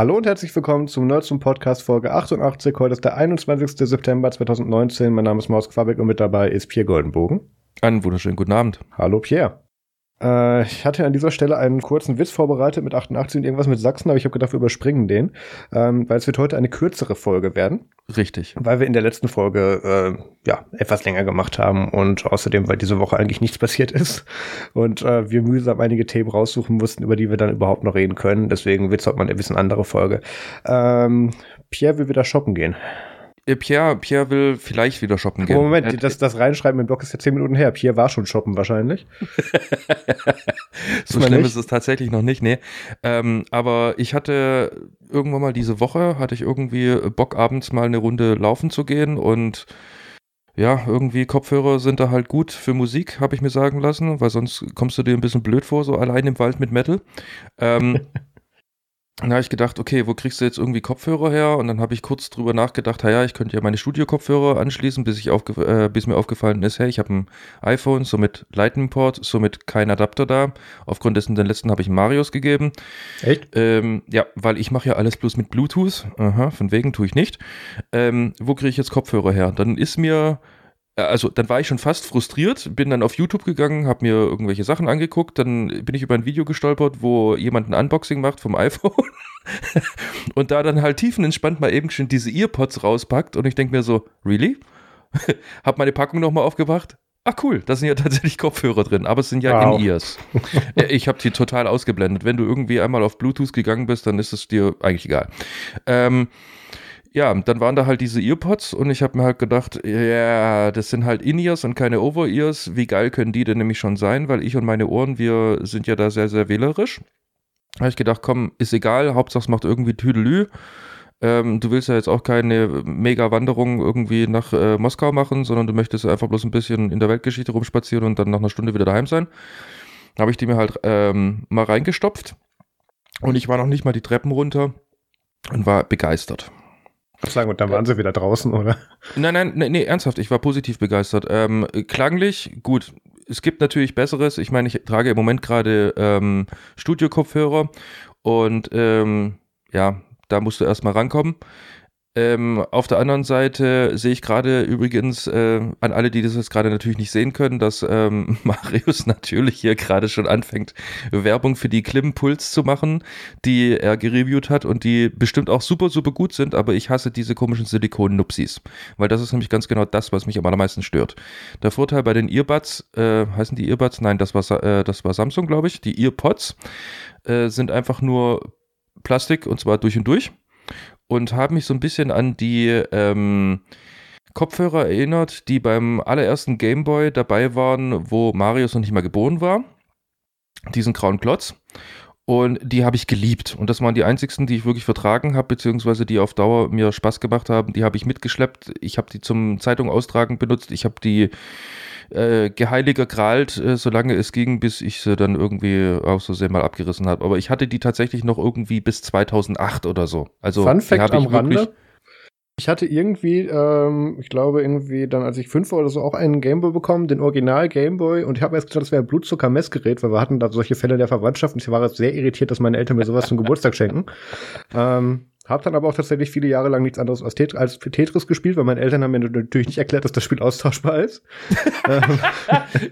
Hallo und herzlich willkommen zum Nerds zum Podcast Folge 88. Heute ist der 21. September 2019. Mein Name ist Maus Quabeck und mit dabei ist Pierre Goldenbogen. Einen wunderschönen guten Abend. Hallo Pierre. Äh, ich hatte an dieser Stelle einen kurzen Witz vorbereitet mit 88 und irgendwas mit Sachsen, aber ich habe gedacht, wir überspringen den, ähm, weil es wird heute eine kürzere Folge werden. Richtig. Weil wir in der letzten Folge äh, ja etwas länger gemacht haben und außerdem, weil diese Woche eigentlich nichts passiert ist und äh, wir mühsam einige Themen raussuchen mussten, über die wir dann überhaupt noch reden können. Deswegen wird es heute mal eine bisschen andere Folge. Ähm, Pierre will wieder shoppen gehen. Pierre, Pierre will vielleicht wieder shoppen gehen. Moment, das, das Reinschreiben im Blog ist ja zehn Minuten her. Pierre war schon shoppen wahrscheinlich. so schlimm ist es tatsächlich noch nicht, nee. Ähm, aber ich hatte irgendwann mal diese Woche, hatte ich irgendwie Bock, abends mal eine Runde laufen zu gehen und ja, irgendwie Kopfhörer sind da halt gut für Musik, habe ich mir sagen lassen, weil sonst kommst du dir ein bisschen blöd vor, so allein im Wald mit Metal. Ähm, dann habe ich gedacht, okay, wo kriegst du jetzt irgendwie Kopfhörer her? Und dann habe ich kurz drüber nachgedacht, ja, ich könnte ja meine Studio-Kopfhörer anschließen, bis, ich äh, bis mir aufgefallen ist, hey, ich habe ein iPhone, somit Lightning-Port, somit kein Adapter da. Aufgrund dessen, den letzten habe ich Marius gegeben. Echt? Ähm, ja, weil ich mache ja alles bloß mit Bluetooth. Aha, von wegen tue ich nicht. Ähm, wo kriege ich jetzt Kopfhörer her? Dann ist mir also dann war ich schon fast frustriert, bin dann auf YouTube gegangen, habe mir irgendwelche Sachen angeguckt, dann bin ich über ein Video gestolpert, wo jemand ein Unboxing macht vom iPhone und da dann halt tiefenentspannt mal eben schon diese Earpods rauspackt und ich denke mir so, really? hab meine Packung nochmal aufgebracht. Ach cool, da sind ja tatsächlich Kopfhörer drin, aber es sind ja wow. In-Ears. ich habe die total ausgeblendet. Wenn du irgendwie einmal auf Bluetooth gegangen bist, dann ist es dir eigentlich egal. Ähm, ja, dann waren da halt diese Earpods und ich habe mir halt gedacht, ja, das sind halt In-Ears und keine Over-Ears. Wie geil können die denn nämlich schon sein? Weil ich und meine Ohren, wir sind ja da sehr, sehr wählerisch. Da habe ich gedacht, komm, ist egal, Hauptsache es macht irgendwie Tüdelü. Ähm, du willst ja jetzt auch keine Mega-Wanderung irgendwie nach äh, Moskau machen, sondern du möchtest einfach bloß ein bisschen in der Weltgeschichte rumspazieren und dann nach einer Stunde wieder daheim sein. Da habe ich die mir halt ähm, mal reingestopft und ich war noch nicht mal die Treppen runter und war begeistert. Sagen, und dann waren sie wieder draußen, oder? Nein, nein, nee, nee ernsthaft, ich war positiv begeistert. Ähm, klanglich, gut, es gibt natürlich Besseres. Ich meine, ich trage im Moment gerade ähm, Studio-Kopfhörer und ähm, ja, da musst du erstmal rankommen. Ähm, auf der anderen Seite sehe ich gerade übrigens äh, an alle, die das jetzt gerade natürlich nicht sehen können, dass ähm, Marius natürlich hier gerade schon anfängt, Werbung für die Klimpuls zu machen, die er gereviewt hat und die bestimmt auch super, super gut sind, aber ich hasse diese komischen Silikon-Nupsis, weil das ist nämlich ganz genau das, was mich am allermeisten stört. Der Vorteil bei den Earbuds, äh, heißen die Earbuds? Nein, das war, äh, das war Samsung, glaube ich. Die Earpods äh, sind einfach nur Plastik und zwar durch und durch und habe mich so ein bisschen an die ähm, Kopfhörer erinnert, die beim allerersten Gameboy dabei waren, wo Marius noch nicht mal geboren war. Diesen grauen Klotz. Und die habe ich geliebt. Und das waren die einzigsten, die ich wirklich vertragen habe, beziehungsweise die auf Dauer mir Spaß gemacht haben. Die habe ich mitgeschleppt. Ich habe die zum Zeitung austragen benutzt. Ich habe die äh, geheiliger Gralt, äh, solange es ging, bis ich sie dann irgendwie auch so sehr mal abgerissen habe. Aber ich hatte die tatsächlich noch irgendwie bis 2008 oder so. Also Fun Fact am Rande. Ich hatte irgendwie, ähm, ich glaube irgendwie dann, als ich fünf war oder so, auch einen Gameboy bekommen, den Original Gameboy. Und ich habe erst gedacht, das wäre ein Blutzucker-Messgerät, weil wir hatten da solche Fälle der Verwandtschaft. Und ich war jetzt sehr irritiert, dass meine Eltern mir sowas zum Geburtstag schenken. Ähm, hab dann aber auch tatsächlich viele Jahre lang nichts anderes als, Tet als für Tetris gespielt, weil meine Eltern haben mir natürlich nicht erklärt, dass das Spiel austauschbar ist. Ähm.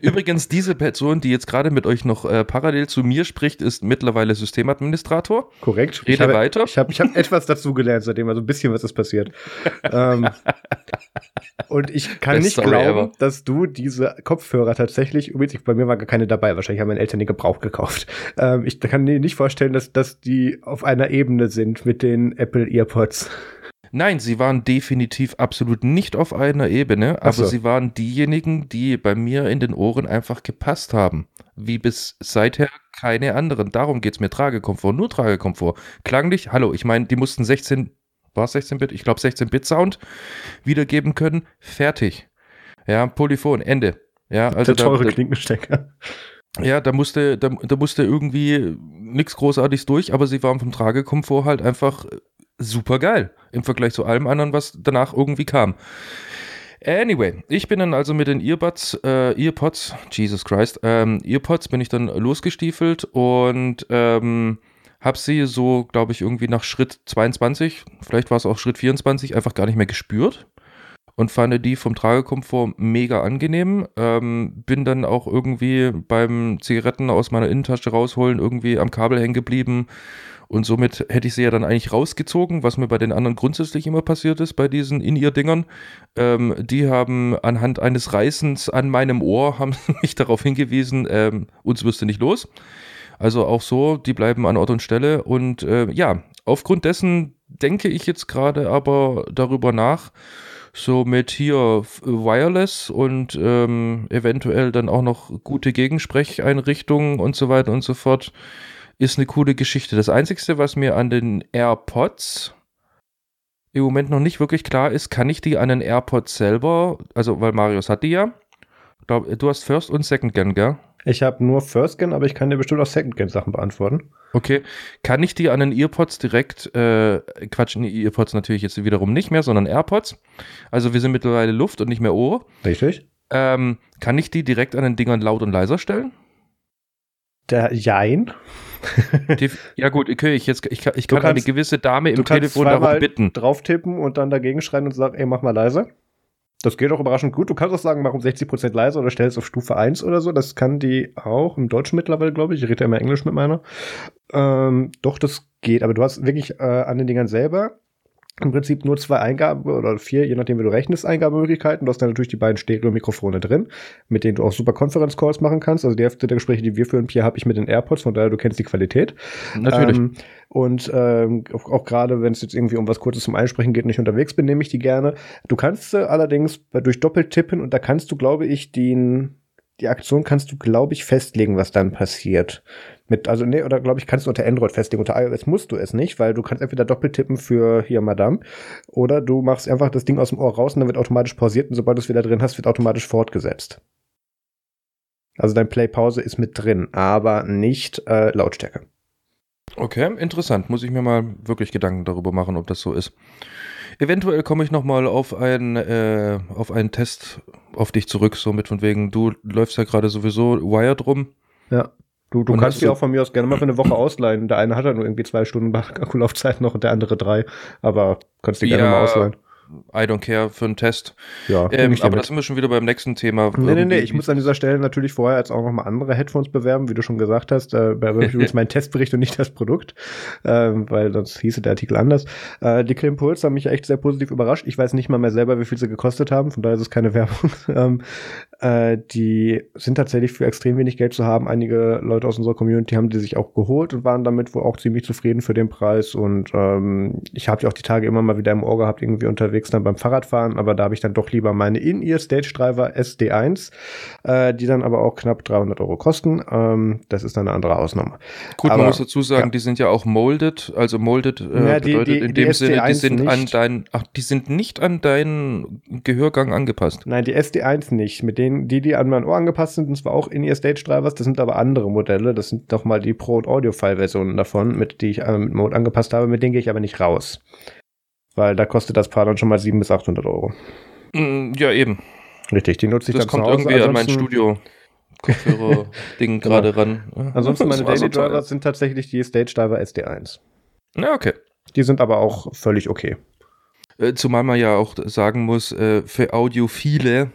Übrigens, diese Person, die jetzt gerade mit euch noch äh, parallel zu mir spricht, ist mittlerweile Systemadministrator. Korrekt. Rede ich habe, weiter. Ich habe ich hab etwas dazu gelernt, seitdem also ein bisschen was ist passiert. ähm, und ich kann Best nicht glauben, ever. dass du diese Kopfhörer tatsächlich, übrigens, bei mir waren gar keine dabei, wahrscheinlich haben meine Eltern die Gebrauch gekauft. Ähm, ich kann mir nicht vorstellen, dass, dass die auf einer Ebene sind mit den Apple EarPods. Nein, sie waren definitiv absolut nicht auf einer Ebene, aber so. sie waren diejenigen, die bei mir in den Ohren einfach gepasst haben. Wie bis seither keine anderen. Darum geht es mir. Tragekomfort, nur Tragekomfort. Klanglich, hallo, ich meine, die mussten 16, war es 16-Bit? Ich glaube 16-Bit-Sound wiedergeben können. Fertig. Ja, Polyphon, Ende. Ja, also Der teure da, Klinkenstecker. Ja, da musste, da, da musste irgendwie nichts Großartiges durch, aber sie waren vom Tragekomfort halt einfach super geil im Vergleich zu allem anderen, was danach irgendwie kam. Anyway, ich bin dann also mit den Earbuds, äh, Earpods, Jesus Christ, ähm, Earpods bin ich dann losgestiefelt und ähm, Hab sie so, glaube ich, irgendwie nach Schritt 22, vielleicht war es auch Schritt 24, einfach gar nicht mehr gespürt und fand die vom Tragekomfort mega angenehm. Ähm, bin dann auch irgendwie beim Zigaretten aus meiner Innentasche rausholen irgendwie am Kabel hängen geblieben und somit hätte ich sie ja dann eigentlich rausgezogen, was mir bei den anderen grundsätzlich immer passiert ist, bei diesen In-Ear-Dingern. Ähm, die haben anhand eines Reißens an meinem Ohr, haben mich darauf hingewiesen, ähm, uns wirst du nicht los. Also auch so, die bleiben an Ort und Stelle. Und äh, ja, aufgrund dessen denke ich jetzt gerade aber darüber nach, so mit hier Wireless und ähm, eventuell dann auch noch gute Gegensprecheinrichtungen und so weiter und so fort, ist eine coole Geschichte. Das Einzige, was mir an den AirPods im Moment noch nicht wirklich klar ist, kann ich die an den AirPods selber, also weil Marius hat die ja. Du hast First und Second Gen, gell? Ich habe nur First Gen, aber ich kann dir bestimmt auch Second Gen Sachen beantworten. Okay. Kann ich die an den Earpods direkt, äh, Quatsch, die Earpods natürlich jetzt wiederum nicht mehr, sondern AirPods. Also wir sind mittlerweile Luft und nicht mehr Ohr. Richtig. Ähm, kann ich die direkt an den Dingern laut und leiser stellen? Der Jein. Ja gut, okay, ich, jetzt, ich, ich kann kannst, eine gewisse Dame im Telefon darum bitten. drauf tippen und dann dagegen schreien und sagen, ey, mach mal leiser. Das geht auch überraschend gut. Du kannst auch sagen, mach um 60% leiser oder stell es auf Stufe 1 oder so. Das kann die auch im Deutschen mittlerweile, glaube ich. Ich rede ja immer Englisch mit meiner. Ähm, doch, das geht. Aber du hast wirklich äh, an den Dingern selber im Prinzip nur zwei Eingaben oder vier, je nachdem, wie du rechnest, Eingabemöglichkeiten. Du hast dann natürlich die beiden Stereo-Mikrofone drin, mit denen du auch super Conference-Calls machen kannst. Also die Hälfte der Gespräche, die wir führen, Pierre, habe ich mit den AirPods, von daher du kennst die Qualität. Natürlich. Ähm, und ähm, auch, auch gerade, wenn es jetzt irgendwie um was Kurzes zum Einsprechen geht, nicht unterwegs bin, nehme ich die gerne. Du kannst sie allerdings durch Doppeltippen und da kannst du, glaube ich, den die Aktion kannst du, glaube ich, festlegen, was dann passiert. Mit, also, nee, oder glaube ich, kannst du unter Android festlegen. Unter iOS musst du es nicht, weil du kannst entweder doppelt tippen für hier Madame oder du machst einfach das Ding aus dem Ohr raus und dann wird automatisch pausiert und sobald du es wieder drin hast, wird automatisch fortgesetzt. Also dein Play-Pause ist mit drin, aber nicht äh, Lautstärke. Okay, interessant. Muss ich mir mal wirklich Gedanken darüber machen, ob das so ist. Eventuell komme ich nochmal auf, ein, äh, auf einen Test auf dich zurück, so mit von wegen, du läufst ja gerade sowieso Wired rum. Ja. Du, du kannst die auch von mir aus gerne mal für eine Woche ausleihen. Der eine hat ja nur irgendwie zwei Stunden Akkulaufzeit noch und der andere drei. Aber kannst die gerne ja, mal ausleihen. I don't care für einen Test. Ja, ähm, aber da sind wir schon wieder beim nächsten Thema. Nee, nee, nee, ich muss an dieser Stelle natürlich vorher jetzt auch nochmal andere Headphones bewerben, wie du schon gesagt hast. Äh, bei übrigens mein Testbericht und nicht das Produkt, äh, weil sonst hieße der Artikel anders. Äh, die Creme haben mich echt sehr positiv überrascht. Ich weiß nicht mal mehr selber, wie viel sie gekostet haben, von daher ist es keine Werbung. ähm, äh, die sind tatsächlich für extrem wenig Geld zu haben. Einige Leute aus unserer Community haben die sich auch geholt und waren damit wohl auch ziemlich zufrieden für den Preis. Und ähm, ich habe die auch die Tage immer mal wieder im Ohr gehabt, irgendwie unterwegs dann beim Fahrradfahren, aber da habe ich dann doch lieber meine In-Ear Stage Driver SD1, äh, die dann aber auch knapp 300 Euro kosten. Ähm, das ist dann eine andere Ausnahme. Gut, aber, man muss dazu sagen, ja. die sind ja auch molded, also molded äh, ja, die, bedeutet die, in dem Sinne, die sind nicht. an deinen, ach, die sind nicht an deinen Gehörgang angepasst. Nein, die SD1 nicht. Mit denen den, die, die an mein Ohr angepasst sind, und zwar auch in ihr Stage Drivers, das sind aber andere Modelle. Das sind doch mal die Pro- und Audio-File-Versionen davon, mit die ich äh, mit Mode angepasst habe. Mit denen gehe ich aber nicht raus. Weil da kostet das Paar dann schon mal 700 bis 800 Euro. Mm, ja, eben. Richtig, die nutze ich das dann kommt irgendwie an mein Studio. Kopfhörer-Ding genau. gerade ran. Ansonsten meine Daily Drivers sind tatsächlich die Stage Driver SD1. Ja, okay. Die sind aber auch völlig okay. Äh, zumal man ja auch sagen muss, äh, für Audiophile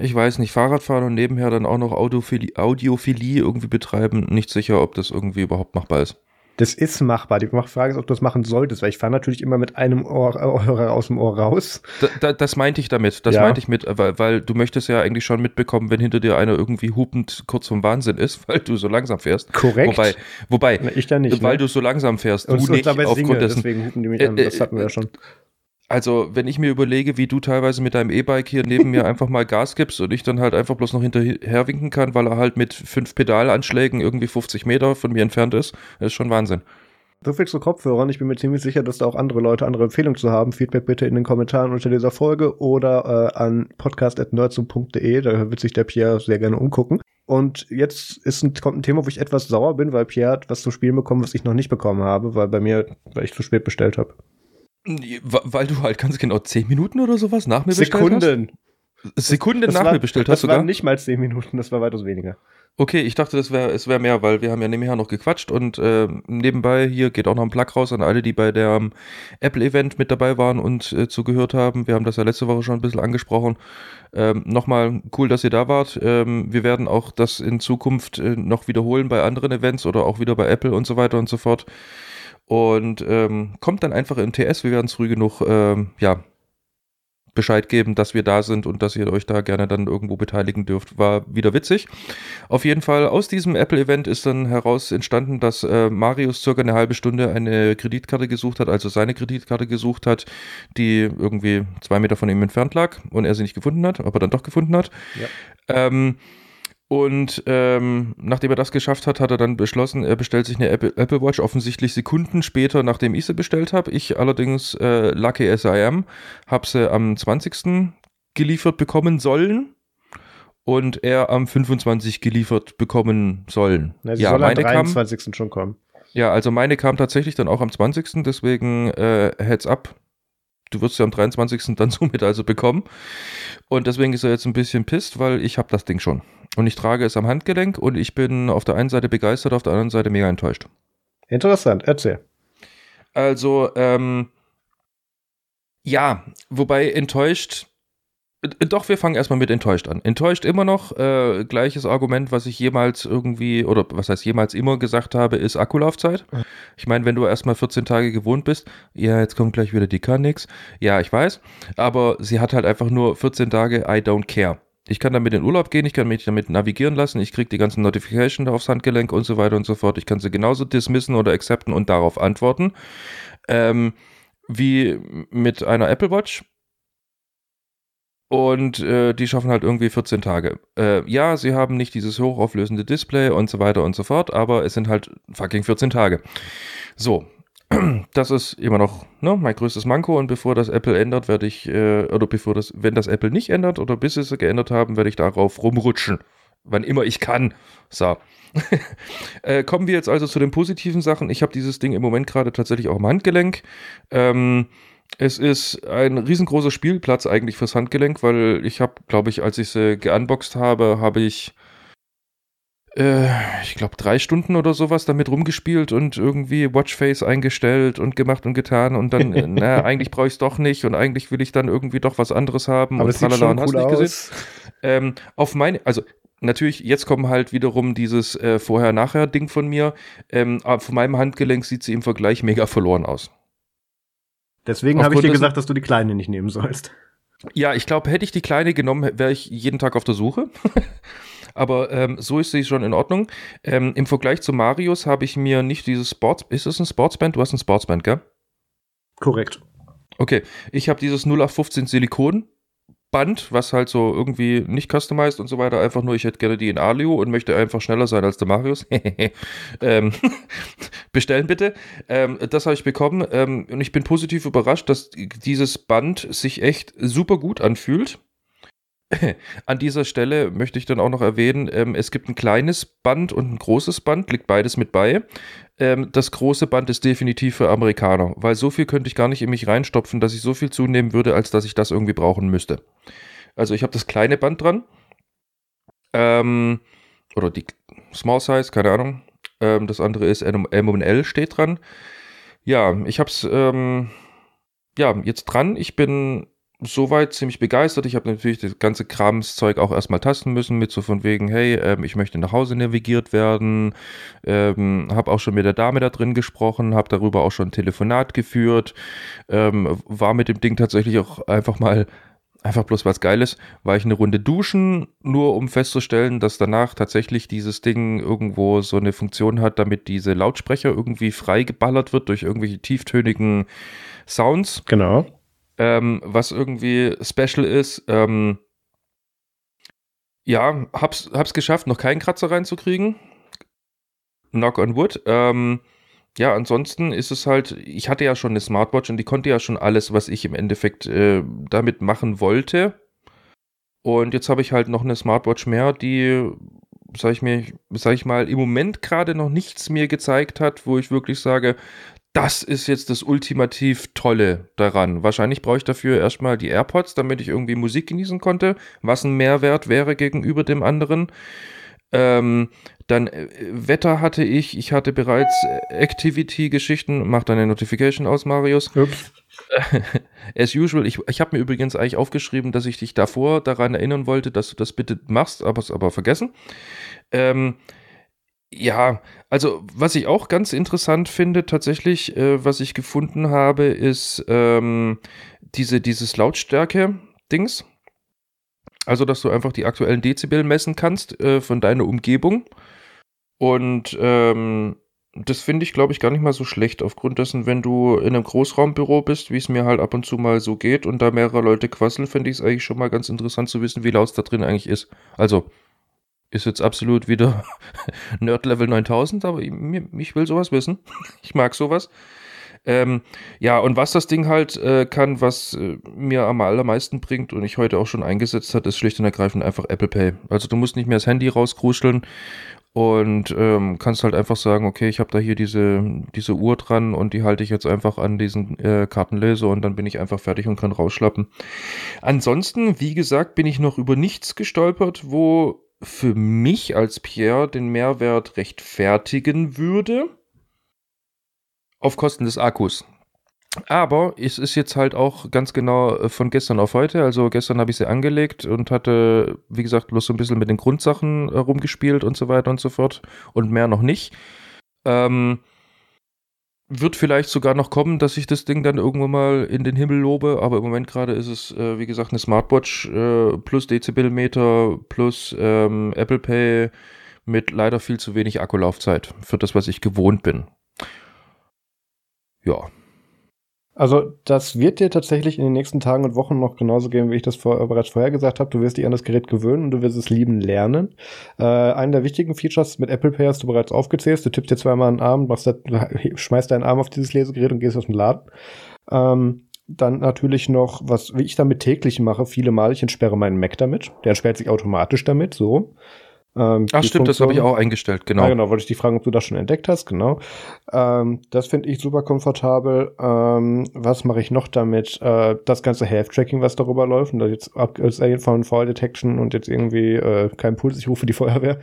ich weiß nicht, Fahrradfahren und nebenher dann auch noch Audiophilie, Audiophilie irgendwie betreiben, nicht sicher, ob das irgendwie überhaupt machbar ist. Das ist machbar. Die Frage ist, ob du das machen solltest, weil ich fahre natürlich immer mit einem Ohr, Ohr aus dem Ohr raus. Da, da, das meinte ich damit. Das ja. meinte ich mit, weil, weil, du möchtest ja eigentlich schon mitbekommen, wenn hinter dir einer irgendwie hupend kurz vom Wahnsinn ist, weil du so langsam fährst. Korrekt. Wobei, wobei Na, ich da nicht, weil ne? du so langsam fährst, und, du nicht aufgrund singe, dessen. Deswegen hupen die mich an. Das hatten wir ja schon. Also, wenn ich mir überlege, wie du teilweise mit deinem E-Bike hier neben mir einfach mal Gas gibst und ich dann halt einfach bloß noch hinterher winken kann, weil er halt mit fünf Pedalanschlägen irgendwie 50 Meter von mir entfernt ist, ist schon Wahnsinn. So viel zu Kopfhörern. Ich bin mir ziemlich sicher, dass da auch andere Leute andere Empfehlungen zu haben. Feedback bitte in den Kommentaren unter dieser Folge oder äh, an podcast.nerdsum.de. Da wird sich der Pierre sehr gerne umgucken. Und jetzt ist ein, kommt ein Thema, wo ich etwas sauer bin, weil Pierre hat was zum Spielen bekommen, was ich noch nicht bekommen habe, weil bei mir, weil ich zu spät bestellt habe. Weil du halt ganz genau zehn Minuten oder sowas nach mir Sekunden. bestellt hast? Sekunden Das nach war, mir bestellt das hast sogar? waren nicht mal zehn Minuten, das war weitaus weniger. Okay, ich dachte, das wäre es wäre mehr, weil wir haben ja nebenher noch gequatscht und äh, nebenbei hier geht auch noch ein Plug raus an alle, die bei der ähm, Apple-Event mit dabei waren und äh, zugehört haben. Wir haben das ja letzte Woche schon ein bisschen angesprochen. Ähm, Nochmal cool, dass ihr da wart. Ähm, wir werden auch das in Zukunft äh, noch wiederholen bei anderen Events oder auch wieder bei Apple und so weiter und so fort. Und ähm, kommt dann einfach in TS. Wir werden es früh genug ähm, ja, Bescheid geben, dass wir da sind und dass ihr euch da gerne dann irgendwo beteiligen dürft. War wieder witzig. Auf jeden Fall aus diesem Apple-Event ist dann heraus entstanden, dass äh, Marius circa eine halbe Stunde eine Kreditkarte gesucht hat, also seine Kreditkarte gesucht hat, die irgendwie zwei Meter von ihm entfernt lag und er sie nicht gefunden hat, aber dann doch gefunden hat. Ja. Ähm, und ähm, nachdem er das geschafft hat, hat er dann beschlossen, er bestellt sich eine Apple, Apple Watch offensichtlich Sekunden später, nachdem ich sie bestellt habe. Ich allerdings, äh, lucky as I am, habe sie am 20. geliefert bekommen sollen und er am 25. geliefert bekommen sollen. Na, sie ja, soll am meine kam, 23. schon kommen. ja, also meine kam tatsächlich dann auch am 20. Deswegen äh, Heads up. Du wirst sie am 23. dann somit also bekommen. Und deswegen ist er jetzt ein bisschen pisst, weil ich habe das Ding schon. Und ich trage es am Handgelenk und ich bin auf der einen Seite begeistert, auf der anderen Seite mega enttäuscht. Interessant, erzähl. Also, ähm, ja, wobei enttäuscht. Äh, Doch, wir fangen erstmal mit enttäuscht an. Enttäuscht immer noch. Äh, gleiches Argument, was ich jemals irgendwie, oder was heißt jemals immer gesagt habe, ist Akkulaufzeit. Ich meine, wenn du erstmal 14 Tage gewohnt bist, ja, jetzt kommt gleich wieder die kann nix. Ja, ich weiß. Aber sie hat halt einfach nur 14 Tage, I don't care. Ich kann damit in Urlaub gehen, ich kann mich damit navigieren lassen, ich kriege die ganzen Notifications da aufs Handgelenk und so weiter und so fort. Ich kann sie genauso dismissen oder accepten und darauf antworten. Ähm, wie mit einer Apple Watch. Und äh, die schaffen halt irgendwie 14 Tage. Äh, ja, sie haben nicht dieses hochauflösende Display und so weiter und so fort, aber es sind halt fucking 14 Tage. So, das ist immer noch ne, mein größtes Manko und bevor das Apple ändert, werde ich, äh, oder bevor das, wenn das Apple nicht ändert oder bis sie es geändert haben, werde ich darauf rumrutschen. Wann immer ich kann. So. äh, kommen wir jetzt also zu den positiven Sachen. Ich habe dieses Ding im Moment gerade tatsächlich auch im Handgelenk. Ähm, es ist ein riesengroßer Spielplatz eigentlich fürs Handgelenk, weil ich habe, glaube ich, als ich sie geunboxed habe, habe ich äh, ich glaube, drei Stunden oder sowas damit rumgespielt und irgendwie Watchface eingestellt und gemacht und getan und dann, äh, na, eigentlich brauche ich es doch nicht und eigentlich will ich dann irgendwie doch was anderes haben Aber und tralala schon und hast cool nicht gesehen. aus. Ähm, auf meine, also natürlich, jetzt kommen halt wiederum dieses äh, Vorher-Nachher-Ding von mir. Ähm, aber von meinem Handgelenk sieht sie im Vergleich mega verloren aus. Deswegen habe ich dir gesagt, dass du die Kleine nicht nehmen sollst. Ja, ich glaube, hätte ich die kleine genommen, wäre ich jeden Tag auf der Suche. Aber ähm, so ist sie schon in Ordnung. Ähm, Im Vergleich zu Marius habe ich mir nicht dieses Sports. Ist es ein Sportsband? Du hast ein Sportsband, gell? Korrekt. Okay. Ich habe dieses 0815 Silikonband, was halt so irgendwie nicht customized und so weiter. Einfach nur, ich hätte gerne die in Alio und möchte einfach schneller sein als der Marius. ähm, bestellen bitte. Ähm, das habe ich bekommen ähm, und ich bin positiv überrascht, dass dieses Band sich echt super gut anfühlt. An dieser Stelle möchte ich dann auch noch erwähnen, ähm, es gibt ein kleines Band und ein großes Band, liegt beides mit bei. Ähm, das große Band ist definitiv für Amerikaner, weil so viel könnte ich gar nicht in mich reinstopfen, dass ich so viel zunehmen würde, als dass ich das irgendwie brauchen müsste. Also ich habe das kleine Band dran. Ähm, oder die Small Size, keine Ahnung. Ähm, das andere ist M&L steht dran. Ja, ich habe es ähm, ja, jetzt dran. Ich bin soweit ziemlich begeistert. Ich habe natürlich das ganze Kramszeug auch erstmal tasten müssen, mit so von wegen, hey, ähm, ich möchte nach Hause navigiert werden. Ähm, habe auch schon mit der Dame da drin gesprochen, habe darüber auch schon ein Telefonat geführt. Ähm, war mit dem Ding tatsächlich auch einfach mal, einfach bloß was Geiles, war ich eine Runde duschen, nur um festzustellen, dass danach tatsächlich dieses Ding irgendwo so eine Funktion hat, damit diese Lautsprecher irgendwie frei geballert wird durch irgendwelche tieftönigen Sounds Genau. Ähm, was irgendwie special ist. Ähm, ja, hab's, hab's geschafft, noch keinen Kratzer reinzukriegen. Knock on wood. Ähm, ja, ansonsten ist es halt, ich hatte ja schon eine Smartwatch und die konnte ja schon alles, was ich im Endeffekt äh, damit machen wollte. Und jetzt habe ich halt noch eine Smartwatch mehr, die, sag ich mir, sag ich mal, im Moment gerade noch nichts mir gezeigt hat, wo ich wirklich sage, das ist jetzt das ultimativ Tolle daran. Wahrscheinlich brauche ich dafür erstmal die AirPods, damit ich irgendwie Musik genießen konnte, was ein Mehrwert wäre gegenüber dem anderen. Ähm, dann äh, Wetter hatte ich, ich hatte bereits Activity-Geschichten. Mach deine Notification aus, Marius. Ups. As usual, ich, ich habe mir übrigens eigentlich aufgeschrieben, dass ich dich davor daran erinnern wollte, dass du das bitte machst, aber es aber vergessen. Ähm, ja, also was ich auch ganz interessant finde, tatsächlich, äh, was ich gefunden habe, ist ähm, diese, dieses Lautstärke-Dings. Also, dass du einfach die aktuellen Dezibel messen kannst äh, von deiner Umgebung. Und ähm, das finde ich, glaube ich, gar nicht mal so schlecht, aufgrund dessen, wenn du in einem Großraumbüro bist, wie es mir halt ab und zu mal so geht und da mehrere Leute quasseln, finde ich es eigentlich schon mal ganz interessant zu wissen, wie laut es da drin eigentlich ist. Also, ist jetzt absolut wieder Nerd Level 9000, aber ich, ich, will sowas wissen. Ich mag sowas. Ähm, ja, und was das Ding halt äh, kann, was äh, mir am allermeisten bringt und ich heute auch schon eingesetzt hat, ist schlicht und ergreifend einfach Apple Pay. Also du musst nicht mehr das Handy rauskruscheln und ähm, kannst halt einfach sagen, okay, ich habe da hier diese, diese Uhr dran und die halte ich jetzt einfach an diesen äh, Kartenleser und dann bin ich einfach fertig und kann rausschlappen. Ansonsten, wie gesagt, bin ich noch über nichts gestolpert, wo für mich als Pierre den Mehrwert rechtfertigen würde. Auf Kosten des Akkus. Aber es ist jetzt halt auch ganz genau äh, von gestern auf heute. Also gestern habe ich sie angelegt und hatte, wie gesagt, bloß so ein bisschen mit den Grundsachen äh, rumgespielt und so weiter und so fort. Und mehr noch nicht. Ähm, wird vielleicht sogar noch kommen, dass ich das Ding dann irgendwann mal in den Himmel lobe, aber im Moment gerade ist es, äh, wie gesagt, eine Smartwatch äh, plus Dezibelmeter plus ähm, Apple Pay mit leider viel zu wenig Akkulaufzeit für das, was ich gewohnt bin. Ja. Also das wird dir tatsächlich in den nächsten Tagen und Wochen noch genauso gehen, wie ich das vor, bereits vorher gesagt habe. Du wirst dich an das Gerät gewöhnen und du wirst es lieben lernen. Äh, einen der wichtigen Features mit Apple Pay hast du bereits aufgezählt. Du tippst dir zweimal einen Arm, machst, schmeißt deinen Arm auf dieses Lesegerät und gehst aus dem Laden. Ähm, dann natürlich noch, was wie ich damit täglich mache, viele Mal, ich entsperre meinen Mac damit. Der entsperrt sich automatisch damit, so. Ähm, Ach stimmt, Funktion. das habe ich auch eingestellt, genau. Ja, genau, wollte ich dich fragen, ob du das schon entdeckt hast, genau. Ähm, das finde ich super komfortabel. Ähm, was mache ich noch damit? Äh, das ganze Health-Tracking, was darüber läuft, und da jetzt abgesehen von Fall Detection und jetzt irgendwie äh, kein Puls, ich rufe die Feuerwehr.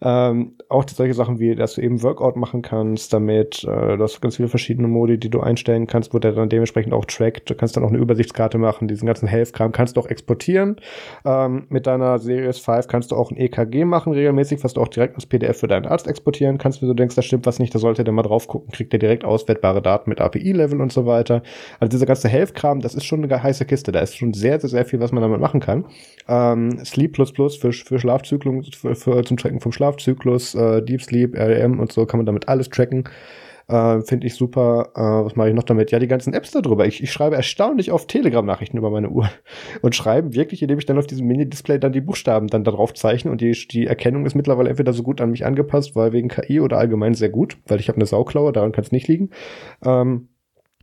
Ähm, auch solche Sachen wie, dass du eben Workout machen kannst damit, äh, du hast ganz viele verschiedene Modi, die du einstellen kannst, wo der dann dementsprechend auch trackt. Du kannst dann auch eine Übersichtskarte machen, diesen ganzen Health-Kram kannst du auch exportieren. Ähm, mit deiner Series 5 kannst du auch ein EKG machen regelmäßig, was du auch direkt als PDF für deinen Arzt exportieren kannst, wenn du denkst, da stimmt was nicht, da sollte der mal drauf gucken, kriegt der direkt auswertbare Daten mit API-Level und so weiter. Also dieser ganze Health-Kram, das ist schon eine heiße Kiste. Da ist schon sehr, sehr, sehr viel, was man damit machen kann. Ähm, Sleep für, für Schlafzyklus, für, für, zum Tracken vom Schlafzyklus, äh, Deep Sleep, REM und so kann man damit alles tracken. Äh, Finde ich super. Äh, was mache ich noch damit? Ja, die ganzen Apps darüber. Ich, ich schreibe erstaunlich oft Telegram-Nachrichten über meine Uhr. Und schreibe wirklich, indem ich dann auf diesem Mini-Display dann die Buchstaben dann darauf zeichne. Und die, die Erkennung ist mittlerweile entweder so gut an mich angepasst, weil wegen KI oder allgemein sehr gut, weil ich habe eine Sauklaue, daran kann es nicht liegen. Ähm,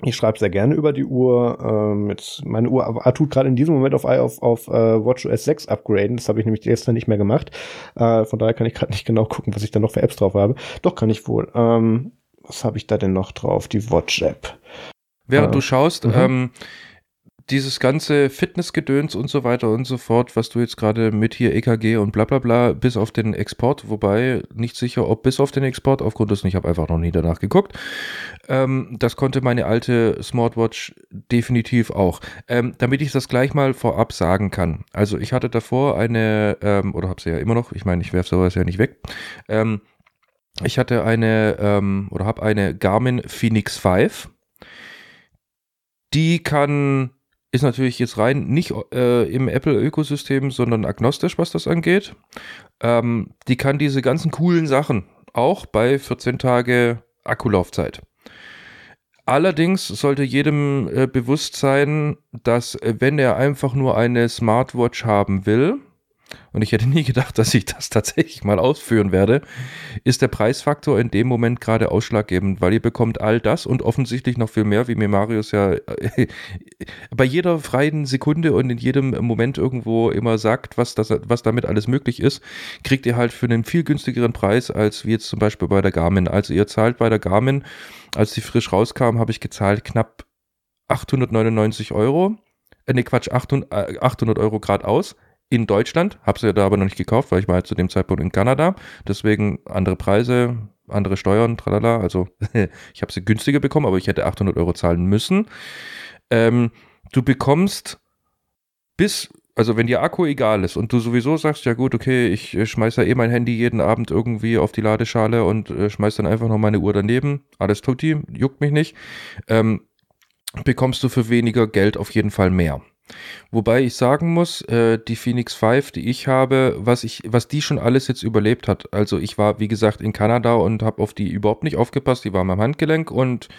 ich schreibe sehr gerne über die Uhr. Ähm, jetzt meine Uhr tut gerade in diesem Moment auf, auf, auf uh, WatchOS 6 upgraden. Das habe ich nämlich gestern nicht mehr gemacht. Äh, von daher kann ich gerade nicht genau gucken, was ich da noch für Apps drauf habe. Doch, kann ich wohl. Ähm, was habe ich da denn noch drauf? Die Watch-App. Während äh, du schaust, mhm. ähm, dieses ganze Fitnessgedöns und so weiter und so fort, was du jetzt gerade mit hier EKG und bla bla bla, bis auf den Export, wobei nicht sicher, ob bis auf den Export, aufgrund dessen, ich habe einfach noch nie danach geguckt. Ähm, das konnte meine alte Smartwatch definitiv auch. Ähm, damit ich das gleich mal vorab sagen kann. Also ich hatte davor eine, ähm, oder habe sie ja immer noch, ich meine, ich werfe sowas ja nicht weg, ähm, ich hatte eine ähm, oder habe eine Garmin Phoenix 5. Die kann, ist natürlich jetzt rein nicht äh, im Apple-Ökosystem, sondern agnostisch, was das angeht. Ähm, die kann diese ganzen coolen Sachen auch bei 14 Tage Akkulaufzeit. Allerdings sollte jedem äh, bewusst sein, dass äh, wenn er einfach nur eine Smartwatch haben will, und ich hätte nie gedacht, dass ich das tatsächlich mal ausführen werde, ist der Preisfaktor in dem Moment gerade ausschlaggebend, weil ihr bekommt all das und offensichtlich noch viel mehr, wie mir Marius ja äh, bei jeder freien Sekunde und in jedem Moment irgendwo immer sagt, was, das, was damit alles möglich ist, kriegt ihr halt für einen viel günstigeren Preis als wie jetzt zum Beispiel bei der Garmin. Also ihr zahlt bei der Garmin, als die frisch rauskam, habe ich gezahlt knapp 899 Euro. Äh, ne, Quatsch, 800, 800 Euro grad aus in Deutschland. Habe sie da aber noch nicht gekauft, weil ich war halt zu dem Zeitpunkt in Kanada. Deswegen andere Preise, andere Steuern, tralala. Also ich habe sie günstiger bekommen, aber ich hätte 800 Euro zahlen müssen. Ähm, du bekommst bis, also wenn dir Akku egal ist und du sowieso sagst, ja gut, okay, ich äh, schmeiße ja eh mein Handy jeden Abend irgendwie auf die Ladeschale und äh, schmeiß dann einfach noch meine Uhr daneben. Alles tutti, juckt mich nicht. Ähm, bekommst du für weniger Geld auf jeden Fall mehr. Wobei ich sagen muss, äh, die Phoenix 5, die ich habe, was ich, was die schon alles jetzt überlebt hat. Also ich war, wie gesagt, in Kanada und habe auf die überhaupt nicht aufgepasst. Die war am Handgelenk und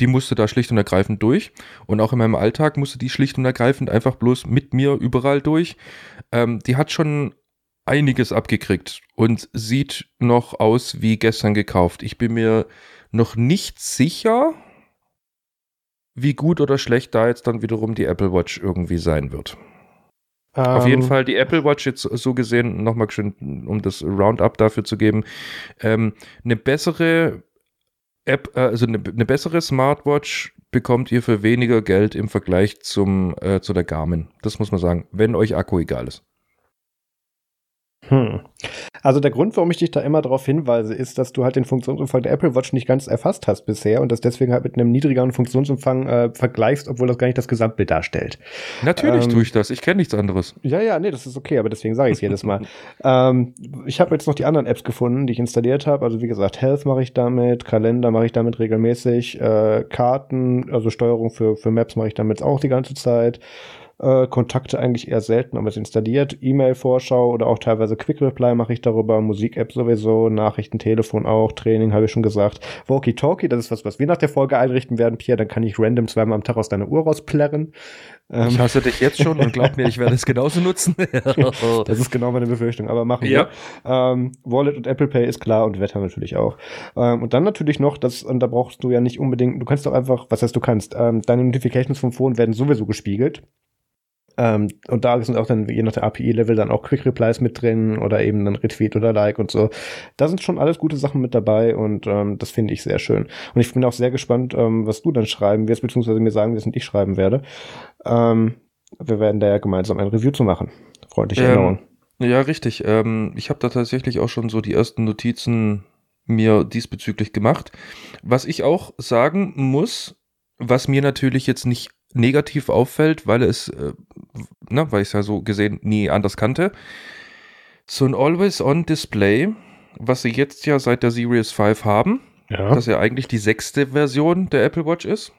die musste da schlicht und ergreifend durch. Und auch in meinem Alltag musste die schlicht und ergreifend einfach bloß mit mir überall durch. Ähm, die hat schon einiges abgekriegt und sieht noch aus wie gestern gekauft. Ich bin mir noch nicht sicher, wie gut oder schlecht da jetzt dann wiederum die Apple Watch irgendwie sein wird. Um, Auf jeden ähm. Fall die Apple Watch jetzt so gesehen, nochmal schön, um das Roundup dafür zu geben, ähm, eine bessere App, äh, also eine, eine, bessere Smartwatch bekommt ihr für weniger Geld im Vergleich zum, äh, zu der Garmin. Das muss man sagen, wenn euch Akku egal ist. Hm. Also der Grund, warum ich dich da immer darauf hinweise, ist, dass du halt den Funktionsumfang der Apple Watch nicht ganz erfasst hast bisher und das deswegen halt mit einem niedrigeren Funktionsumfang äh, vergleichst, obwohl das gar nicht das Gesamtbild darstellt. Natürlich ähm, tue ich das. Ich kenne nichts anderes. Ja, ja, nee, das ist okay, aber deswegen sage ich es jedes Mal. Ähm, ich habe jetzt noch die anderen Apps gefunden, die ich installiert habe. Also wie gesagt, Health mache ich damit, Kalender mache ich damit regelmäßig, äh, Karten, also Steuerung für, für Maps mache ich damit auch die ganze Zeit. Äh, Kontakte eigentlich eher selten, aber es installiert. E-Mail-Vorschau oder auch teilweise Quick Reply mache ich darüber. Musik-App sowieso, Nachrichten, Telefon auch, Training habe ich schon gesagt. Walkie-Talkie, das ist was, was wir nach der Folge einrichten werden, Pierre. Dann kann ich random zweimal am Tag aus deiner Uhr rausplärren. Ähm. Ich hasse dich jetzt schon und glaub mir, ich werde es genauso nutzen. das ist genau meine Befürchtung, aber machen ja. wir. Ähm, Wallet und Apple Pay ist klar und Wetter natürlich auch. Ähm, und dann natürlich noch, das, und da brauchst du ja nicht unbedingt, du kannst doch einfach, was heißt du kannst, ähm, deine Notifications vom Phone werden sowieso gespiegelt. Ähm, und da sind auch dann, je nach der API-Level, dann auch Quick Replies mit drin oder eben dann Retweet oder Like und so. Da sind schon alles gute Sachen mit dabei und ähm, das finde ich sehr schön. Und ich bin auch sehr gespannt, ähm, was du dann schreiben wirst, beziehungsweise mir sagen wirst und ich schreiben werde. Ähm, wir werden da ja gemeinsam ein Review zu machen. Freundliche ähm, Erinnerung. Ja, richtig. Ähm, ich habe da tatsächlich auch schon so die ersten Notizen mir diesbezüglich gemacht. Was ich auch sagen muss, was mir natürlich jetzt nicht negativ auffällt, weil es, äh, na, weil ich es ja so gesehen nie anders kannte. So ein Always-On-Display, was sie jetzt ja seit der Series 5 haben, ja. das ja eigentlich die sechste Version der Apple Watch ist,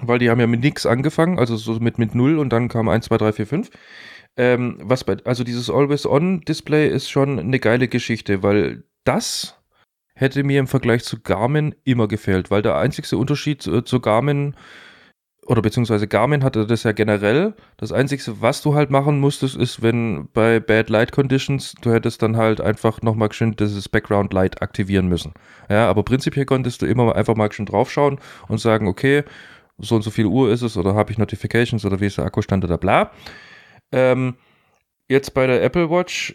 weil die haben ja mit nix angefangen, also so mit, mit 0 und dann kam 1, 2, 3, 4, 5. Ähm, was bei, also dieses Always-On-Display ist schon eine geile Geschichte, weil das hätte mir im Vergleich zu Garmin immer gefehlt, weil der einzigste Unterschied äh, zu Garmin oder beziehungsweise Garmin hatte das ja generell. Das Einzige, was du halt machen musstest, ist, wenn bei Bad Light Conditions, du hättest dann halt einfach nochmal schön dieses Background Light aktivieren müssen. Ja, aber prinzipiell konntest du immer einfach mal schön draufschauen und sagen, okay, so und so viel Uhr ist es oder habe ich Notifications oder wie ist der Akkustand oder bla. Ähm, jetzt bei der Apple Watch,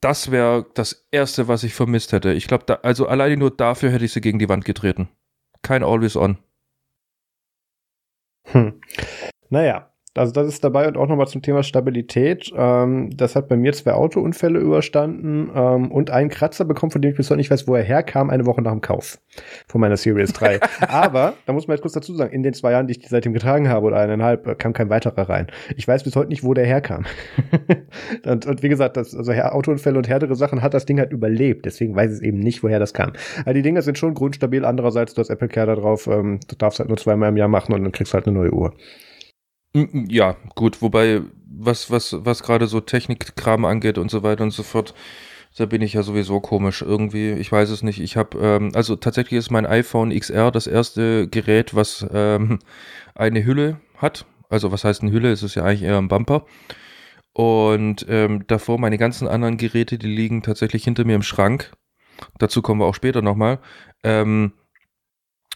das wäre das erste, was ich vermisst hätte. Ich glaube, also alleine nur dafür hätte ich sie gegen die Wand getreten. Kein Always On. Hm. Naja, also das ist dabei und auch nochmal zum Thema Stabilität. Ähm, das hat bei mir zwei Autounfälle überstanden ähm, und einen Kratzer bekommen, von dem ich bis heute nicht weiß, wo er herkam, eine Woche nach dem Kauf von meiner Series 3. Aber, da muss man jetzt kurz dazu sagen, in den zwei Jahren, die ich die seitdem getragen habe oder eineinhalb, kam kein weiterer rein. Ich weiß bis heute nicht, wo der herkam. und, und, wie gesagt, das, also Autounfälle und härtere Sachen hat das Ding halt überlebt. Deswegen weiß ich eben nicht, woher das kam. Also die Dinger sind schon grundstabil. Andererseits, du hast Apple Care da drauf. Ähm, du darfst halt nur zweimal im Jahr machen und dann kriegst du halt eine neue Uhr. Ja, gut, wobei, was, was, was gerade so Technikkram angeht und so weiter und so fort, da bin ich ja sowieso komisch irgendwie. Ich weiß es nicht. Ich habe, ähm, also tatsächlich ist mein iPhone XR das erste Gerät, was ähm, eine Hülle hat. Also was heißt eine Hülle? Es ist ja eigentlich eher ein Bumper. Und ähm, davor meine ganzen anderen Geräte, die liegen tatsächlich hinter mir im Schrank. Dazu kommen wir auch später nochmal. Ähm,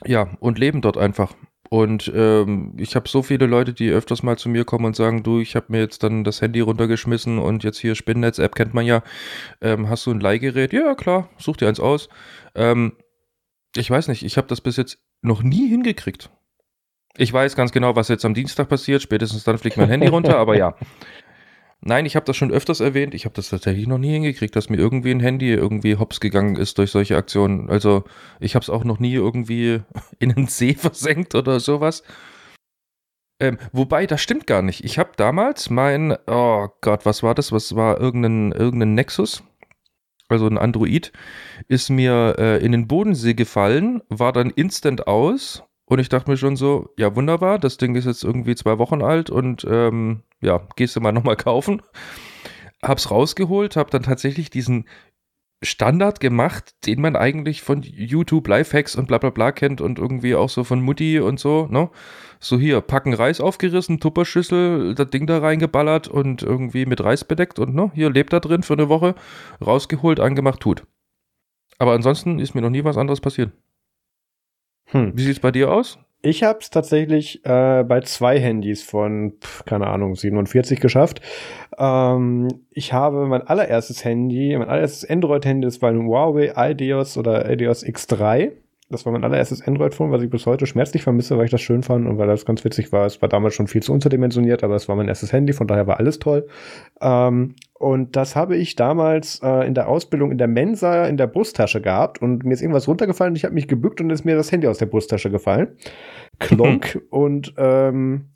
ja, und leben dort einfach. Und ähm, ich habe so viele Leute, die öfters mal zu mir kommen und sagen, du, ich habe mir jetzt dann das Handy runtergeschmissen und jetzt hier Spinnennetz-App kennt man ja. Ähm, hast du ein Leihgerät? Ja, klar, such dir eins aus. Ähm, ich weiß nicht, ich habe das bis jetzt noch nie hingekriegt. Ich weiß ganz genau, was jetzt am Dienstag passiert. Spätestens dann fliegt mein Handy runter, aber ja. Nein, ich habe das schon öfters erwähnt. Ich habe das tatsächlich noch nie hingekriegt, dass mir irgendwie ein Handy irgendwie hops gegangen ist durch solche Aktionen. Also ich habe es auch noch nie irgendwie in einen See versenkt oder sowas. Ähm, wobei, das stimmt gar nicht. Ich habe damals mein, oh Gott, was war das? Was war irgendein, irgendein Nexus? Also ein Android, ist mir äh, in den Bodensee gefallen, war dann instant aus und ich dachte mir schon so, ja wunderbar, das Ding ist jetzt irgendwie zwei Wochen alt und ähm, ja, gehst du mal nochmal kaufen. Hab's rausgeholt, hab dann tatsächlich diesen Standard gemacht, den man eigentlich von YouTube Lifehacks und bla bla bla kennt und irgendwie auch so von Mutti und so, ne? So hier, packen Reis aufgerissen, Tupperschüssel, das Ding da reingeballert und irgendwie mit Reis bedeckt und ne, hier lebt da drin für eine Woche, rausgeholt, angemacht, tut. Aber ansonsten ist mir noch nie was anderes passiert. Hm. Wie sieht's bei dir aus? Ich habe es tatsächlich äh, bei zwei Handys von, pf, keine Ahnung, 47 geschafft. Ähm, ich habe mein allererstes Handy, mein allererstes Android-Handy, das war ein Huawei Ideos oder Ideos X3. Das war mein allererstes Android-Phone, was ich bis heute schmerzlich vermisse, weil ich das schön fand und weil das ganz witzig war. Es war damals schon viel zu unterdimensioniert, aber es war mein erstes Handy, von daher war alles toll. Ähm, und das habe ich damals äh, in der Ausbildung in der Mensa in der Brusttasche gehabt und mir ist irgendwas runtergefallen und ich habe mich gebückt und ist mir das Handy aus der Brusttasche gefallen. Klonk und ähm,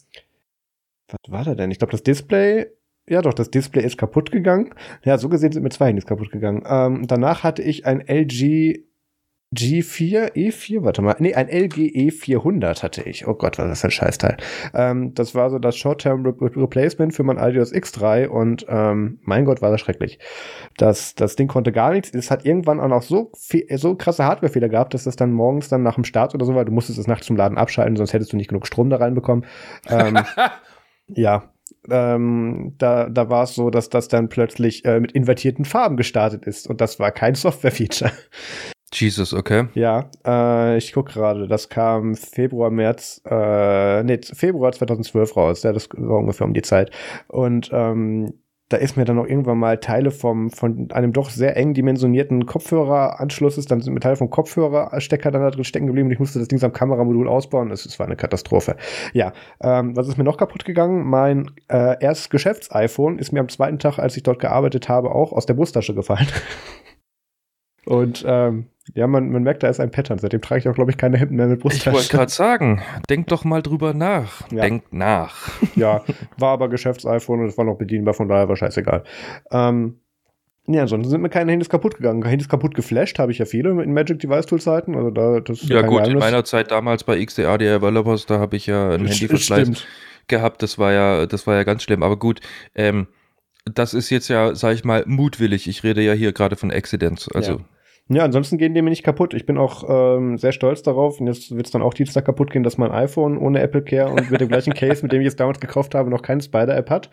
was war da denn? Ich glaube, das Display ja, doch, das Display ist kaputt gegangen. Ja, so gesehen sind mir zwei Handys kaputt gegangen. Ähm, danach hatte ich ein LG G4, E4, warte mal, nee, ein LG E400 hatte ich. Oh Gott, was ist das für ein Scheißteil. Ähm, das war so das Short-Term Re Replacement für mein Aldios X3 und ähm, mein Gott, war das schrecklich. Das, das Ding konnte gar nichts. Es hat irgendwann auch noch so, viel, so krasse Hardwarefehler gehabt, dass das dann morgens dann nach dem Start oder so war, du musstest es nachts zum Laden abschalten, sonst hättest du nicht genug Strom da reinbekommen. Ähm, ja, ähm, da, da war es so, dass das dann plötzlich äh, mit invertierten Farben gestartet ist und das war kein Software-Feature. Jesus, okay. Ja, äh, ich gucke gerade, das kam Februar, März, äh, nee, Februar 2012 raus, ja, das war ungefähr um die Zeit. Und ähm, da ist mir dann noch irgendwann mal Teile vom, von einem doch sehr eng dimensionierten Kopfhöreranschlusses, dann sind mir Teile vom Kopfhörerstecker dann da drin stecken geblieben und ich musste das Ding am Kameramodul ausbauen. Das, das war eine Katastrophe. Ja, ähm, was ist mir noch kaputt gegangen? Mein äh, erstes Geschäfts-iPhone ist mir am zweiten Tag, als ich dort gearbeitet habe, auch aus der Brusttasche gefallen. und ähm, ja, man, man merkt, da ist ein Pattern. Seitdem trage ich auch, glaube ich, keine Hemden mehr mit Brusttaschen. Ich wollte gerade sagen, denk doch mal drüber nach. Ja. Denk nach. Ja, war aber Geschäfts-iPhone und es war noch bedienbar, von daher war scheißegal. Ähm, ja, ansonsten sind mir keine Handys kaputt gegangen. Handys kaputt geflasht habe ich ja viele in Magic Device Tool Zeiten. Also da, das ja gut, Geheimnis. in meiner Zeit damals bei XDA Developers, da habe ich ja ein Handy verschleißt gehabt. Das war ja, das war ja ganz schlimm. Aber gut, ähm, das ist jetzt ja, sag ich mal, mutwillig. Ich rede ja hier gerade von Accidents. Also ja. Ja, ansonsten gehen die mir nicht kaputt. Ich bin auch ähm, sehr stolz darauf. Und jetzt wird es dann auch Dienstag kaputt gehen, dass mein iPhone ohne Apple Care und mit dem gleichen Case, mit dem ich es damals gekauft habe, noch keine Spider-App hat.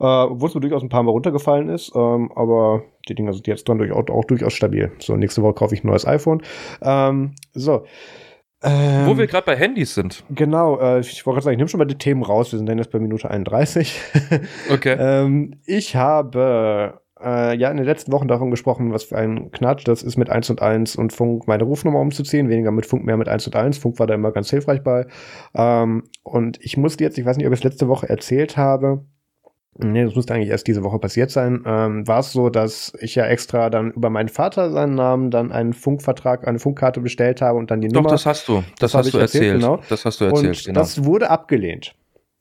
Äh, Obwohl es mir durchaus ein paar Mal runtergefallen ist. Ähm, aber die Dinger sind jetzt dann durchaus, auch durchaus stabil. So, nächste Woche kaufe ich ein neues iPhone. Ähm, so. Ähm, Wo wir gerade bei Handys sind. Genau, äh, ich wollte gerade sagen, ich nehme schon mal die Themen raus. Wir sind dann jetzt bei Minute 31. okay. ähm, ich habe äh, ja in den letzten Wochen davon gesprochen, was für ein Knatsch das ist mit 1 und 1 und Funk meine Rufnummer umzuziehen, weniger mit Funk, mehr mit 1 und 1. Funk war da immer ganz hilfreich bei. Ähm, und ich musste jetzt, ich weiß nicht, ob ich es letzte Woche erzählt habe, Nee, das müsste eigentlich erst diese Woche passiert sein. Ähm, war es so, dass ich ja extra dann über meinen Vater seinen Namen dann einen Funkvertrag, eine Funkkarte bestellt habe und dann die Doch, Nummer. Doch, das hast du. Das, das hast du erzählt. erzählt. Genau. Das hast du erzählt. Und genau. das wurde abgelehnt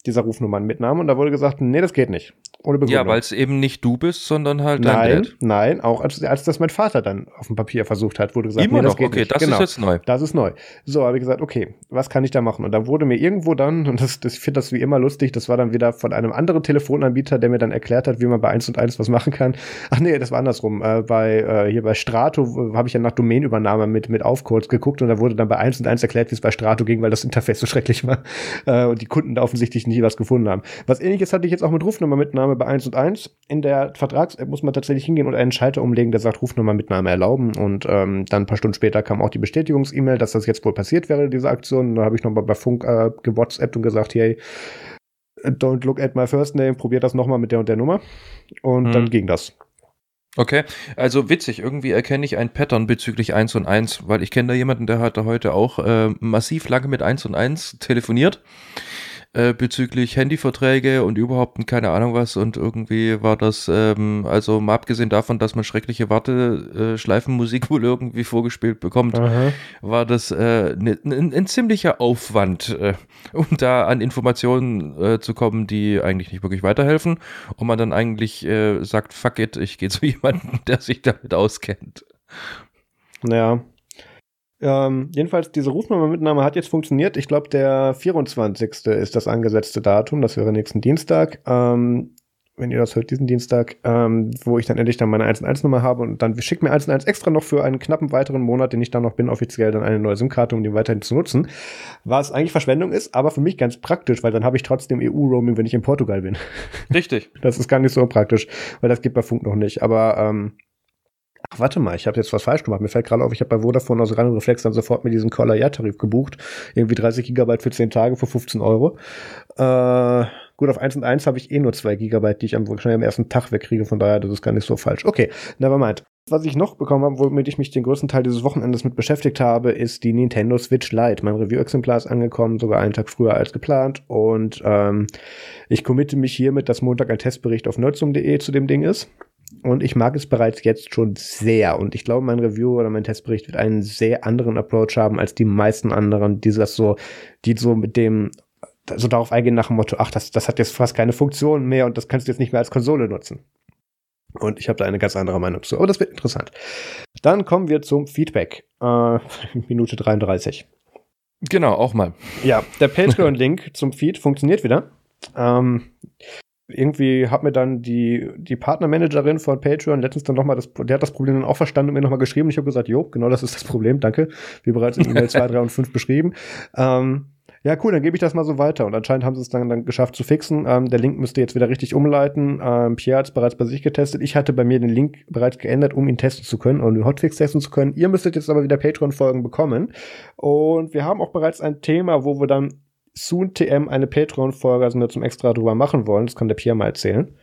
dieser Rufnummernmitnahme und da wurde gesagt, nee, das geht nicht. Ohne Begründung. Ja, weil es eben nicht du bist, sondern halt nein, dein Dad. Nein, auch als, als das mein Vater dann auf dem Papier versucht hat, wurde gesagt, Immer nee, das noch, geht okay, nicht. das genau, ist jetzt neu. Das ist neu. So, habe ich gesagt, okay, was kann ich da machen? Und da wurde mir irgendwo dann, und das, das ich finde das wie immer lustig, das war dann wieder von einem anderen Telefonanbieter, der mir dann erklärt hat, wie man bei 1 und 1 was machen kann. Ach nee, das war andersrum. Äh, bei, äh, hier bei Strato habe ich ja nach Domainübernahme mit, mit Aufcodes geguckt und da wurde dann bei 1 und 1 erklärt, wie es bei Strato ging, weil das Interface so schrecklich war äh, und die Kunden da offensichtlich nie was gefunden haben. Was ähnliches hatte ich jetzt auch mit Rufnummermitnahme Rufnummer bei 1 und 1. In der Vertrags-App muss man tatsächlich hingehen und einen Schalter umlegen, der sagt Rufnummer mit Name erlauben. Und ähm, dann ein paar Stunden später kam auch die Bestätigungs-E-Mail, dass das jetzt wohl passiert wäre, diese Aktion. Da habe ich nochmal bei Funk äh, gewhatsappt und gesagt, hey, don't look at my first name, probiert das nochmal mit der und der Nummer. Und hm. dann ging das. Okay, also witzig, irgendwie erkenne ich ein Pattern bezüglich 1 und 1, weil ich kenne da jemanden, der hat da heute auch äh, massiv lange mit 1 und 1 telefoniert äh, bezüglich Handyverträge und überhaupt keine Ahnung was und irgendwie war das, ähm, also mal abgesehen davon, dass man schreckliche Warteschleifenmusik wohl irgendwie vorgespielt bekommt, Aha. war das äh, ne, ein, ein, ziemlicher Aufwand, äh, um da an Informationen äh, zu kommen, die eigentlich nicht wirklich weiterhelfen und man dann eigentlich äh, sagt, fuck it, ich gehe zu jemandem, der sich damit auskennt. Ja, ähm, jedenfalls, diese Rufnummer-Mitnahme hat jetzt funktioniert. Ich glaube, der 24. ist das angesetzte Datum. Das wäre nächsten Dienstag. Ähm, wenn ihr das hört, diesen Dienstag, ähm, wo ich dann endlich dann meine 1-1-Nummer habe und dann schickt mir 1-1 extra noch für einen knappen weiteren Monat, den ich dann noch bin, offiziell dann eine neue SIM-Karte, um die weiterhin zu nutzen. Was eigentlich Verschwendung ist, aber für mich ganz praktisch, weil dann habe ich trotzdem EU-Roaming, wenn ich in Portugal bin. Richtig. Das ist gar nicht so praktisch, weil das geht bei Funk noch nicht. Aber ähm, Ach, warte mal, ich habe jetzt was falsch gemacht. Mir fällt gerade auf, ich habe bei Vodafone aus reinem Reflex dann sofort mit diesem Caller-Jahr-Tarif gebucht. Irgendwie 30 Gigabyte für 10 Tage für 15 Euro. Äh, gut, auf 1 und 1 habe ich eh nur 2 Gigabyte, die ich am, wahrscheinlich am ersten Tag wegkriege. Von daher, das ist gar nicht so falsch. Okay, never mind. Was ich noch bekommen habe, womit ich mich den größten Teil dieses Wochenendes mit beschäftigt habe, ist die Nintendo Switch Lite. Mein Review-Exemplar ist angekommen, sogar einen Tag früher als geplant. Und ähm, ich committe mich hiermit, dass Montag ein Testbericht auf nerdsum.de zu dem Ding ist. Und ich mag es bereits jetzt schon sehr. Und ich glaube, mein Review oder mein Testbericht wird einen sehr anderen Approach haben als die meisten anderen, die das so, die so mit dem, so darauf eingehen nach dem Motto, ach, das, das hat jetzt fast keine Funktion mehr und das kannst du jetzt nicht mehr als Konsole nutzen. Und ich habe da eine ganz andere Meinung zu. Aber das wird interessant. Dann kommen wir zum Feedback. Äh, Minute 33. Genau, auch mal. Ja, der Patreon-Link zum Feed funktioniert wieder. Ähm, irgendwie hat mir dann die, die Partnermanagerin von Patreon letztens dann nochmal das, der hat das Problem dann auch verstanden und mir nochmal geschrieben. Ich habe gesagt, jo, genau das ist das Problem, danke. Wie bereits in E-Mail 2, 3 und 5 beschrieben. Ähm, ja, cool, dann gebe ich das mal so weiter. Und anscheinend haben sie es dann, dann geschafft zu fixen. Ähm, der Link müsste jetzt wieder richtig umleiten. Ähm, Pierre hat es bereits bei sich getestet. Ich hatte bei mir den Link bereits geändert, um ihn testen zu können und den Hotfix testen zu können. Ihr müsstet jetzt aber wieder Patreon-Folgen bekommen. Und wir haben auch bereits ein Thema, wo wir dann Soon TM eine Patreon-Folge also zum Extra drüber machen wollen. Das kann der Pierre mal erzählen.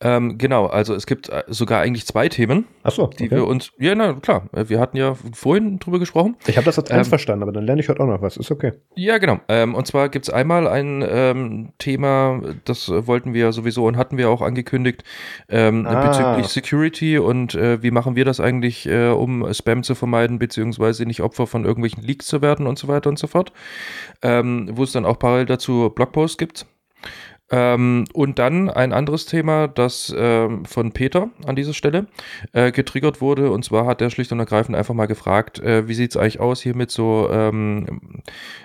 Ähm, genau, also es gibt äh, sogar eigentlich zwei Themen, Ach so, okay. die wir uns, ja, na klar, äh, wir hatten ja vorhin drüber gesprochen. Ich habe das als eins ähm, verstanden, aber dann lerne ich heute auch noch was, ist okay. Ja, genau. Ähm, und zwar gibt es einmal ein ähm, Thema, das wollten wir sowieso und hatten wir auch angekündigt, ähm, ah. bezüglich Security und äh, wie machen wir das eigentlich, äh, um Spam zu vermeiden, beziehungsweise nicht Opfer von irgendwelchen Leaks zu werden und so weiter und so fort. Ähm, wo es dann auch parallel dazu Blogposts gibt. Ähm, und dann ein anderes Thema, das ähm, von Peter an dieser Stelle äh, getriggert wurde. Und zwar hat er schlicht und ergreifend einfach mal gefragt, äh, wie sieht es eigentlich aus hier mit so, ähm,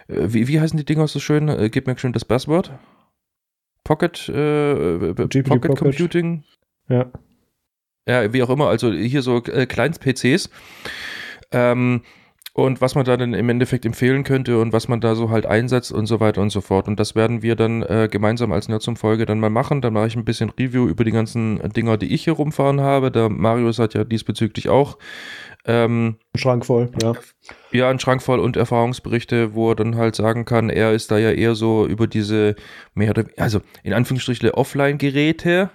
äh, wie, wie heißen die Dinger so schön? Äh, gib mir schön das Buzzword. Pocket, äh, Pocket, Pocket Computing. Ja. Ja, wie auch immer, also hier so äh, Kleinst-PCs. Ähm, und was man da dann im Endeffekt empfehlen könnte und was man da so halt einsetzt und so weiter und so fort. Und das werden wir dann äh, gemeinsam als Nerdsum-Folge dann mal machen. Dann mache ich ein bisschen Review über die ganzen Dinger, die ich hier rumfahren habe. Der Marius hat ja diesbezüglich auch ähm, ein Schrank voll, ja. Ja, ein Schrank voll und Erfahrungsberichte, wo er dann halt sagen kann, er ist da ja eher so über diese mehr oder also in Anführungsstrichen Offline-Geräte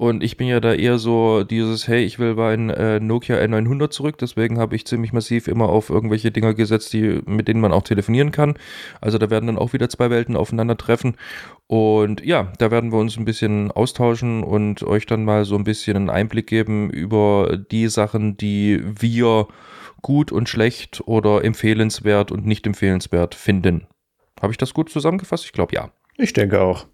und ich bin ja da eher so dieses, hey, ich will bei einem äh, Nokia N900 zurück, deswegen habe ich ziemlich massiv immer auf irgendwelche Dinger gesetzt, die, mit denen man auch telefonieren kann. Also da werden dann auch wieder zwei Welten aufeinandertreffen. Und ja, da werden wir uns ein bisschen austauschen und euch dann mal so ein bisschen einen Einblick geben über die Sachen, die wir gut und schlecht oder empfehlenswert und nicht empfehlenswert finden. Habe ich das gut zusammengefasst? Ich glaube ja. Ich denke auch.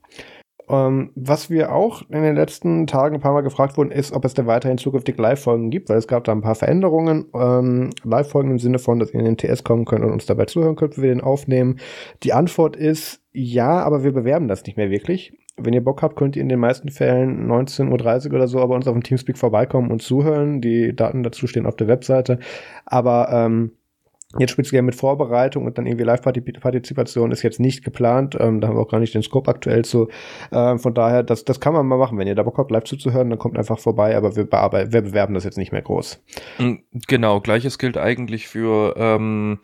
Ähm, was wir auch in den letzten Tagen ein paar Mal gefragt wurden, ist, ob es da weiterhin zukünftig Live-Folgen gibt, weil es gab da ein paar Veränderungen. Ähm, Live-Folgen im Sinne von, dass ihr in den TS kommen könnt und uns dabei zuhören könnt, wie wir den aufnehmen. Die Antwort ist ja, aber wir bewerben das nicht mehr wirklich. Wenn ihr Bock habt, könnt ihr in den meisten Fällen 19.30 Uhr oder so bei uns auf dem Teamspeak vorbeikommen und zuhören. Die Daten dazu stehen auf der Webseite. Aber ähm, Jetzt speziell mit Vorbereitung und dann irgendwie Live-Partizipation ist jetzt nicht geplant. Ähm, da haben wir auch gar nicht den Scope aktuell zu. Ähm, von daher, das, das kann man mal machen. Wenn ihr da Bock habt, live zuzuhören, dann kommt einfach vorbei. Aber wir, wir bewerben das jetzt nicht mehr groß. Mm, genau, gleiches gilt eigentlich für ähm,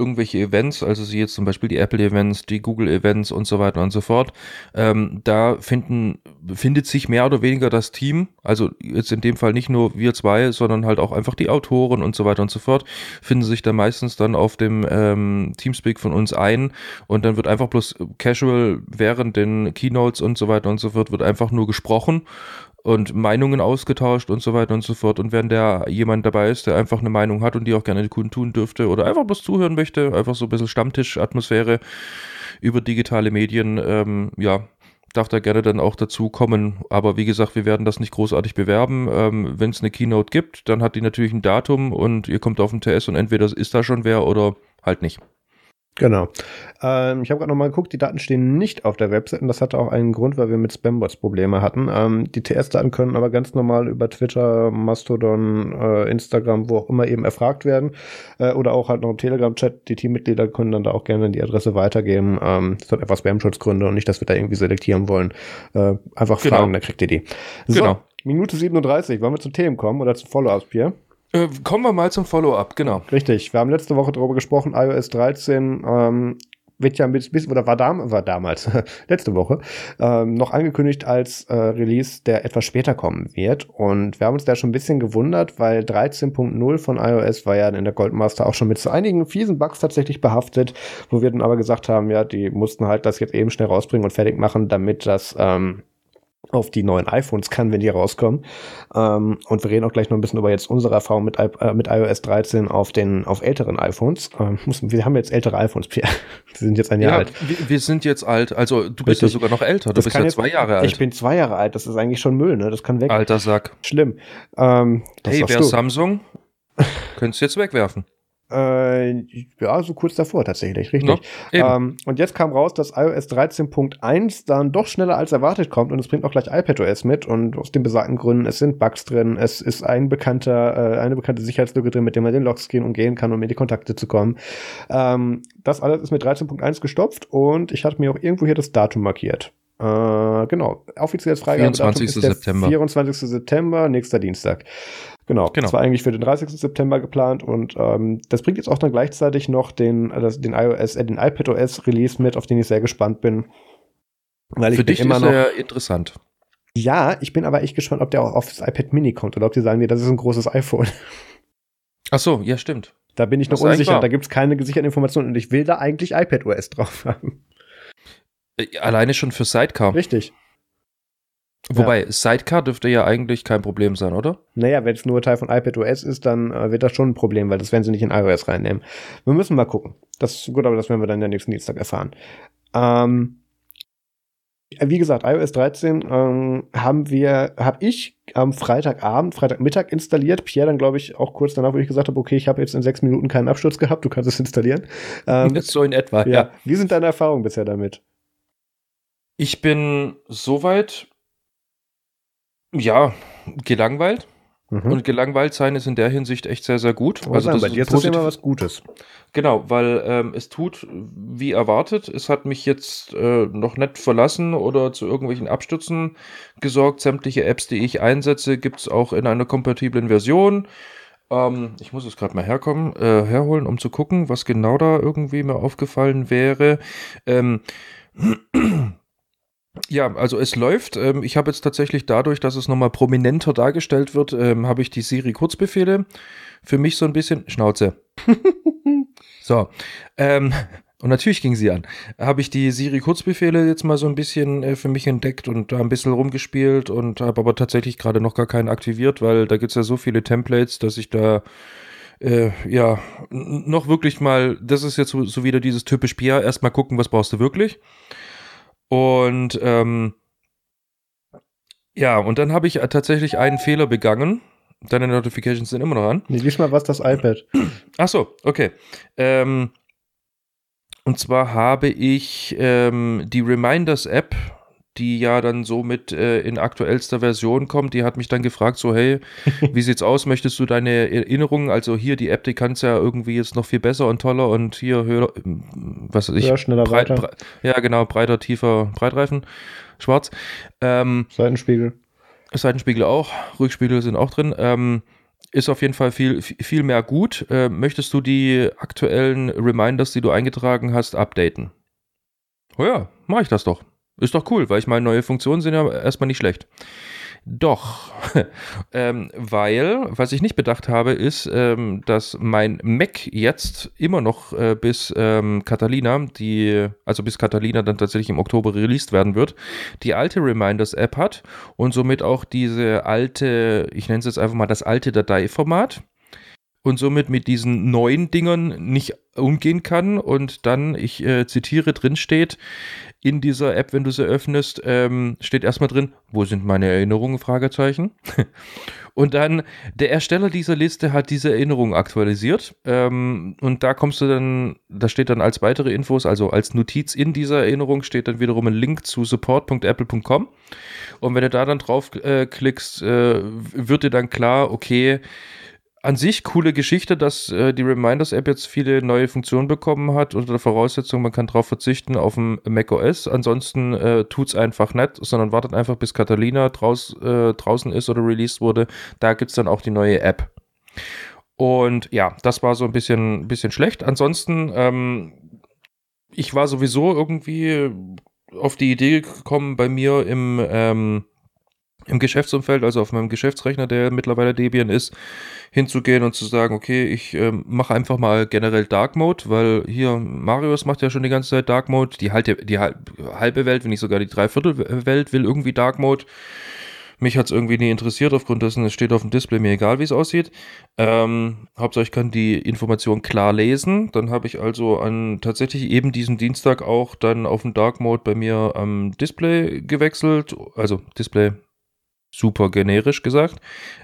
irgendwelche Events, also sie jetzt zum Beispiel die Apple-Events, die Google-Events und so weiter und so fort. Ähm, da finden, findet sich mehr oder weniger das Team, also jetzt in dem Fall nicht nur wir zwei, sondern halt auch einfach die Autoren und so weiter und so fort, finden sich da meistens dann auf dem ähm, Teamspeak von uns ein und dann wird einfach bloß casual während den Keynotes und so weiter und so fort, wird einfach nur gesprochen und Meinungen ausgetauscht und so weiter und so fort. Und wenn da jemand dabei ist, der einfach eine Meinung hat und die auch gerne kundtun dürfte oder einfach bloß zuhören möchte, einfach so ein bisschen Stammtisch-Atmosphäre über digitale Medien, ähm, ja, darf da gerne dann auch dazu kommen. Aber wie gesagt, wir werden das nicht großartig bewerben. Ähm, Wenn es eine Keynote gibt, dann hat die natürlich ein Datum und ihr kommt auf den TS und entweder ist da schon wer oder halt nicht. Genau. Ähm, ich habe gerade nochmal geguckt, die Daten stehen nicht auf der Website und das hatte auch einen Grund, weil wir mit Spambots Probleme hatten. Ähm, die TS-Daten können aber ganz normal über Twitter, Mastodon, äh, Instagram, wo auch immer eben erfragt werden. Äh, oder auch halt noch im Telegram-Chat. Die Teammitglieder können dann da auch gerne die Adresse weitergeben. Ähm, das hat einfach Spam-Schutzgründe und nicht, dass wir da irgendwie selektieren wollen. Äh, einfach genau. fragen, dann kriegt ihr die. So, genau. Minute 37. Wollen wir zu Themen kommen oder zu Follow-ups, Pierre? Äh, kommen wir mal zum Follow-up, genau. Richtig. Wir haben letzte Woche darüber gesprochen, iOS 13 ähm, wird ja bis, bis oder war, dam war damals, letzte Woche, ähm, noch angekündigt als äh, Release, der etwas später kommen wird. Und wir haben uns da schon ein bisschen gewundert, weil 13.0 von iOS war ja in der Goldmaster auch schon mit so einigen fiesen Bugs tatsächlich behaftet, wo wir dann aber gesagt haben, ja, die mussten halt das jetzt eben schnell rausbringen und fertig machen, damit das ähm, auf die neuen iPhones kann, wenn die rauskommen. Ähm, und wir reden auch gleich noch ein bisschen über jetzt unsere Erfahrung mit, äh, mit iOS 13 auf den auf älteren iPhones. Ähm, wir haben jetzt ältere iPhones, Pierre. Die sind jetzt ein Jahr ja, alt. Wir, wir, sind jetzt alt. Also du bist Richtig. ja sogar noch älter. Du das bist ja jetzt, zwei Jahre alt. Ich bin zwei Jahre alt. Das ist eigentlich schon Müll, ne? Das kann weg. Alter Sack. Schlimm. Ähm, hey, wer Samsung? Könntest du jetzt wegwerfen. Äh, ja, so kurz davor tatsächlich, richtig. Ja, ähm, und jetzt kam raus, dass iOS 13.1 dann doch schneller als erwartet kommt und es bringt auch gleich iPadOS mit und aus den besagten Gründen, es sind Bugs drin, es ist ein bekannter, äh, eine bekannte Sicherheitslücke drin, mit der man den Lockscreen umgehen kann, um in die Kontakte zu kommen. Ähm, das alles ist mit 13.1 gestopft und ich hatte mir auch irgendwo hier das Datum markiert. Äh, genau, offizielles Freigabe 24. September. 24. September, nächster Dienstag. Genau, genau. Das war eigentlich für den 30. September geplant und ähm, das bringt jetzt auch dann gleichzeitig noch den, äh, den iOS, äh, den iPadOS Release mit, auf den ich sehr gespannt bin. Weil für dich immer ist noch, er interessant. Ja, ich bin aber echt gespannt, ob der auch auf das iPad Mini kommt oder ob die sagen, nee, das ist ein großes iPhone. Ach so, ja, stimmt. Da bin ich noch unsicher. Da gibt es keine gesicherten Informationen und ich will da eigentlich iPadOS drauf haben. Äh, alleine schon für Sidecar. Richtig. Wobei, ja. Sidecar dürfte ja eigentlich kein Problem sein, oder? Naja, wenn es nur Teil von iPadOS ist, dann äh, wird das schon ein Problem, weil das werden sie nicht in iOS reinnehmen. Wir müssen mal gucken. Das ist gut, aber das werden wir dann der nächsten Dienstag erfahren. Ähm, wie gesagt, iOS 13 ähm, haben wir, habe ich am Freitagabend, Freitagmittag installiert. Pierre dann, glaube ich, auch kurz danach, wo ich gesagt habe, okay, ich habe jetzt in sechs Minuten keinen Absturz gehabt, du kannst es installieren. Ähm, so in etwa, ja. ja. Wie sind deine Erfahrungen bisher damit? Ich bin soweit ja, gelangweilt. Mhm. Und gelangweilt sein ist in der Hinsicht echt sehr, sehr gut. Oh, also das ist jetzt ist immer was Gutes. Genau, weil ähm, es tut wie erwartet. Es hat mich jetzt äh, noch nicht verlassen oder zu irgendwelchen Abstürzen gesorgt. Sämtliche Apps, die ich einsetze, gibt es auch in einer kompatiblen Version. Ähm, ich muss es gerade mal herkommen, äh, herholen, um zu gucken, was genau da irgendwie mir aufgefallen wäre. Ähm, ja, also es läuft. Ähm, ich habe jetzt tatsächlich dadurch, dass es nochmal prominenter dargestellt wird, ähm, habe ich die Siri-Kurzbefehle für mich so ein bisschen Schnauze. so. Ähm, und natürlich ging sie an. Habe ich die Siri-Kurzbefehle jetzt mal so ein bisschen äh, für mich entdeckt und da ein bisschen rumgespielt und habe aber tatsächlich gerade noch gar keinen aktiviert, weil da gibt es ja so viele Templates, dass ich da äh, ja noch wirklich mal, das ist jetzt so, so wieder dieses typisch Pia, erstmal gucken, was brauchst du wirklich. Und ähm, ja, und dann habe ich tatsächlich einen Fehler begangen. Deine Notifications sind immer noch an. Nee, diesmal war es das iPad. Ach so, okay. Ähm, und zwar habe ich ähm, die Reminders-App, die ja dann so mit äh, in aktuellster Version kommt, die hat mich dann gefragt, so, hey, wie sieht's aus? Möchtest du deine Erinnerungen, also hier die App, die kannst ja irgendwie jetzt noch viel besser und toller und hier höher, was weiß ich, Ja, schneller breit, breit, ja genau, breiter, tiefer, Breitreifen, schwarz. Ähm, Seitenspiegel. Seitenspiegel auch, Rückspiegel sind auch drin. Ähm, ist auf jeden Fall viel, viel mehr gut. Äh, möchtest du die aktuellen Reminders, die du eingetragen hast, updaten? Oh ja, mache ich das doch. Ist doch cool, weil ich meine, neue Funktionen sind ja erstmal nicht schlecht. Doch, ähm, weil, was ich nicht bedacht habe, ist, ähm, dass mein Mac jetzt immer noch äh, bis ähm, Catalina, die, also bis Catalina dann tatsächlich im Oktober released werden wird, die alte Reminders-App hat und somit auch diese alte, ich nenne es jetzt einfach mal das alte Dateiformat und somit mit diesen neuen Dingern nicht umgehen kann und dann, ich äh, zitiere, drin steht, in dieser App, wenn du sie öffnest, ähm, steht erstmal drin, wo sind meine Erinnerungen? Fragezeichen. und dann, der Ersteller dieser Liste hat diese Erinnerungen aktualisiert. Ähm, und da kommst du dann, da steht dann als weitere Infos, also als Notiz in dieser Erinnerung steht dann wiederum ein Link zu support.apple.com. Und wenn du da dann drauf äh, äh, wird dir dann klar, okay, an sich coole Geschichte, dass äh, die Reminders-App jetzt viele neue Funktionen bekommen hat unter der Voraussetzung, man kann darauf verzichten auf dem macOS. Ansonsten äh, tut's einfach nicht, sondern wartet einfach, bis Catalina draus, äh, draußen ist oder released wurde. Da gibt's dann auch die neue App. Und ja, das war so ein bisschen, bisschen schlecht. Ansonsten, ähm, ich war sowieso irgendwie auf die Idee gekommen, bei mir im, ähm, im Geschäftsumfeld, also auf meinem Geschäftsrechner, der mittlerweile Debian ist, hinzugehen und zu sagen, okay, ich ähm, mache einfach mal generell Dark Mode, weil hier Marius macht ja schon die ganze Zeit Dark Mode, die, halte, die halbe Welt, wenn nicht sogar die Dreiviertelwelt will irgendwie Dark Mode. Mich hat es irgendwie nie interessiert, aufgrund dessen, es steht auf dem Display, mir egal, wie es aussieht. Ähm, Hauptsache, ich kann die Information klar lesen. Dann habe ich also an tatsächlich eben diesen Dienstag auch dann auf den Dark Mode bei mir am Display gewechselt. Also Display super generisch gesagt,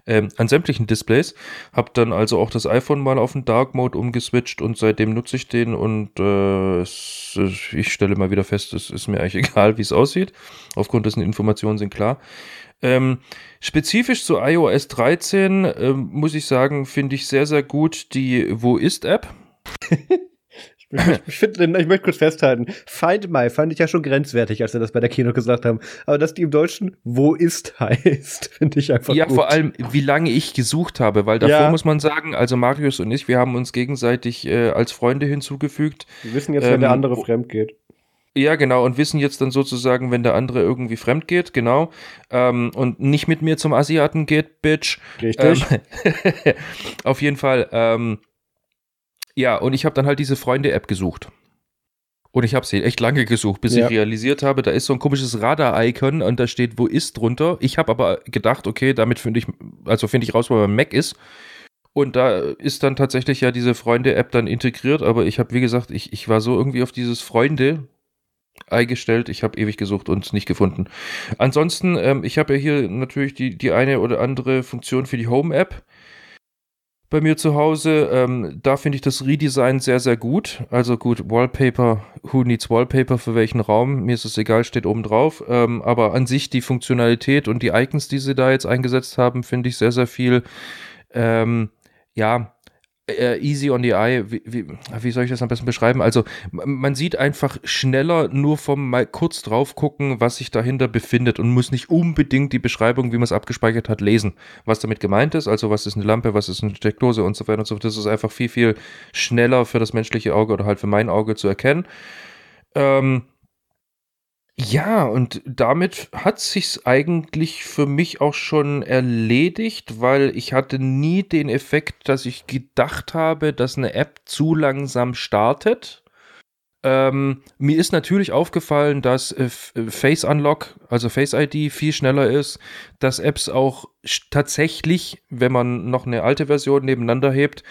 ähm, an sämtlichen Displays. Hab dann also auch das iPhone mal auf den Dark Mode umgeswitcht und seitdem nutze ich den und äh, es, ich stelle mal wieder fest, es ist mir eigentlich egal, wie es aussieht. Aufgrund dessen Informationen sind klar. Ähm, spezifisch zu iOS 13 ähm, muss ich sagen, finde ich sehr, sehr gut die Wo ist App. Ich, ich, find, ich möchte kurz festhalten, Find My fand ich ja schon grenzwertig, als wir das bei der Kino gesagt haben. Aber dass die im Deutschen Wo ist heißt, finde ich einfach Ja, gut. vor allem, wie lange ich gesucht habe, weil davor Ja. muss man sagen, also Marius und ich, wir haben uns gegenseitig äh, als Freunde hinzugefügt. Wir wissen jetzt, wenn der ähm, andere fremd geht. Ja, genau, und wissen jetzt dann sozusagen, wenn der andere irgendwie fremd geht, genau, ähm, und nicht mit mir zum Asiaten geht, Bitch. Richtig. Ähm, auf jeden Fall, ähm, ja, und ich habe dann halt diese Freunde-App gesucht. Und ich habe sie echt lange gesucht, bis Ja. ich realisiert habe, da ist so ein komisches Radar-Icon und da steht, wo ist drunter. Ich habe aber gedacht, okay, damit finde ich, also finde ich raus, wo mein Mac ist. Und da ist dann tatsächlich ja diese Freunde-App dann integriert, aber ich habe, wie gesagt, ich, ich war so irgendwie auf dieses Freunde eingestellt. Ich habe ewig gesucht und es nicht gefunden. Ansonsten, ähm, ich habe ja hier natürlich die, die eine oder andere Funktion für die Home-App bei mir zu Hause. Ähm, da finde ich das Redesign sehr, sehr gut. Also gut, Wallpaper, who needs Wallpaper für welchen Raum? Mir ist es egal, steht oben drauf. Ähm, aber an sich die Funktionalität und die Icons, die sie da jetzt eingesetzt haben, finde ich sehr, sehr viel. Ähm, ja, easy on the eye, wie, wie, wie soll ich das am besten beschreiben? Also man sieht einfach schneller nur vom mal kurz drauf gucken, was sich dahinter befindet und muss nicht unbedingt die Beschreibung, wie man es abgespeichert hat, lesen. Was damit gemeint ist, also was ist eine Lampe, was ist eine Steckdose und so weiter und so fort. Das ist einfach viel, viel schneller für das menschliche Auge oder halt für mein Auge zu erkennen. Ähm, ja, und damit hat sich's eigentlich für mich auch schon erledigt, weil ich hatte nie den Effekt, dass ich gedacht habe, dass eine App zu langsam startet. Ähm, mir ist natürlich aufgefallen, dass äh, äh, Face Unlock, also Face ID, viel schneller ist, dass Apps auch tatsächlich, wenn man noch eine alte Version nebeneinander hebt,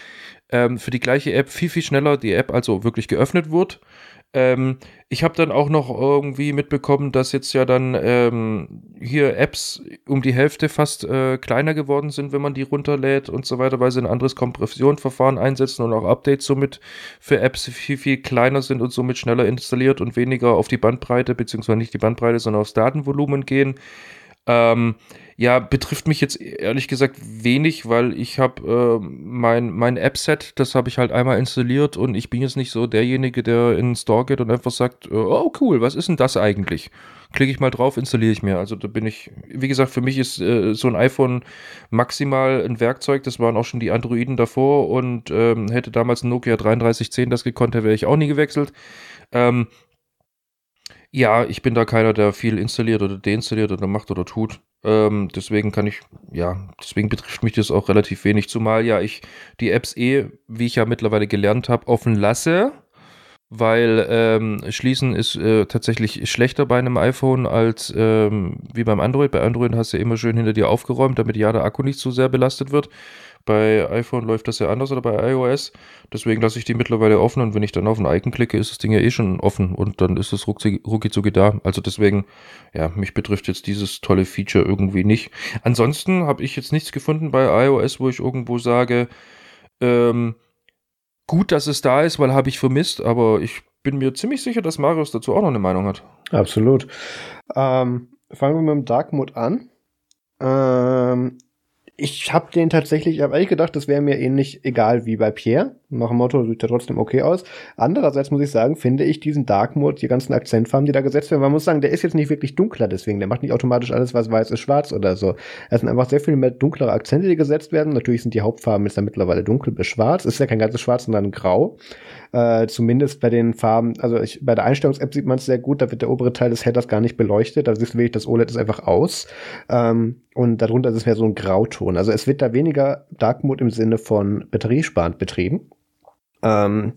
ähm, für die gleiche App viel, viel schneller die App also wirklich geöffnet wird. Ähm, ich habe dann auch noch irgendwie mitbekommen, dass jetzt ja dann ähm, hier Apps um die Hälfte fast äh, kleiner geworden sind, wenn man die runterlädt und so weiter, weil sie ein anderes Kompressionsverfahren einsetzen und auch Updates somit für Apps viel, viel kleiner sind und somit schneller installiert und weniger auf die Bandbreite, beziehungsweise nicht die Bandbreite, sondern aufs Datenvolumen gehen. Ähm, ja, betrifft mich jetzt ehrlich gesagt wenig, weil ich habe äh, mein, mein App-Set, das habe ich halt einmal installiert und ich bin jetzt nicht so derjenige, der in den Store geht und einfach sagt, äh, oh cool, was ist denn das eigentlich? Klicke ich mal drauf, installiere ich mir. Also da bin ich, wie gesagt, für mich ist äh, so ein iPhone maximal ein Werkzeug. Das waren auch schon die Androiden davor und ähm, hätte damals ein Nokia 3310 das gekonnt, wäre ich auch nie gewechselt. Ähm, ja, ich bin da keiner, der viel installiert oder deinstalliert oder macht oder tut. Ähm, deswegen kann ich, ja, deswegen betrifft mich das auch relativ wenig. Zumal ja ich die Apps eh, wie ich ja mittlerweile gelernt habe, offen lasse. Weil ähm, Schließen ist äh, tatsächlich schlechter bei einem iPhone als ähm, wie beim Android. Bei Android hast du ja immer schön hinter dir aufgeräumt, damit ja der Akku nicht zu sehr belastet wird. Bei iPhone läuft das ja anders oder bei iOS. Deswegen lasse ich die mittlerweile offen und wenn ich dann auf ein Icon klicke, ist das Ding ja eh schon offen und dann ist es rucki da. Also deswegen, ja, mich betrifft jetzt dieses tolle Feature irgendwie nicht. Ansonsten habe ich jetzt nichts gefunden bei iOS, wo ich irgendwo sage, ähm, gut, dass es da ist, weil habe ich vermisst, aber ich bin mir ziemlich sicher, dass Marius dazu auch noch eine Meinung hat. Absolut. Ähm, fangen wir mit dem Dark Mode an. Ähm, ich habe den tatsächlich, ich habe eigentlich gedacht, das wäre mir ähnlich egal wie bei Pierre. Nach dem Motto sieht er trotzdem okay aus. Andererseits muss ich sagen, finde ich diesen Dark Mode, die ganzen Akzentfarben, die da gesetzt werden, man muss sagen, der ist jetzt nicht wirklich dunkler, deswegen, der macht nicht automatisch alles, was weiß ist, schwarz oder so. Es sind einfach sehr viel mehr dunklere Akzente, die gesetzt werden. Natürlich sind die Hauptfarben jetzt dann mittlerweile dunkel bis schwarz. Ist ja kein ganzes Schwarz, sondern grau. Äh, zumindest bei den Farben, also ich, bei der Einstellungs-App sieht man es sehr gut, da wird der obere Teil des Headers gar nicht beleuchtet, da siehst du wirklich, das OLED ist einfach aus. Ähm, und darunter ist es mehr so ein Grauton. Also es wird da weniger Dark Mode im Sinne von batteriesparend betrieben. Ähm,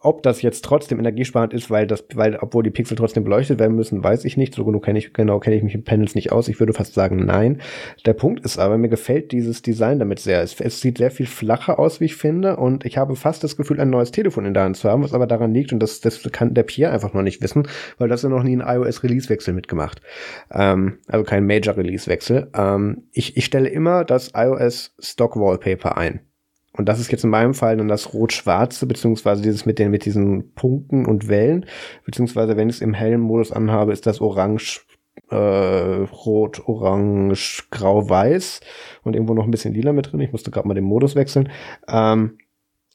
ob das jetzt trotzdem energiesparend ist, weil das, weil, obwohl die Pixel trotzdem beleuchtet werden müssen, weiß ich nicht. So genug kenne ich, genau kenne ich mich in Panels nicht aus. Ich würde fast sagen, nein. Der Punkt ist aber, mir gefällt dieses Design damit sehr. Es, es sieht sehr viel flacher aus, wie ich finde, und ich habe fast das Gefühl, ein neues Telefon in der Hand zu haben, was aber daran liegt, und das, das kann der Pierre einfach noch nicht wissen, weil das ja noch nie einen iOS-Release-Wechsel mitgemacht. Ähm, also kein Major-Release-Wechsel. Ähm, ich, ich stelle immer das iOS Stock Wallpaper ein. Und das ist jetzt in meinem Fall dann das Rot-Schwarze, beziehungsweise dieses mit den, mit diesen Punkten und Wellen, beziehungsweise wenn ich es im hellen Modus anhabe, ist das Orange, äh, Rot, Orange, Grau, Weiß und irgendwo noch ein bisschen lila mit drin. Ich musste gerade mal den Modus wechseln. Ähm,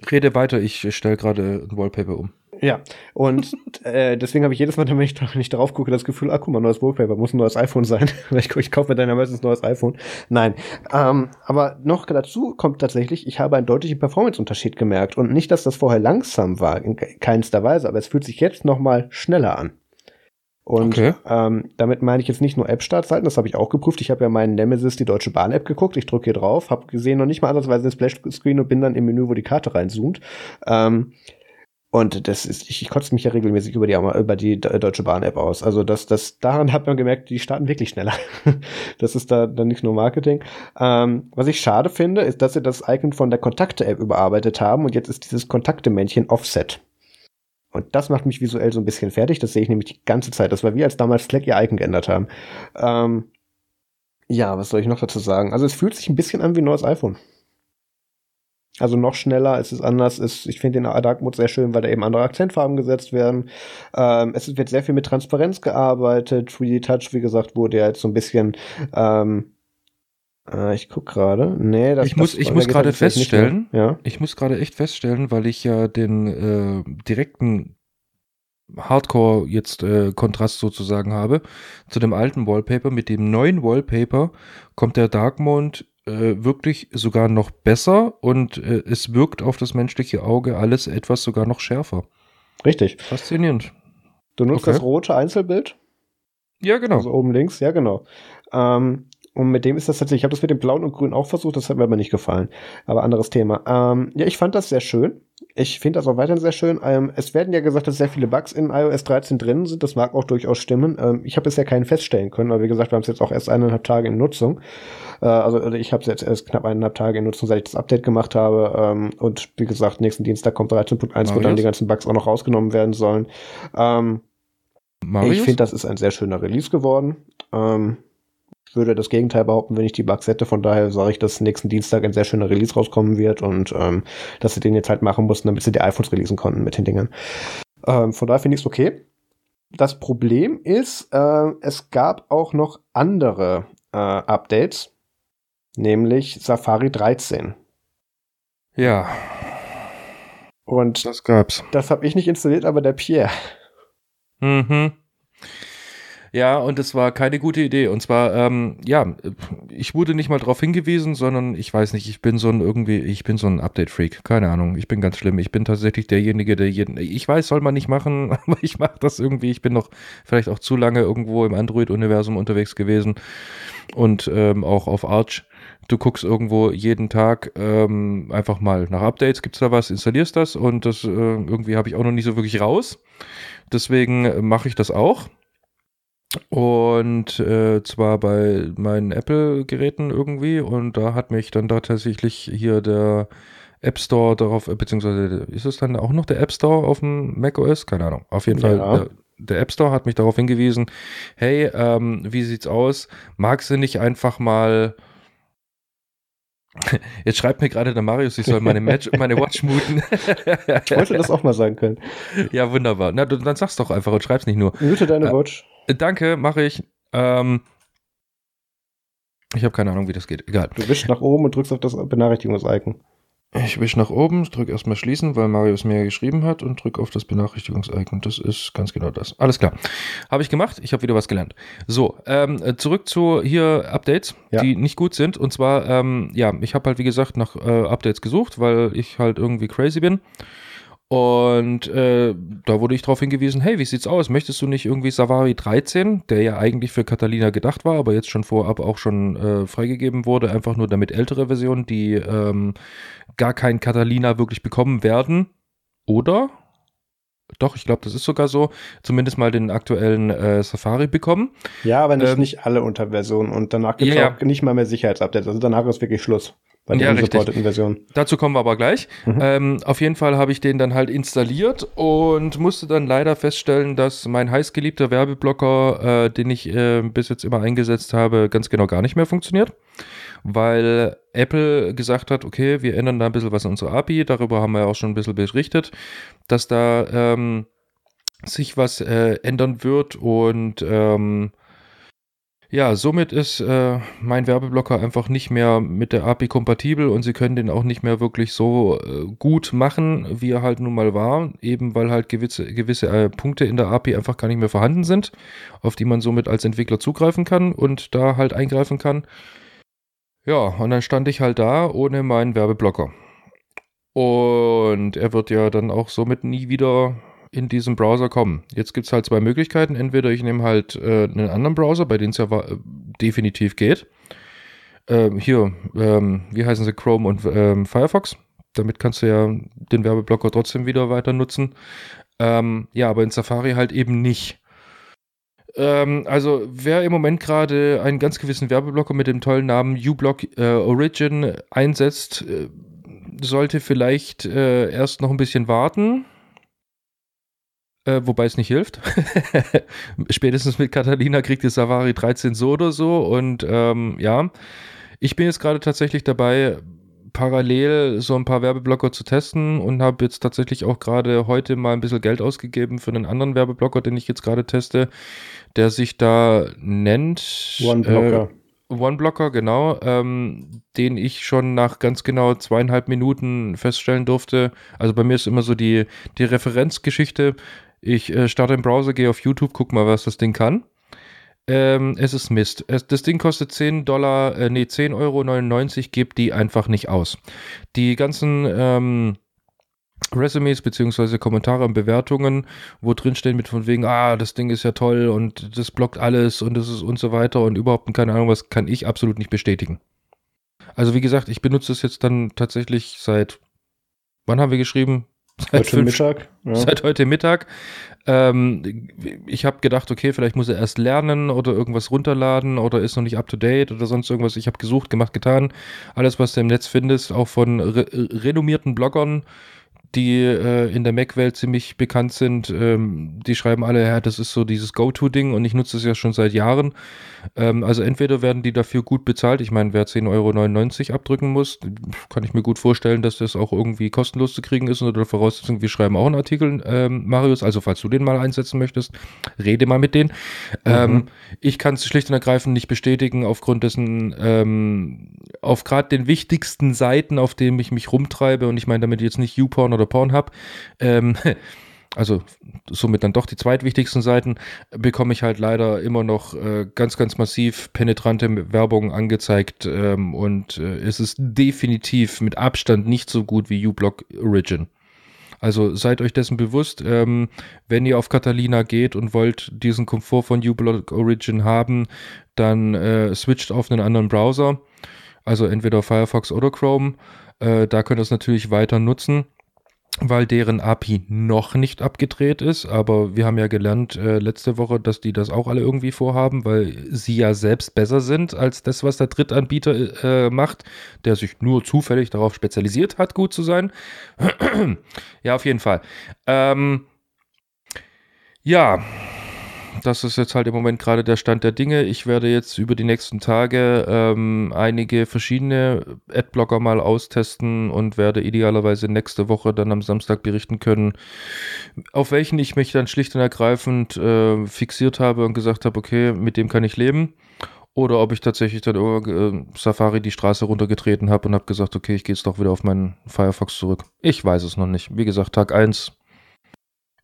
Rede weiter, ich stelle gerade ein Wallpaper um. Ja, und äh, deswegen habe ich jedes Mal, wenn ich, wenn ich darauf gucke, das Gefühl, ah, guck mal, neues Wallpaper, muss ein neues iPhone sein. ich, ich kaufe mir dann meistens ein neues iPhone. Nein, ähm, aber noch dazu kommt tatsächlich, ich habe einen deutlichen Performance-Unterschied gemerkt. Und nicht, dass das vorher langsam war, in keinster Weise, aber es fühlt sich jetzt noch mal schneller an. Und okay. ähm, damit meine ich jetzt nicht nur App-Startzeiten, das habe ich auch geprüft. Ich habe ja meinen Nemesis, die Deutsche Bahn-App geguckt. Ich drücke hier drauf, habe gesehen noch nicht mal ansatzweise den Splash-Screen und bin dann im Menü, wo die Karte reinzoomt. Ähm, und das ist, ich, ich kotze mich ja regelmäßig über die, über die Deutsche Bahn-App aus. Also das, das, daran hat man gemerkt, die starten wirklich schneller. das ist da dann nicht nur Marketing. Ähm, was ich schade finde, ist, dass sie das Icon von der Kontakte-App überarbeitet haben und jetzt ist dieses Kontakte-Männchen Offset. Und das macht mich visuell so ein bisschen fertig. Das sehe ich nämlich die ganze Zeit. Das war wie als damals Slack ihr Icon geändert haben. Ähm, ja, was soll ich noch dazu sagen? Also es fühlt sich ein bisschen an wie ein neues iPhone. Also noch schneller, es ist anders. ist, ich finde den Dark Mode sehr schön, weil da eben andere Akzentfarben gesetzt werden. Ähm, es wird sehr viel mit Transparenz gearbeitet. 3D Touch, wie gesagt, wurde ja jetzt so ein bisschen ähm, äh, ich guck gerade. Nee, das Ich muss, ich muss gerade feststellen, ja? ich muss gerade echt feststellen, weil ich ja den äh, direkten Hardcore jetzt äh, Kontrast sozusagen habe zu dem alten Wallpaper. Mit dem neuen Wallpaper kommt der Dark Mode äh, wirklich sogar noch besser und äh, es wirkt auf das menschliche Auge alles etwas sogar noch schärfer. Richtig. Faszinierend. Du nutzt okay. das rote Einzelbild? Ja, genau. Also oben links, ja, genau. Ähm, und mit dem ist das tatsächlich, ich habe das mit dem blauen und grün auch versucht, das hat mir aber nicht gefallen. Aber anderes Thema. Ähm, ja, ich fand das sehr schön. Ich finde das auch weiterhin sehr schön. Ähm, es werden ja gesagt, dass sehr viele Bugs in iOS 13 drin sind. Das mag auch durchaus stimmen. Ähm, ich habe bisher keinen feststellen können, aber wie gesagt, wir haben es jetzt auch erst eineinhalb Tage in Nutzung. Äh, also ich habe es jetzt erst knapp eineinhalb Tage in Nutzung, seit ich das Update gemacht habe. Ähm, und wie gesagt, nächsten Dienstag kommt 13.1, wo dann die ganzen Bugs auch noch rausgenommen werden sollen. Ähm, ich finde, das ist ein sehr schöner Release geworden. Ähm, würde das Gegenteil behaupten, wenn ich die Bugs hätte. Von daher sage ich, dass nächsten Dienstag ein sehr schöner Release rauskommen wird und ähm, dass sie den jetzt halt machen mussten, damit sie die iPhones releasen konnten mit den Dingen. Ähm, von daher finde ich es okay. Das Problem ist, äh, es gab auch noch andere äh, Updates, nämlich Safari 13. Ja. Und das gab's. Das habe ich nicht installiert, aber der Pierre. Mhm. Ja, und es war keine gute Idee. Und zwar, ähm, ja, ich wurde nicht mal darauf hingewiesen, sondern ich weiß nicht, ich bin so ein irgendwie, ich bin so ein Update-Freak. Keine Ahnung, ich bin ganz schlimm. Ich bin tatsächlich derjenige, der jeden, ich weiß, soll man nicht machen, aber ich mache das irgendwie. Ich bin noch vielleicht auch zu lange irgendwo im Android-Universum unterwegs gewesen und ähm, auch auf Arch. Du guckst irgendwo jeden Tag ähm, einfach mal nach Updates, gibt's da was, installierst das und das äh, irgendwie habe ich auch noch nicht so wirklich raus. Deswegen mache ich das auch. Und äh, zwar bei meinen Apple-Geräten irgendwie. Und da hat mich dann da tatsächlich hier der App Store darauf, äh, beziehungsweise ist es dann auch noch der App Store auf dem macOS? Keine Ahnung. Auf jeden Fall, der, der, App Store hat mich darauf hingewiesen, hey, ähm, wie sieht's aus? Magst du nicht einfach mal Jetzt schreibt mir gerade der Marius, ich soll meine, Match, meine Watch muten. ich wollte das auch mal sagen können. Ja, wunderbar. Na, du, dann sag's doch einfach und schreib's nicht nur. Mute deine äh, Watch. Danke, mache ich. Ähm, ich habe keine Ahnung, wie das geht. Egal. Du wischst nach oben und drückst auf das Benachrichtigungs-Icon. Ich wisch nach oben, drück erstmal schließen, weil Marius mir geschrieben hat und drück auf das Benachrichtigungs-Icon. Das ist ganz genau das. Alles klar. Habe ich gemacht. Ich habe wieder was gelernt. So, ähm, zurück zu hier Updates, ja. die nicht gut sind. Und zwar, ähm, ja, ich habe halt wie gesagt nach äh, Updates gesucht, weil ich halt irgendwie crazy bin. Und äh, da wurde ich darauf hingewiesen, hey, wie sieht's aus? Möchtest du nicht irgendwie Savari 13, der ja eigentlich für Catalina gedacht war, aber jetzt schon vorab auch schon äh, freigegeben wurde, einfach nur damit ältere Versionen, die ähm, gar kein Catalina wirklich bekommen werden? Oder? Doch, ich glaube, das ist sogar so. Zumindest mal den aktuellen äh, Safari bekommen. Ja, aber nicht, ähm, nicht alle Unterversionen. Und danach gibt es ja, auch nicht mal mehr Sicherheitsupdates. Also danach ist wirklich Schluss bei der ja, unsupporteten Version. Dazu kommen wir aber gleich. Mhm. Ähm, auf jeden Fall habe ich den dann halt installiert und musste dann leider feststellen, dass mein heißgeliebter Werbeblocker, äh, den ich äh, bis jetzt immer eingesetzt habe, ganz genau gar nicht mehr funktioniert. Weil Apple gesagt hat, okay, wir ändern da ein bisschen was an unserer API, darüber haben wir ja auch schon ein bisschen berichtet, dass da ähm, sich was äh, ändern wird und ähm, ja, somit ist äh, mein Werbeblocker einfach nicht mehr mit der API kompatibel und sie können den auch nicht mehr wirklich so äh, gut machen, wie er halt nun mal war, eben weil halt gewisse, gewisse äh, Punkte in der API einfach gar nicht mehr vorhanden sind, auf die man somit als Entwickler zugreifen kann und da halt eingreifen kann. Ja, und dann stand ich halt da ohne meinen Werbeblocker. Und er wird ja dann auch somit nie wieder in diesem Browser kommen. Jetzt gibt es halt zwei Möglichkeiten. Entweder ich nehme halt äh, einen anderen Browser, bei dem es ja äh, definitiv geht. Ähm, hier, ähm, wie heißen sie, Chrome und ähm, Firefox. Damit kannst du ja den Werbeblocker trotzdem wieder weiter nutzen. Ähm, ja, aber in Safari halt eben nicht. Ähm, also, wer im Moment gerade einen ganz gewissen Werbeblocker mit dem tollen Namen uBlock äh, Origin einsetzt, äh, sollte vielleicht äh, erst noch ein bisschen warten äh, wobei es nicht hilft. Spätestens mit Catalina kriegt die Savari 13 so oder so. Und ähm, ja, ich bin jetzt gerade tatsächlich dabei, parallel so ein paar Werbeblocker zu testen und habe jetzt tatsächlich auch gerade heute mal ein bisschen Geld ausgegeben für einen anderen Werbeblocker, den ich jetzt gerade teste, der sich da nennt. OneBlocker. Äh, One-Blocker, genau, ähm, den ich schon nach ganz genau zweieinhalb Minuten feststellen durfte. Also bei mir ist immer so die, die Referenzgeschichte. Ich äh, starte im Browser, gehe auf YouTube, guck mal, was das Ding kann. Ähm, es ist Mist. Es, das Ding kostet 10 Dollar, äh, nee, 10,99 Euro, gebt die einfach nicht aus. Die ganzen ähm, Resumes beziehungsweise Kommentare und Bewertungen, wo drin stehen mit von wegen, ah, das Ding ist ja toll und das blockt alles und das ist und so weiter und überhaupt keine Ahnung, was kann ich absolut nicht bestätigen. Also wie gesagt, ich benutze es jetzt dann tatsächlich seit, wann haben wir geschrieben? Seit heute fünf, Mittag. Ja. Seit heute Mittag. Ähm, ich habe gedacht, okay, vielleicht muss er erst lernen oder irgendwas runterladen oder ist noch nicht up to date oder sonst irgendwas. Ich habe gesucht, gemacht, getan. Alles, was du im Netz findest, auch von re renommierten Bloggern, die äh, in der Mac-Welt ziemlich bekannt sind, ähm, die schreiben alle, ja, das ist so dieses Go-To-Ding und ich nutze es ja schon seit Jahren. Ähm, also entweder werden die dafür gut bezahlt, ich meine, wer 10,99 Euro abdrücken muss, kann ich mir gut vorstellen, dass das auch irgendwie kostenlos zu kriegen ist unter der Voraussetzung, wir schreiben auch einen Artikel, ähm, Marius, also falls du den mal einsetzen möchtest, rede mal mit denen. Ähm, mhm. ich kann es schlicht und ergreifend nicht bestätigen, aufgrund dessen, ähm, auf gerade den wichtigsten Seiten, auf denen ich mich rumtreibe, und ich meine damit jetzt nicht YouPorn oder oder Pornhub, ähm, also somit dann doch die zweitwichtigsten Seiten, bekomme ich halt leider immer noch äh, ganz, ganz massiv penetrante Werbung angezeigt ähm, und äh, es ist definitiv mit Abstand nicht so gut wie uBlock Origin. Also seid euch dessen bewusst, ähm, wenn ihr auf Catalina geht und wollt diesen Komfort von uBlock Origin haben, dann äh, switcht auf einen anderen Browser, also entweder Firefox oder Chrome. Äh, da könnt ihr es natürlich weiter nutzen weil deren API noch nicht abgedreht ist. Aber wir haben ja gelernt äh, letzte Woche, dass die das auch alle irgendwie vorhaben, weil sie ja selbst besser sind als das, was der Drittanbieter äh, macht, der sich nur zufällig darauf spezialisiert hat, gut zu sein. ja, auf jeden Fall. Ähm, ja, das ist jetzt halt im Moment gerade der Stand der Dinge. Ich werde jetzt über die nächsten Tage ähm, einige verschiedene Adblocker mal austesten und werde idealerweise nächste Woche dann am Samstag berichten können, auf welchen ich mich dann schlicht und ergreifend äh, fixiert habe und gesagt habe, okay, mit dem kann ich leben. Oder ob ich tatsächlich dann äh, Safari die Straße runtergetreten habe und habe gesagt, okay, ich gehe jetzt doch wieder auf meinen Firefox zurück. Ich weiß es noch nicht. Wie gesagt, Tag 1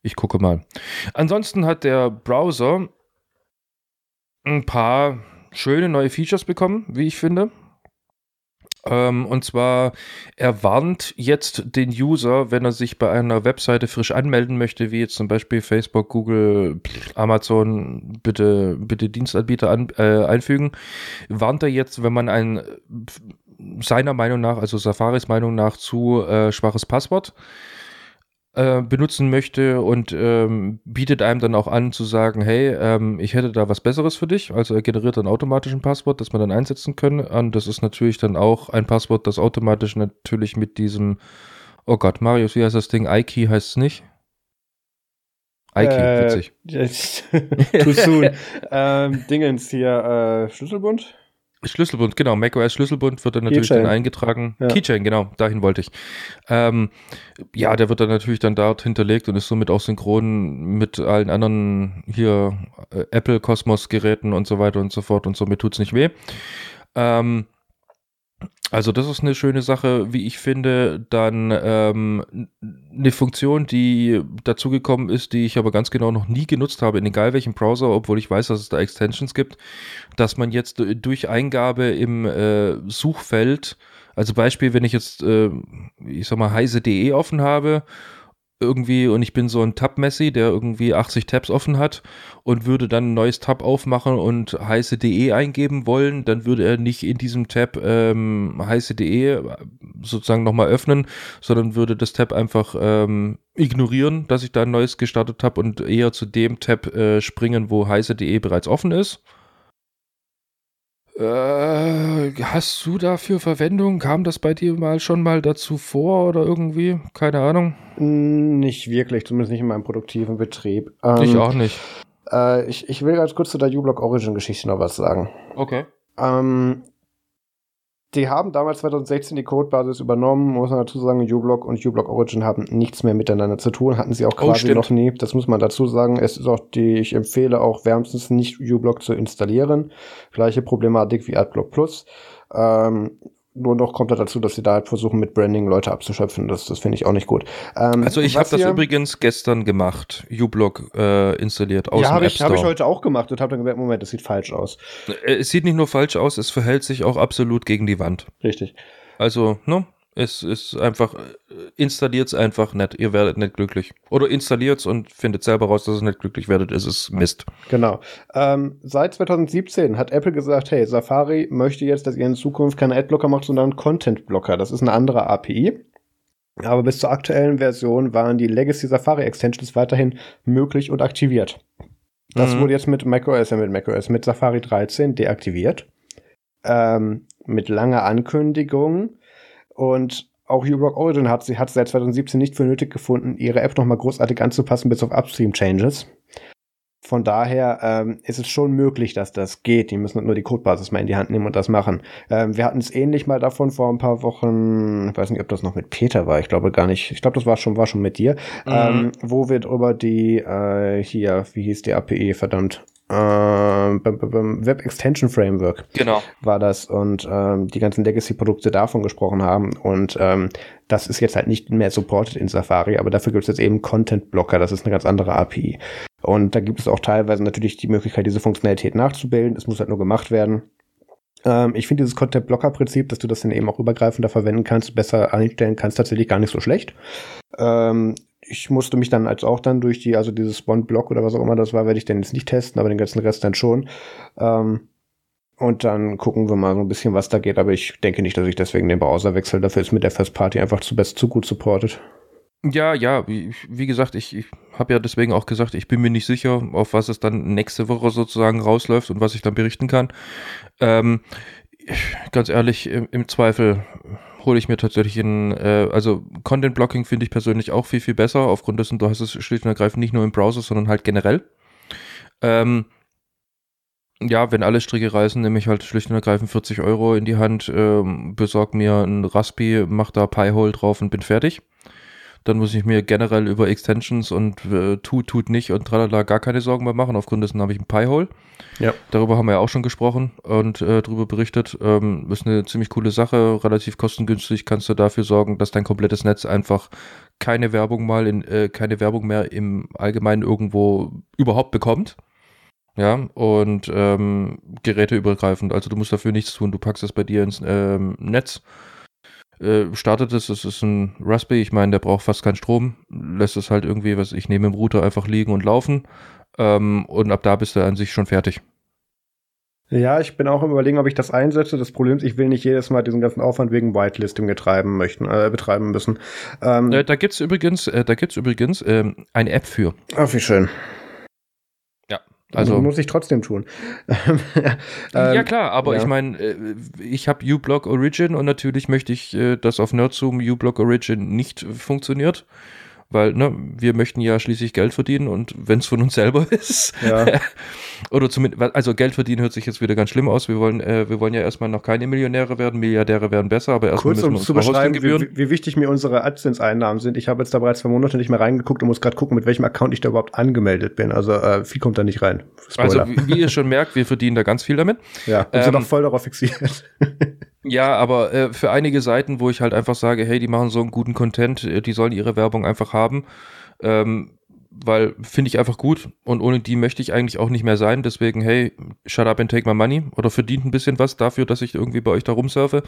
ich gucke mal. Ansonsten hat der Browser ein paar schöne neue Features bekommen, wie ich finde. Ähm, und zwar, er warnt jetzt den User, wenn er sich bei einer Webseite frisch anmelden möchte, wie jetzt zum Beispiel Facebook, Google, Amazon, bitte, bitte Dienstanbieter an, äh, einfügen, warnt er jetzt, wenn man ein seiner Meinung nach, also Safaris Meinung nach, zu äh, schwaches Passwort äh, benutzen möchte und ähm, bietet einem dann auch an zu sagen, hey, ähm, ich hätte da was Besseres für dich. Also er generiert dann automatisch ein Passwort, das man dann einsetzen können. Und das ist natürlich dann auch ein Passwort, das automatisch natürlich mit diesem, oh Gott, Marius, wie heißt das Ding? iKey heißt es nicht? iKey, äh, witzig. too soon. ähm, Dingens hier, äh, Schlüsselbund? Schlüsselbund, genau. macOS Schlüsselbund wird dann natürlich Keychain. dann eingetragen. Ja. Keychain, genau, dahin wollte ich. Ähm, ja, der wird dann natürlich dann dort hinterlegt und ist somit auch synchron mit allen anderen hier äh, Apple Cosmos Geräten und so weiter und so fort und somit tut es nicht weh. Ähm, also das ist eine schöne Sache, wie ich finde. Dann ähm, eine Funktion, die dazugekommen ist, die ich aber ganz genau noch nie genutzt habe, in egal welchem Browser, obwohl ich weiß, dass es da Extensions gibt, dass man jetzt durch Eingabe im äh, Suchfeld, also Beispiel, wenn ich jetzt, äh, ich sag mal, heise.de offen habe irgendwie und ich bin so ein Tab-Messi, der irgendwie 80 Tabs offen hat und würde dann ein neues Tab aufmachen und heiße.de eingeben wollen, dann würde er nicht in diesem Tab ähm, heiße.de sozusagen nochmal öffnen, sondern würde das Tab einfach ähm, ignorieren, dass ich da ein neues gestartet habe und eher zu dem Tab äh, springen, wo heiße.de bereits offen ist. Äh, hast du dafür Verwendung? Kam das bei dir mal schon mal dazu vor oder irgendwie? Keine Ahnung. Nicht wirklich, zumindest nicht in meinem produktiven Betrieb. Ähm, ich auch nicht. Äh, ich, ich will ganz kurz zu der uBlock Origin Geschichte noch was sagen. Okay. Ähm, die haben damals 2016 die Codebasis übernommen, muss man dazu sagen, uBlock und uBlock Origin haben nichts mehr miteinander zu tun, hatten sie auch oh, quasi oh, noch nie. Das muss man dazu sagen. Es ist auch die, ich empfehle auch wärmstens nicht uBlock zu installieren. Gleiche Problematik wie AdBlock Plus. Ähm, nur noch kommt da dazu, dass sie da halt versuchen, mit Branding Leute abzuschöpfen. Das, das finde ich auch nicht gut. Ähm, also ich habe das übrigens gestern gemacht, uBlock äh, installiert aus ja, dem App Store. Ja, habe ich heute auch gemacht und habe dann gemerkt, Moment, das sieht falsch aus. Äh, es sieht nicht nur falsch aus, es verhält sich auch absolut gegen die Wand. Richtig. Also, ne? Es ist einfach, äh, installiert es einfach nicht. Ihr werdet nicht glücklich. Oder installiert es und findet selber raus, dass ihr nicht glücklich werdet. Es ist Mist. Genau. Ähm, seit 2017 hat Apple gesagt, hey, Safari möchte jetzt, dass ihr in Zukunft keine Adblocker macht, sondern Content-Blocker. Das ist eine andere API. Aber bis zur aktuellen Version waren die Legacy Safari Extensions weiterhin möglich und aktiviert. Das mhm. wurde jetzt mit macOS, mit macOS, mit Safari 13 deaktiviert. Ähm, mit langer Ankündigung. Und auch uBlock Origin hat, sie hat seit 2017 nicht für nötig gefunden, ihre App nochmal großartig anzupassen bis auf Upstream-Changes. Von daher ähm, ist es schon möglich, dass das geht. Die müssen nur die Codebasis mal in die Hand nehmen und das machen. Ähm, wir hatten es ähnlich mal davon vor ein paar Wochen. Ich weiß nicht, ob das noch mit Peter war. Ich glaube gar nicht. Ich glaube, das war schon war schon mit dir, mhm. ähm, wo wir über die äh, hier, wie hieß die API, verdammt, ähm, Web Extension Framework genau. war das und ähm, die ganzen Legacy-Produkte davon gesprochen haben und ähm, das ist jetzt halt nicht mehr supported in Safari, aber dafür gibt es jetzt eben Content Blocker, das ist eine ganz andere API und da gibt es auch teilweise natürlich die Möglichkeit, diese Funktionalität nachzubilden, es muss halt nur gemacht werden. Ähm, ich finde dieses Content Blocker Prinzip, dass du das dann eben auch übergreifender verwenden kannst, besser einstellen kannst, tatsächlich gar nicht so schlecht. Ähm, ich musste mich dann als auch dann durch die, also dieses Bond-Block oder was auch immer das war, werde ich dann jetzt nicht testen, aber den ganzen Rest dann schon. Ähm, und dann gucken wir mal so ein bisschen, was da geht. Aber ich denke nicht, dass ich deswegen den Browser wechsle. Dafür ist mit der First Party einfach zu best zu gut supported. Ja, ja, wie, wie gesagt, ich, ich habe ja deswegen auch gesagt, ich bin mir nicht sicher, auf was es dann nächste Woche sozusagen rausläuft und was ich dann berichten kann. Ähm, ganz ehrlich, im, im Zweifel hole ich mir tatsächlich in, äh, also Content Blocking finde ich persönlich auch viel, viel besser, aufgrund dessen, du hast es schlicht und ergreifend nicht nur im Browser, sondern halt generell. Ähm, ja, wenn alle Stricke reißen, nehme ich halt schlicht und ergreifend 40 Euro in die Hand, ähm, besorg mir ein Raspi, mach da Pi-Hole drauf und bin fertig. Dann muss ich mir generell über Extensions und äh, tut, tut nicht und tralala gar keine Sorgen mehr machen. Aufgrund dessen habe ich ein Pi-Hole. Ja. Darüber haben wir ja auch schon gesprochen und äh, darüber berichtet. Ähm, ist eine ziemlich coole Sache, relativ kostengünstig. Kannst du dafür sorgen, dass dein komplettes Netz einfach keine Werbung mal in, äh, keine Werbung mehr im Allgemeinen irgendwo überhaupt bekommt. Ja, und ähm, geräteübergreifend. Also du musst dafür nichts tun. Du packst es bei dir ins ähm, Netz äh, startet es, es ist ein Raspberry, ich meine, der braucht fast keinen Strom, lässt es halt irgendwie, was ich nehme im Router einfach liegen und laufen ähm, und ab da bist du an sich schon fertig. Ja, ich bin auch im Überlegen, ob ich das einsetze. Das Problem ist, ich will nicht jedes Mal diesen ganzen Aufwand wegen Whitelisting betreiben möchten, äh, betreiben müssen. Ähm, äh, da gibt's übrigens, äh, da gibt's übrigens ähm, eine App für. Ach, wie schön. Also muss ich trotzdem tun. ja ähm, klar, aber ja. ich meine, äh, ich habe uBlock Origin und natürlich möchte ich, äh, dass auf Nerdzoom uBlock Origin nicht funktioniert weil ne, wir möchten ja schließlich Geld verdienen und wenn es von uns selber ist, ja. oder zumindest, also Geld verdienen hört sich jetzt wieder ganz schlimm aus. Wir wollen, äh, wir wollen ja erstmal noch keine Millionäre werden, Milliardäre werden besser, aber erstmal müssen um wir uns zu beschreiben, wie, wie, wichtig mir unsere AdSense-Einnahmen sind. Ich habe jetzt da bereits zwei Monate nicht mehr reingeguckt und muss gerade gucken, mit welchem Account ich da überhaupt angemeldet bin. Also äh, viel kommt da nicht rein. Spoiler. Also wie, wie ihr schon merkt, wir verdienen da ganz viel damit. Ja, und ähm, sind auch voll darauf fixiert. Ja, aber äh, für einige Seiten, wo ich halt einfach sage, hey, die machen so einen guten Content, äh, die sollen ihre Werbung einfach haben, ähm, weil finde ich einfach gut und ohne die möchte ich eigentlich auch nicht mehr sein. Deswegen, hey, shut up and take my money oder verdient ein bisschen was dafür, dass ich irgendwie bei euch da rumsurfe.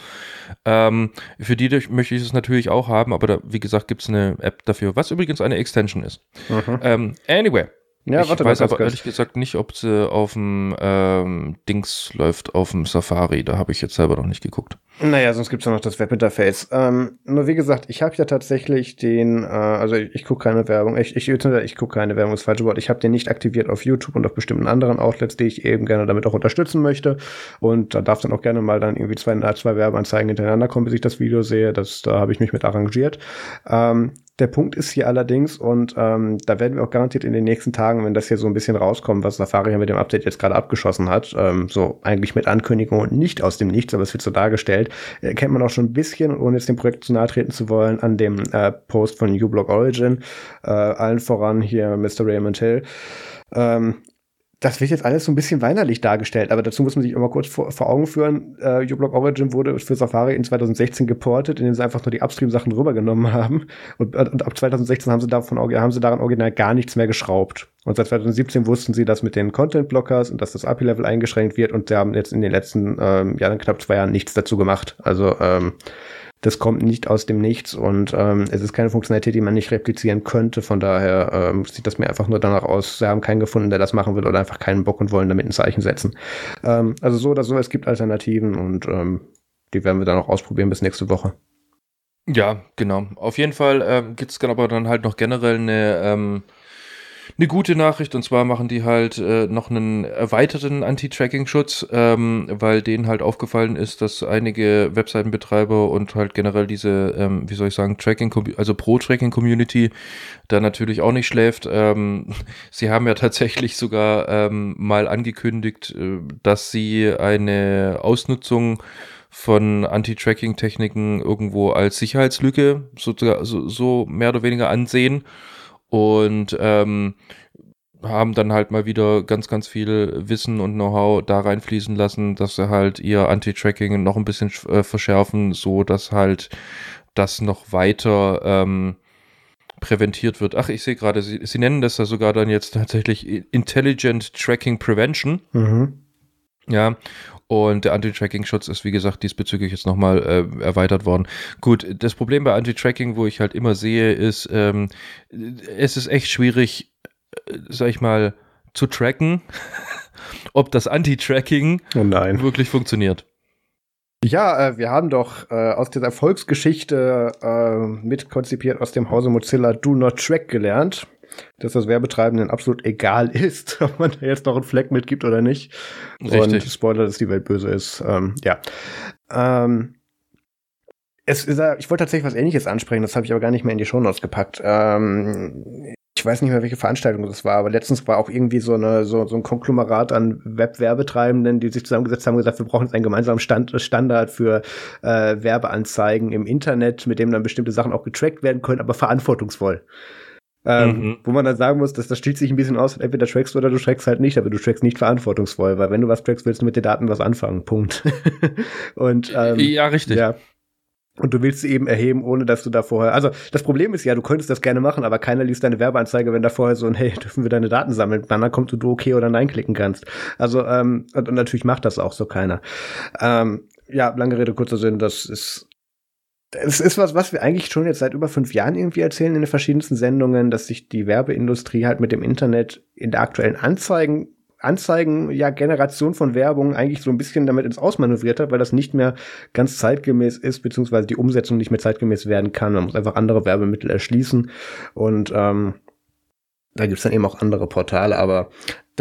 Ähm, für die möchte ich es natürlich auch haben, aber da, wie gesagt, gibt es eine App dafür, was übrigens eine Extension ist. Mhm. Ähm, anyway, ja, ich warte, weiß aber ehrlich gesagt nicht, ob sie auf dem ähm, Dings läuft, auf dem Safari. Da habe ich jetzt selber noch nicht geguckt. Naja, sonst gibt's ja noch das Webinterface. Ähm, nur wie gesagt, ich habe ja tatsächlich den, äh, also ich, ich gucke keine Werbung, ich, ich, ich gucke keine Werbung, das falsche Wort. Ich habe den nicht aktiviert auf YouTube und auf bestimmten anderen Outlets, die ich eben gerne damit auch unterstützen möchte. Und da darf dann auch gerne mal dann irgendwie zwei, zwei Werbeanzeigen hintereinander kommen, bis ich das Video sehe. Das, da habe ich mich mit arrangiert. Ähm, der Punkt ist hier allerdings, und ähm, da werden wir auch garantiert in den nächsten Tagen, wenn das hier so ein bisschen rauskommt, was Safari mit dem Update jetzt gerade abgeschossen hat, ähm, so eigentlich mit Ankündigung und nicht aus dem Nichts, aber es wird so dargestellt, äh, kennt man auch schon ein bisschen, ohne jetzt dem Projekt zu nahe treten zu wollen, an dem äh, Post von uBlock Origin, äh, allen voran hier Mr. Raymond Hill. Ähm, das wird jetzt alles so ein bisschen weinerlich dargestellt, aber dazu muss man sich immer kurz vor, vor Augen führen. Äh, uBlock Origin wurde für Safari in 2016 geportet, indem sie einfach nur die Upstream-Sachen rübergenommen haben. Und, und, ab 2016 haben sie, davon, haben sie daran original gar nichts mehr geschraubt. Und seit 2017 wussten sie das mit den Content-Blockers und dass das API-Level eingeschränkt wird und sie haben jetzt in den letzten ähm, Jahren, knapp zwei Jahren nichts dazu gemacht. Also ähm, das kommt nicht aus dem Nichts und ähm, es ist keine Funktionalität, die man nicht replizieren könnte. Von daher ähm, sieht das mir einfach nur danach aus, sie haben keinen gefunden, der das machen will oder einfach keinen Bock und wollen damit ein Zeichen setzen. Ähm, also so oder so, es gibt Alternativen und ähm, die werden wir dann auch ausprobieren bis nächste Woche. Ja, genau. Auf jeden Fall ähm, gibt es aber dann halt noch generell eine, ähm, eine gute Nachricht und zwar machen die halt äh, noch einen erweiterten Anti-Tracking-Schutz, ähm, weil denen halt aufgefallen ist, dass einige Webseitenbetreiber und halt generell diese, ähm, wie soll ich sagen, Tracking, also Pro-Tracking-Community da natürlich auch nicht schläft. Ähm, sie haben ja tatsächlich sogar ähm, mal angekündigt, äh, dass sie eine Ausnutzung von Anti-Tracking-Techniken irgendwo als Sicherheitslücke so, so, so mehr oder weniger ansehen und ähm, haben dann halt mal wieder ganz, ganz viel Wissen und Know-how da reinfließen lassen, dass sie halt ihr Anti-Tracking noch ein bisschen äh, verschärfen, so dass halt das noch weiter ähm, präventiert wird. Ach, ich sehe gerade, sie, sie nennen das ja sogar dann jetzt tatsächlich Intelligent Tracking Prevention. Mhm. Ja, und der Anti-Tracking-Schutz ist, wie gesagt, diesbezüglich jetzt nochmal äh, erweitert worden. Gut, das Problem bei Anti-Tracking, wo ich halt immer sehe, ist, ähm, es ist echt schwierig, äh, sag ich mal, zu tracken, ob das Anti-Tracking oh wirklich funktioniert. Ja, äh, wir haben doch äh, aus der Erfolgsgeschichte äh, mitkonzipiert aus dem Hause Mozilla Do Not Track gelernt dass das Werbetreibenden absolut egal ist, ob man da jetzt noch einen Fleck mitgibt oder nicht. Richtig. Und Spoiler, dass die Welt böse ist. Ähm, ja. Ähm, es ist, ich wollte tatsächlich was Ähnliches ansprechen, das habe ich aber gar nicht mehr in die Shownotes gepackt. Ähm, ich weiß nicht mehr, welche Veranstaltung das war, aber letztens war auch irgendwie so, eine, so, so ein Konglomerat an Webwerbetreibenden, die sich zusammengesetzt haben und gesagt, wir brauchen jetzt einen gemeinsamen Stand, Standard für äh, Werbeanzeigen im Internet, mit dem dann bestimmte Sachen auch getrackt werden können, aber verantwortungsvoll. Ähm, mhm. Wo man dann sagen muss, dass das schließt sich ein bisschen aus, entweder trackst oder du trackst halt nicht, aber du trackst nicht verantwortungsvoll, weil wenn du was trackst, willst du mit den Daten was anfangen. Punkt. und ähm, ja, richtig. Ja. Und du willst sie eben erheben, ohne dass du da vorher. Also das Problem ist ja, du könntest das gerne machen, aber keiner liest deine Werbeanzeige, wenn da vorher so ein Hey, dürfen wir deine Daten sammeln, dann kommt, du okay oder nein klicken kannst. Also ähm, und, und natürlich macht das auch so keiner. Ähm, ja, lange Rede kurzer Sinn, das ist es ist was, was wir eigentlich schon jetzt seit über fünf Jahren irgendwie erzählen in den verschiedensten Sendungen, dass sich die Werbeindustrie halt mit dem Internet in der aktuellen Anzeigen Anzeigen, ja, Generation von Werbung eigentlich so ein bisschen damit ins Ausmanövriert hat, weil das nicht mehr ganz zeitgemäß ist, beziehungsweise die Umsetzung nicht mehr zeitgemäß werden kann. Man muss einfach andere Werbemittel erschließen. Und ähm, da gibt's dann eben auch andere Portale, aber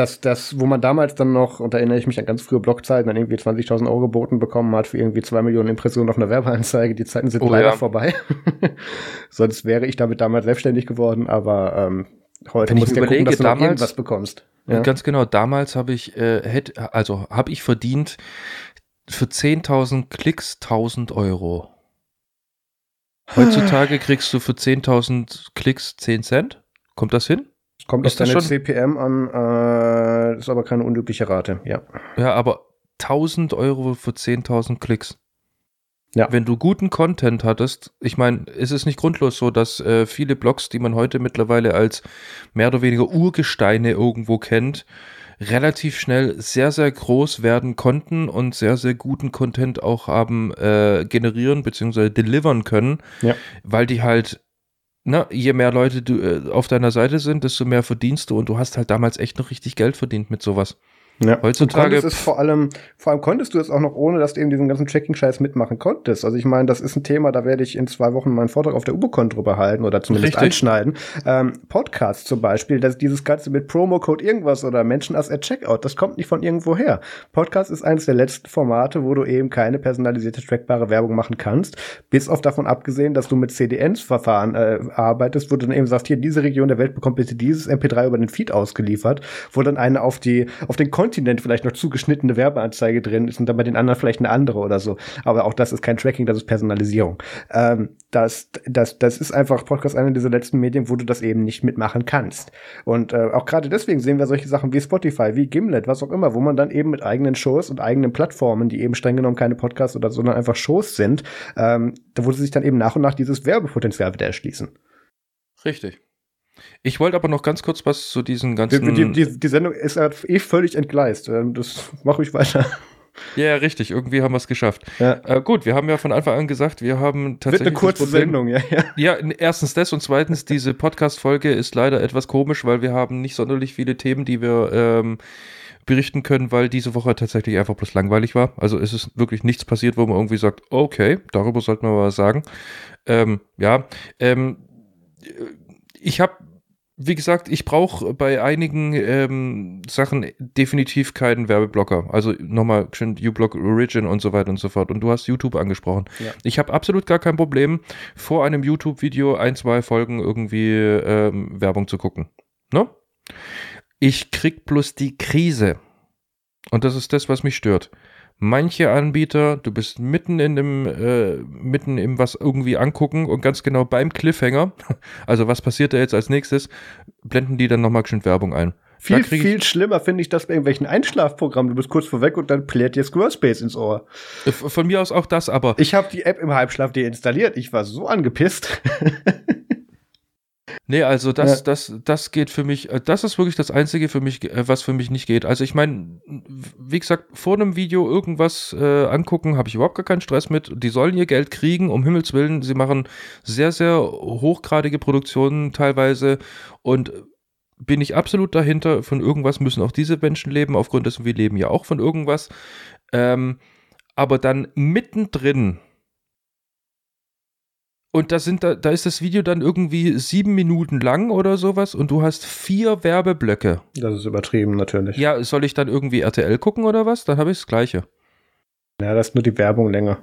das, das, wo man damals dann noch, und da erinnere ich mich an ganz frühe Blogzeiten, dann irgendwie 20.000 Euro geboten bekommen hat für irgendwie zwei Millionen Impressionen auf einer Werbeanzeige, die Zeiten sind oh, leider ja. vorbei. Sonst wäre ich damit damals selbstständig geworden, aber ähm, heute muss ich ja gucken, dass du damals, irgendwas bekommst. Ja? Ganz genau, damals habe ich, äh, hätt, also habe ich verdient für 10.000 Klicks 1.000 Euro. Heutzutage kriegst du für 10.000 Klicks 10 Cent. Kommt das hin? Kommt ist auf deine CPM an, äh, ist aber keine unübliche Rate, ja. Ja, aber 1000 Euro für 10.000 Klicks. Ja. Wenn du guten Content hattest, ich meine, ist es nicht grundlos so, dass äh, viele Blogs, die man heute mittlerweile als mehr oder weniger Urgesteine irgendwo kennt, relativ schnell sehr, sehr groß werden konnten und sehr, sehr guten Content auch haben äh, generieren bzw. delivern können, ja. weil die halt na, je mehr Leute du äh, auf deiner Seite sind, desto mehr verdienst du und du hast halt damals echt noch richtig Geld verdient mit sowas. Ja. Heutzutage. ist vor allem, vor allem konntest du es auch noch ohne, dass du eben diesen ganzen Tracking-Scheiß mitmachen konntest. Also ich meine, das ist ein Thema, da werde ich in zwei Wochen meinen Vortrag auf der Ubicon drüber halten oder zumindest Richtig. anschneiden. Ähm, Podcast zum Beispiel, dass dieses Ganze mit Promo-Code irgendwas oder Menschen as at Checkout, das kommt nicht von irgendwo her. Podcast ist eines der letzten Formate, wo du eben keine personalisierte, trackbare Werbung machen kannst. Bis auf davon abgesehen, dass du mit CDNs-Verfahren äh, arbeitest, wo du dann eben sagst, hier, diese Region der Welt bekommt bitte dieses MP3 über den Feed ausgeliefert, wo dann eine auf die, auf den Konto Kontinent vielleicht noch zugeschnittene Werbeanzeige drin ist und dann bei den anderen vielleicht eine andere oder so. Aber auch das ist kein Tracking, das ist Personalisierung. Ähm, das, das, das ist einfach Podcast einer dieser letzten Medien, wo du das eben nicht mitmachen kannst. Und äh, auch gerade deswegen sehen wir solche Sachen wie Spotify, wie Gimlet, was auch immer, wo man dann eben mit eigenen Shows und eigenen Plattformen, die eben streng genommen keine Podcasts oder sondern einfach Shows sind, ähm, da wurde sich dann eben nach und nach dieses Werbepotenzial wieder erschließen. Richtig. Ich wollte aber noch ganz kurz was zu diesen ganzen. Die, die, die Sendung ist halt eh völlig entgleist. Ähm, das mache ich weiter. Ja, ja, richtig. Irgendwie haben wir es geschafft. Ja. Äh, gut, wir haben ja von Anfang an gesagt, wir haben tatsächlich. Wird eine kurze Sendung, ja, ja. Ja, erstens das und zweitens, diese Podcast-Folge ist leider etwas komisch, weil wir haben nicht sonderlich viele Themen, die wir ähm, berichten können, weil diese Woche tatsächlich einfach bloß langweilig war. Also es ist wirklich nichts passiert, wo man irgendwie sagt, okay, darüber sollten wir mal was sagen. Ähm, ja, ähm, ich habe wie gesagt, ich brauche bei einigen ähm, Sachen definitiv keinen Werbeblocker. Also nochmal schön uBlock Origin und so weiter und so fort. Und du hast YouTube angesprochen. Ja. Ich habe absolut gar kein Problem, vor einem YouTube-Video ein, zwei Folgen irgendwie ähm, Werbung zu gucken. Ne? Ich krieg bloß die Krise. Und das ist das, was mich stört manche Anbieter, du bist mitten in dem, äh, mitten im was irgendwie angucken und ganz genau beim Cliffhanger, also was passiert da jetzt als nächstes, blenden die dann nochmal schön Werbung ein. Viel, viel schlimmer finde ich das bei irgendwelchen Einschlafprogrammen. Du bist kurz vorweg und dann plärt dir Squarespace ins Ohr. Von mir aus auch das, aber. Ich habe die App im Halbschlaf deinstalliert. Ich war so angepisst. Nee, also das, ja. das, das geht für mich, äh, das ist wirklich das Einzige für mich, äh, was für mich nicht geht. Also ich meine, wie gesagt, vor einem Video irgendwas äh, angucken, habe ich überhaupt gar keinen Stress mit. Die sollen ihr Geld kriegen, um Himmels Willen. Sie machen sehr, sehr hochgradige Produktionen teilweise und bin ich absolut dahinter. Von irgendwas müssen auch diese Menschen leben, aufgrund dessen wir leben ja auch von irgendwas. Ähm, aber dann mittendrin und da sind da, da ist das Video dann irgendwie sieben Minuten lang oder sowas und du hast vier Werbeblöcke. Das ist übertrieben, natürlich. Ja, soll ich dann irgendwie RTL gucken oder was? Dann habe ich das Gleiche. Ja, das ist nur die Werbung länger.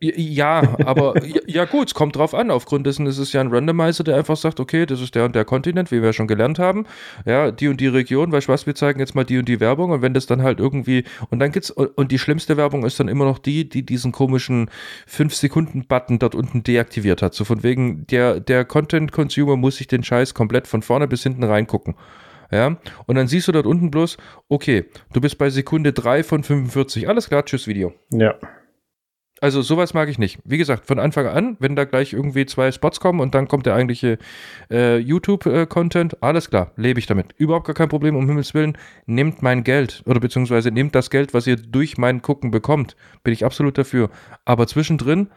Ja, aber ja gut, es kommt drauf an. Aufgrund dessen ist es ja ein Randomizer, der einfach sagt, okay, das ist der und der Kontinent, wie wir schon gelernt haben. Ja, die und die Region, weißt du was, wir zeigen jetzt mal die und die Werbung und wenn das dann halt irgendwie und dann gibt's und die schlimmste Werbung ist dann immer noch die, die diesen komischen 5 Sekunden Button dort unten deaktiviert hat. So von wegen der der Content Consumer muss sich den Scheiß komplett von vorne bis hinten reingucken. Ja, und dann siehst du dort unten bloß, okay, du bist bei Sekunde 3 von 45. Alles klar, tschüss Video. Ja. Also sowas mag ich nicht. Wie gesagt, von Anfang an, wenn da gleich irgendwie zwei Spots kommen und dann kommt der eigentliche äh, YouTube-Content, alles klar, lebe ich damit. Überhaupt gar kein Problem, um Himmels Willen. Nehmt mein Geld oder beziehungsweise nehmt das Geld, was ihr durch mein Gucken bekommt. Bin ich absolut dafür. Aber zwischendrin,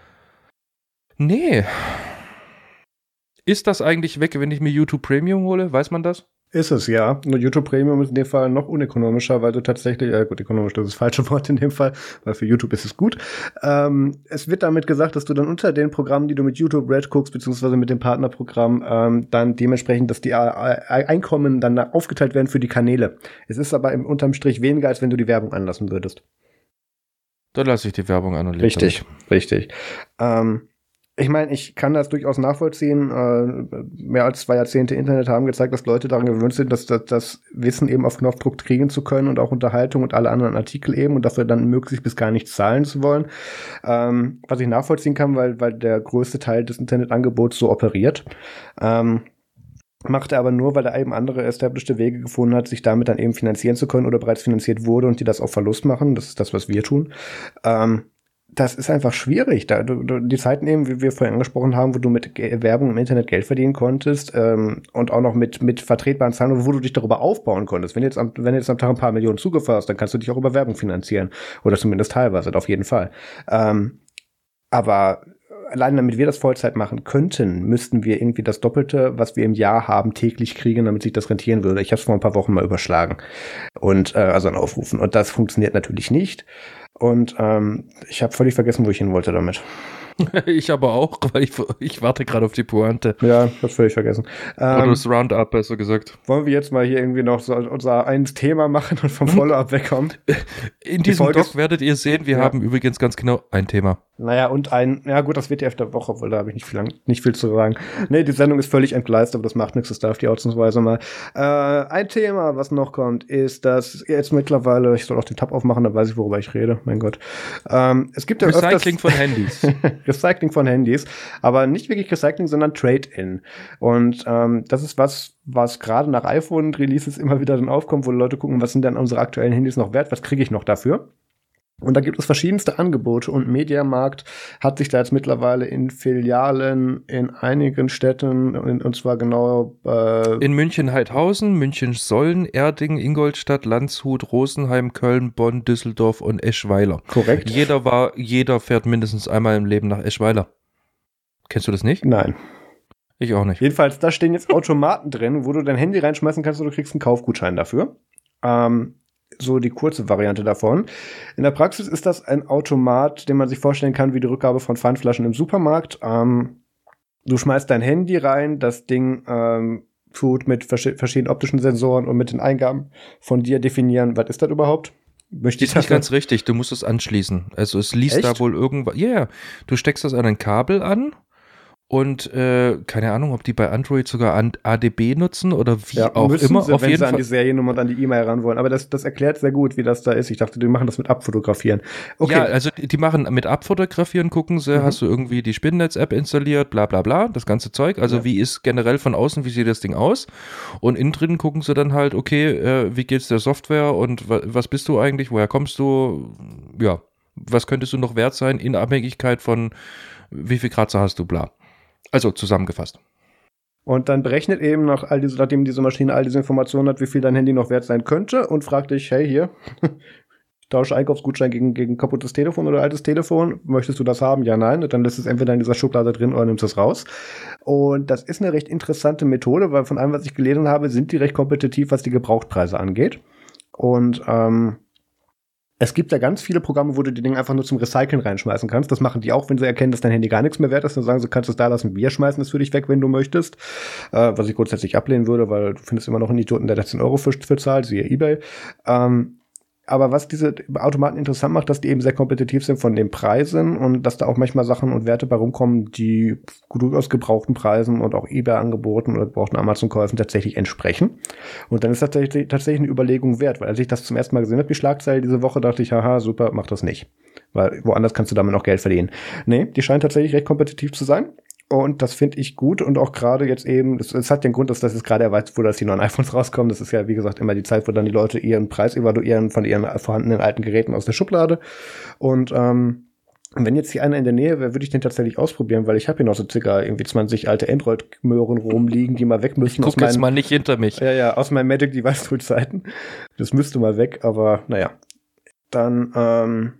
nee. Ist das eigentlich weg, wenn ich mir YouTube Premium hole? Weiß man das? Ist es, ja. Nur YouTube Premium ist in dem Fall noch unökonomischer, weil du tatsächlich, äh gut, ökonomisch, das ist das falsche Wort in dem Fall, weil für YouTube ist es gut. Ähm, es wird damit gesagt, dass du dann unter den Programmen, die du mit YouTube Red guckst, beziehungsweise mit dem Partnerprogramm, ähm, dann dementsprechend, dass die äh, Einkommen dann aufgeteilt werden für die Kanäle. Es ist aber im unterm Strich weniger, als wenn du die Werbung anlassen würdest. Dann lasse ich die Werbung an und Richtig, richtig. Ähm, ich meine, ich kann das durchaus nachvollziehen. Äh, mehr als zwei Jahrzehnte Internet haben gezeigt, dass Leute daran gewöhnt sind, dass das, Wissen eben auf Knopfdruck kriegen zu können und auch Unterhaltung und alle anderen Artikel eben und dafür dann möglichst bis gar nichts zahlen zu wollen. Ähm, was ich nachvollziehen kann, weil, weil der größte Teil des Internetangebots so operiert. Ähm, macht er aber nur, weil er eben andere established Wege gefunden hat, sich damit dann eben finanzieren zu können oder bereits finanziert wurde und die das auf Verlust machen. Das ist das, was wir tun. Ähm, das ist einfach schwierig. Da, du, du, die Zeit nehmen, wie wir vorhin angesprochen haben, wo du mit Ge Werbung im Internet Geld verdienen konntest ähm, und auch noch mit, mit vertretbaren Zahlen, wo du dich darüber aufbauen konntest. Wenn jetzt am, wenn jetzt am Tag ein paar Millionen hast, dann kannst du dich auch über Werbung finanzieren. Oder zumindest teilweise, auf jeden Fall. Ähm, aber allein damit wir das Vollzeit machen könnten, müssten wir irgendwie das Doppelte, was wir im Jahr haben, täglich kriegen, damit sich das rentieren würde. Ich habe es vor ein paar Wochen mal überschlagen und äh, also an Aufrufen und das funktioniert natürlich nicht. Und ähm, ich habe völlig vergessen, wo ich hin wollte damit. ich aber auch, weil ich, ich warte gerade auf die Pointe. Ja, ich hab's völlig vergessen. Ähm, Oder das Roundup, besser gesagt. Wollen wir jetzt mal hier irgendwie noch so unser eins Thema machen und vom Follow-up wegkommen? In diesem Doc werdet ihr sehen, wir ja. haben übrigens ganz genau ein Thema. Naja, und ein, ja gut, das wird ja öfter Woche, weil da habe ich nicht viel, lang, nicht viel zu sagen. Nee, die Sendung ist völlig entgleist, aber das macht nichts, das darf die ausnahmsweise mal. Äh, ein Thema, was noch kommt, ist, dass jetzt mittlerweile, ich soll auch den Tab aufmachen, dann weiß ich, worüber ich rede, mein Gott. Ähm, es gibt ja Recycling öfters, von Handys. Recycling von Handys, aber nicht wirklich Recycling, sondern Trade-in. Und ähm, das ist was, was gerade nach iPhone-Releases immer wieder dann aufkommt, wo Leute gucken, was sind denn unsere aktuellen Handys noch wert, was kriege ich noch dafür? Und da gibt es verschiedenste Angebote und Mediamarkt hat sich da jetzt mittlerweile in Filialen in einigen Städten, und zwar genau äh in München Heidhausen, München Sollen, Erding, Ingolstadt, Landshut, Rosenheim, Köln, Bonn, Düsseldorf und Eschweiler. Korrekt. Jeder war, jeder fährt mindestens einmal im Leben nach Eschweiler. Kennst du das nicht? Nein. Ich auch nicht. Jedenfalls, da stehen jetzt Automaten drin, wo du dein Handy reinschmeißen kannst und du kriegst einen Kaufgutschein dafür. Ähm, so die kurze Variante davon. In der Praxis ist das ein Automat, den man sich vorstellen kann wie die Rückgabe von Pfandflaschen im Supermarkt. Ähm, du schmeißt dein Handy rein, das Ding ähm, tut mit vers verschiedenen optischen Sensoren und mit den Eingaben von dir definieren, was ist das überhaupt? Möchte ist nicht ganz richtig, du musst es anschließen. Also es liest Echt? da wohl irgendwas. Ja, yeah, du steckst das an ein Kabel an und äh, keine Ahnung, ob die bei Android sogar an ADB nutzen oder wie ja, auch immer. Sie, auf wenn jeden sie Fall. an die Seriennummer und an die E-Mail ran wollen. Aber das, das erklärt sehr gut, wie das da ist. Ich dachte, die machen das mit Abfotografieren. Okay. Ja, also die machen mit Abfotografieren, gucken sie, mhm. hast du irgendwie die Spinnennetz-App installiert, bla bla bla, das ganze Zeug. Also ja. wie ist generell von außen, wie sieht das Ding aus? Und innen drin gucken sie dann halt, okay, äh, wie geht's der Software und was bist du eigentlich, woher kommst du? Ja, was könntest du noch wert sein in Abhängigkeit von wie viel Kratzer hast du, bla. Also zusammengefasst. Und dann berechnet eben nach all diese, nachdem diese Maschine all diese Informationen hat, wie viel dein Handy noch wert sein könnte und fragt dich, hey hier, ich tausche Einkaufsgutschein gegen, gegen kaputtes Telefon oder altes Telefon. Möchtest du das haben? Ja, nein. Und dann lässt es entweder in dieser Schublade drin oder nimmst es raus. Und das ist eine recht interessante Methode, weil von allem, was ich gelesen habe, sind die recht kompetitiv, was die Gebrauchtpreise angeht. Und ähm, es gibt ja ganz viele Programme, wo du die Dinge einfach nur zum Recyceln reinschmeißen kannst. Das machen die auch, wenn sie erkennen, dass dein Handy gar nichts mehr wert ist. Dann sagen sie, kannst es da lassen, wir schmeißen es für dich weg, wenn du möchtest. Äh, was ich grundsätzlich ablehnen würde, weil du findest immer noch einen Idioten, der 16 Euro für, für zahlt, siehe Ebay. Ähm, aber was diese Automaten interessant macht, dass die eben sehr kompetitiv sind von den Preisen und dass da auch manchmal Sachen und Werte bei rumkommen, die durchaus gebrauchten Preisen und auch eBay-Angeboten oder gebrauchten Amazon-Käufen tatsächlich entsprechen. Und dann ist das tatsächlich, tatsächlich eine Überlegung wert, weil als ich das zum ersten Mal gesehen habe, die Schlagzeile diese Woche, dachte ich, haha, super, mach das nicht. Weil woanders kannst du damit noch Geld verdienen. Nee, die scheint tatsächlich recht kompetitiv zu sein. Und das finde ich gut und auch gerade jetzt eben, es hat den Grund, dass das jetzt gerade erweitert wurde, dass die neuen iPhones rauskommen. Das ist ja, wie gesagt, immer die Zeit, wo dann die Leute ihren Preis evaluieren von ihren vorhandenen alten Geräten aus der Schublade. Und ähm, wenn jetzt hier einer in der Nähe wäre, würde ich den tatsächlich ausprobieren, weil ich habe hier noch so circa irgendwie 20 alte Android-Möhren rumliegen, die mal weg müssen. Ich guck jetzt mal nicht hinter mich. Ja, ja, aus meinen Magic Device Zeiten. Das müsste mal weg, aber naja. Dann, ähm,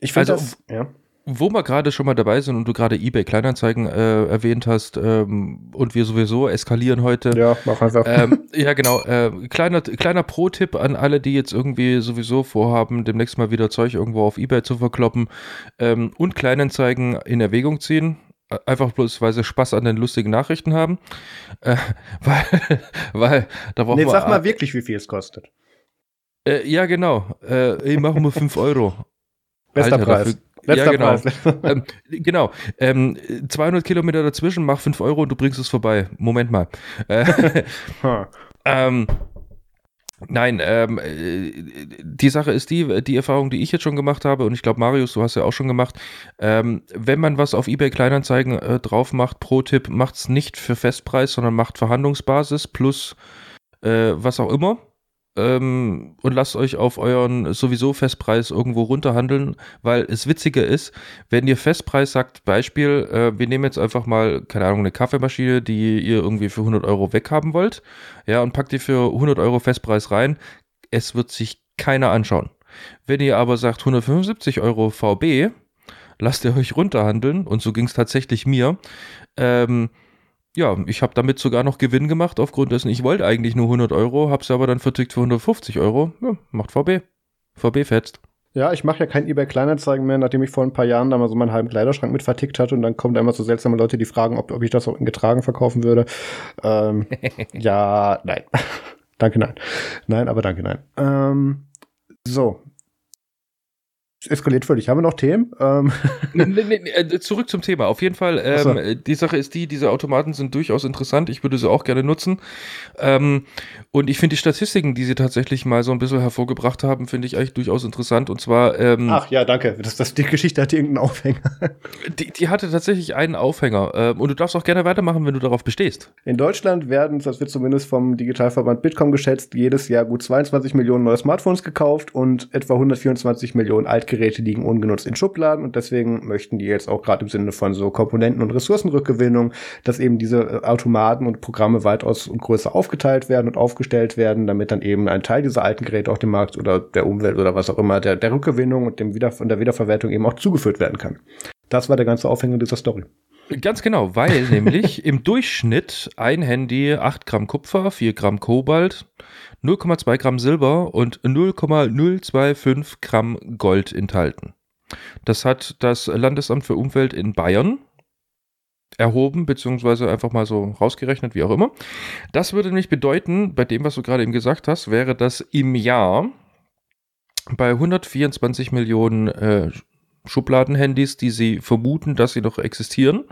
ich finde also, das, ja. Wo wir gerade schon mal dabei sind und du gerade eBay Kleinanzeigen äh, erwähnt hast ähm, und wir sowieso eskalieren heute. Ja, mach einfach. Ähm, ja, genau. Äh, kleiner kleiner Pro-Tipp an alle, die jetzt irgendwie sowieso vorhaben, demnächst mal wieder Zeug irgendwo auf eBay zu verkloppen ähm, und Kleinanzeigen in Erwägung ziehen. Einfach bloß, weil sie Spaß an den lustigen Nachrichten haben. Äh, weil, weil da brauchen nee, wir. Sag mal wirklich, wie viel es kostet. Äh, ja, genau. Äh, ich mache nur 5 Euro. Bester Alter, Preis. Dafür, Letzter ja, genau. ähm, genau. Ähm, 200 Kilometer dazwischen, mach 5 Euro und du bringst es vorbei. Moment mal. Äh, ähm, Nein, ähm, äh, die Sache ist die, die Erfahrung, die ich jetzt schon gemacht habe, und ich glaube, Marius, du hast ja auch schon gemacht, ähm, wenn man was auf eBay Kleinanzeigen äh, drauf macht, pro Tipp, macht es nicht für Festpreis, sondern macht Verhandlungsbasis plus äh, was auch immer ähm, und lasst euch auf euren sowieso Festpreis irgendwo runterhandeln, weil es witziger ist, wenn ihr Festpreis sagt, Beispiel, äh, wir nehmen jetzt einfach mal, keine Ahnung, eine Kaffeemaschine, die ihr irgendwie für 100 Euro weghaben wollt, ja, und packt die für 100 Euro Festpreis rein, es wird sich keiner anschauen. Wenn ihr aber sagt 175 Euro VB, lasst ihr euch runterhandeln, und so ging es tatsächlich mir, ähm, ja, ich habe damit sogar noch Gewinn gemacht, aufgrund dessen, ich wollte eigentlich nur 100 Euro, habe es aber dann vertickt für 150 Euro. Ja, macht VB. VB fetzt. Ja, ich mache ja kein eBay Kleinanzeigen mehr, nachdem ich vor ein paar Jahren da mal so meinen halben Kleiderschrank mit vertickt hatte und dann kommen da immer so seltsame Leute, die fragen, ob, ob ich das auch in getragen verkaufen würde. Ähm, ja, nein. danke, nein. Nein, aber danke, nein. Ähm, so, es eskaliert völlig. Haben wir noch Themen? Ähm. Nee, nee, nee, äh, zurück zum Thema. Auf jeden Fall, ähm, so. die Sache ist die, diese Automaten sind durchaus interessant. Ich würde sie auch gerne nutzen. Ähm, und ich finde die Statistiken, die sie tatsächlich mal so ein bisschen hervorgebracht haben, finde ich eigentlich durchaus interessant. Und zwar. Ähm, Ach ja, danke. Das, das, die Geschichte hatte irgendeinen Aufhänger. Die, die hatte tatsächlich einen Aufhänger. Ähm, und du darfst auch gerne weitermachen, wenn du darauf bestehst. In Deutschland werden, das wird zumindest vom Digitalverband Bitkom geschätzt, jedes Jahr gut 22 Millionen neue Smartphones gekauft und etwa 124 Millionen Altgeräte liegen ungenutzt in Schubladen. Und deswegen möchten die jetzt auch gerade im Sinne von so Komponenten- und Ressourcenrückgewinnung, dass eben diese äh, Automaten und Programme weitaus größer aufgeteilt werden und aufgestellt werden, damit dann eben ein Teil dieser alten Geräte auch dem Markt oder der Umwelt oder was auch immer, der, der Rückgewinnung und dem Wieder und der Wiederverwertung eben auch zugeführt werden kann. Das war der ganze Aufhänger dieser Story. Ganz genau, weil nämlich im Durchschnitt ein Handy 8 Gramm Kupfer, 4 Gramm Kobalt, 0,2 Gramm Silber und 0,025 Gramm Gold enthalten. Das hat das Landesamt für Umwelt in Bayern erhoben, beziehungsweise einfach mal so rausgerechnet, wie auch immer. Das würde nämlich bedeuten, bei dem, was du gerade eben gesagt hast, wäre das im Jahr bei 124 Millionen äh, Schubladenhandys, die sie vermuten, dass sie noch existieren.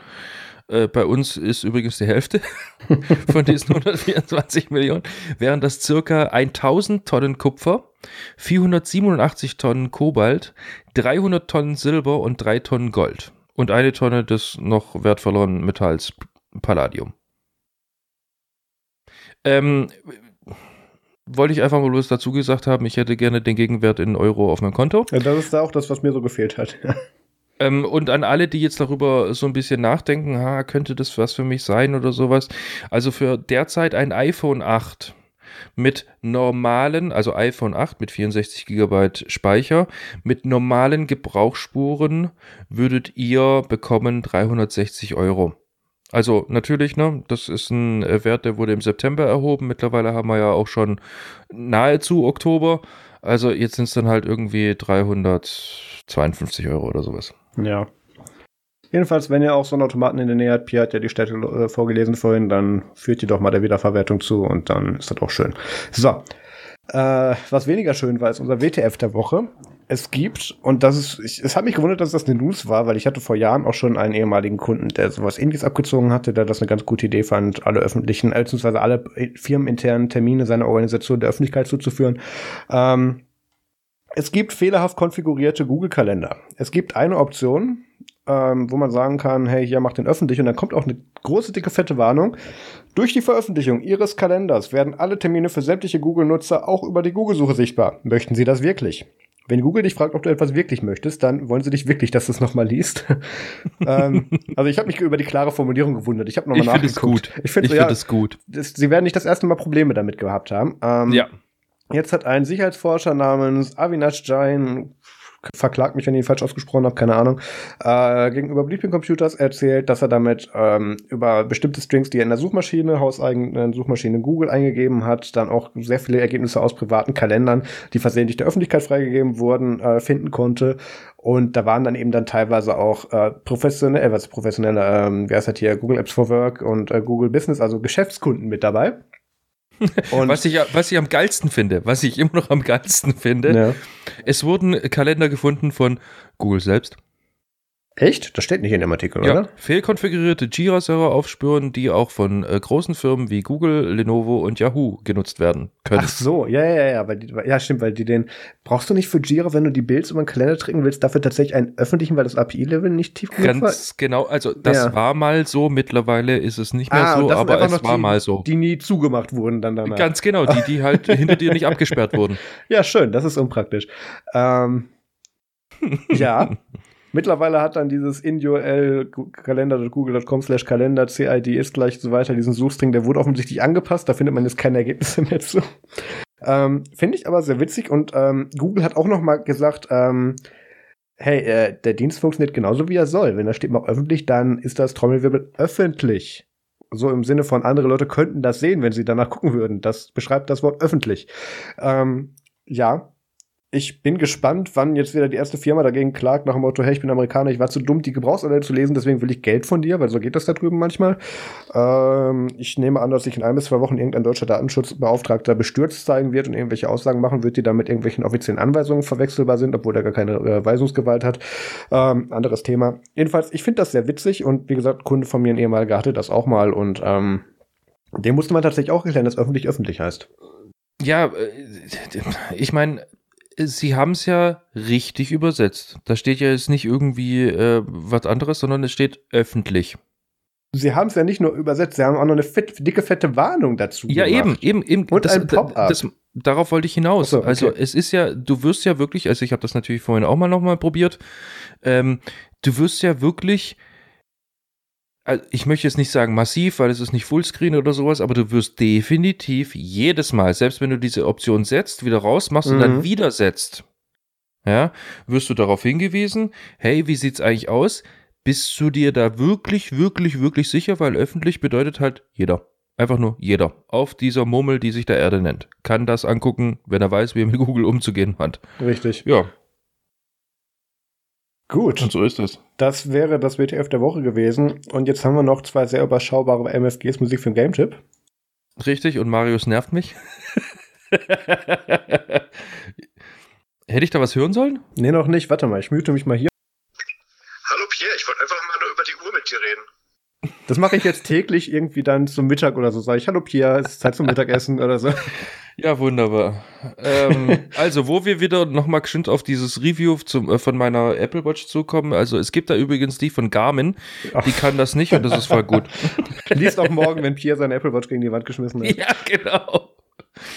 Äh, bei uns ist übrigens die Hälfte von diesen 124 Millionen, wären das circa 1000 Tonnen Kupfer, 487 Tonnen Kobalt, 300 Tonnen Silber und 3 Tonnen Gold und eine Tonne des noch wertvolleren Metalls Palladium. Ähm, wollte ich einfach mal bloß dazu gesagt haben, ich hätte gerne den Gegenwert in Euro auf meinem Konto. Ja, das ist auch das, was mir so gefehlt hat. Ähm, und an alle, die jetzt darüber so ein bisschen nachdenken, ha, könnte das was für mich sein oder sowas. Also für derzeit ein iPhone 8 mit normalen, also iPhone 8 mit 64 GB Speicher, mit normalen Gebrauchsspuren würdet ihr bekommen 360 Euro. Also natürlich, ne, das ist ein Wert, der wurde im September erhoben. Mittlerweile haben wir ja auch schon nahezu Oktober. Also jetzt sind es dann halt irgendwie 352 Euro oder sowas. Ja. Jedenfalls, wenn ihr auch so einen Automaten in der Nähe habt, Pia hat ja die Städte äh, vorgelesen vorhin, dann führt ihr doch mal der Wiederverwertung zu und dann ist das auch schön. So. Äh, was weniger schön war, ist unser WTF der Woche es gibt, und das ist, ich, es hat mich gewundert, dass das eine News war, weil ich hatte vor Jahren auch schon einen ehemaligen Kunden, der sowas ähnliches abgezogen hatte, der das eine ganz gute Idee fand, alle öffentlichen, äh, beziehungsweise alle firmeninternen Termine seiner Organisation der Öffentlichkeit zuzuführen. Ähm, es gibt fehlerhaft konfigurierte Google-Kalender. Es gibt eine Option, ähm, wo man sagen kann, hey, hier macht den öffentlich und dann kommt auch eine große, dicke, fette Warnung. Durch die Veröffentlichung Ihres Kalenders werden alle Termine für sämtliche Google-Nutzer auch über die Google-Suche sichtbar. Möchten Sie das wirklich? Wenn Google dich fragt, ob du etwas wirklich möchtest, dann wollen sie dich wirklich, dass du es nochmal liest. ähm, also ich habe mich über die klare Formulierung gewundert. Ich habe nochmal nachgeguckt. Ich finde es gut. Ich finde es gut. Das, sie werden nicht das erste Mal Probleme damit gehabt haben. Ähm, ja. Jetzt hat ein Sicherheitsforscher namens Avinash Jain verklagt mich, wenn ich ihn falsch ausgesprochen habe, keine Ahnung, äh, gegenüber Bleeping Computers erzählt, dass er damit ähm, über bestimmte Strings, die er in der Suchmaschine, hauseigenen Suchmaschine Google eingegeben hat, dann auch sehr viele Ergebnisse aus privaten Kalendern, die versehentlich der Öffentlichkeit freigegeben wurden, äh, finden konnte. Und da waren dann eben dann teilweise auch äh, professionelle, äh, was professionelle, ähm, wie heißt das hier, Google Apps for Work und äh, Google Business, also Geschäftskunden mit dabei. Und was, ich, was ich am geilsten finde, was ich immer noch am geilsten finde, ja. es wurden Kalender gefunden von Google selbst, Echt? Das steht nicht in dem Artikel, ja, oder? Fehlkonfigurierte Jira-Server aufspüren, die auch von äh, großen Firmen wie Google, Lenovo und Yahoo genutzt werden können. Ach so, ja, ja, ja, weil die, ja, stimmt, weil die den brauchst du nicht für Jira, wenn du die Builds über den Kalender tricken willst, dafür tatsächlich einen öffentlichen, weil das API-Level nicht tief genug war. Ganz genau, also das ja. war mal so, mittlerweile ist es nicht mehr ah, so, aber es war die, mal so. Die nie zugemacht wurden dann danach. Ganz genau, die, die halt hinter dir nicht abgesperrt wurden. Ja, schön, das ist unpraktisch. Ähm, ja. Mittlerweile hat dann dieses indurl-kalender.google.com slash Kalender CID ist gleich so weiter, diesen Suchstring, der wurde offensichtlich angepasst, da findet man jetzt keine Ergebnisse mehr zu. Ähm, Finde ich aber sehr witzig und ähm, Google hat auch noch mal gesagt, ähm, hey, äh, der Dienst funktioniert genauso wie er soll. Wenn da steht mal öffentlich, dann ist das Trommelwirbel öffentlich. So im Sinne von andere Leute könnten das sehen, wenn sie danach gucken würden. Das beschreibt das Wort öffentlich. Ähm, ja, ich bin gespannt, wann jetzt wieder die erste Firma dagegen klagt, nach dem Motto, hey, ich bin Amerikaner, ich war zu dumm, die Gebrauchsanleitung zu lesen, deswegen will ich Geld von dir, weil so geht das da drüben manchmal. Ähm, ich nehme an, dass sich in ein bis zwei Wochen irgendein deutscher Datenschutzbeauftragter bestürzt zeigen wird und irgendwelche Aussagen machen wird, die dann mit irgendwelchen offiziellen Anweisungen verwechselbar sind, obwohl er gar keine äh, Weisungsgewalt hat. Ähm, anderes Thema. Jedenfalls, ich finde das sehr witzig und wie gesagt, Kunde von mir, ein ehemaliger, hatte das auch mal und ähm, dem musste man tatsächlich auch erklären, dass öffentlich öffentlich heißt. Ja, äh, ich meine, sie haben es ja richtig übersetzt. Da steht ja jetzt nicht irgendwie äh, was anderes, sondern es steht öffentlich. Sie haben es ja nicht nur übersetzt, sie haben auch noch eine fett, dicke, fette Warnung dazu. Ja, gemacht. eben, eben, eben. Und das, ein Pop-up. Darauf wollte ich hinaus. So, okay. Also es ist ja, du wirst ja wirklich, also ich habe das natürlich vorhin auch mal nochmal probiert, ähm, du wirst ja wirklich also ich möchte jetzt nicht sagen massiv, weil es ist nicht Fullscreen oder sowas, aber du wirst definitiv jedes Mal, selbst wenn du diese Option setzt, wieder rausmachst mhm. und dann mhm. wieder setzt, ja, wirst du darauf hingewiesen, hey, wie sieht's eigentlich aus? Bist du dir da wirklich, wirklich, wirklich sicher? Weil öffentlich bedeutet halt jeder. Einfach nur jeder. Auf dieser Murmel, die sich der Erde nennt. Kann das angucken, wenn er weiß, wie er mit Google umzugehen hat. Richtig. Ja. Gut. Und so ist es. Das wäre das WTF der Woche gewesen. Und jetzt haben wir noch zwei sehr überschaubare MFGs Musik für den Game Tip. Richtig, und Marius nervt mich. Hätte ich da was hören sollen? Nee, noch nicht. Warte mal, ich mute mich mal hier. Hallo Pierre, ich wollte einfach mal nur über die Uhr mit dir reden. Das mache ich jetzt täglich irgendwie dann zum Mittag oder so. Sage ich, hallo Pierre, es ist Zeit zum Mittagessen oder so. Ja, wunderbar. ähm, also, wo wir wieder nochmal geschwind auf dieses Review zum, äh, von meiner Apple Watch zukommen. Also, es gibt da übrigens die von Garmin. Die kann das nicht und das ist voll gut. Liest auch morgen, wenn Pierre seine Apple Watch gegen die Wand geschmissen hat. ja, genau.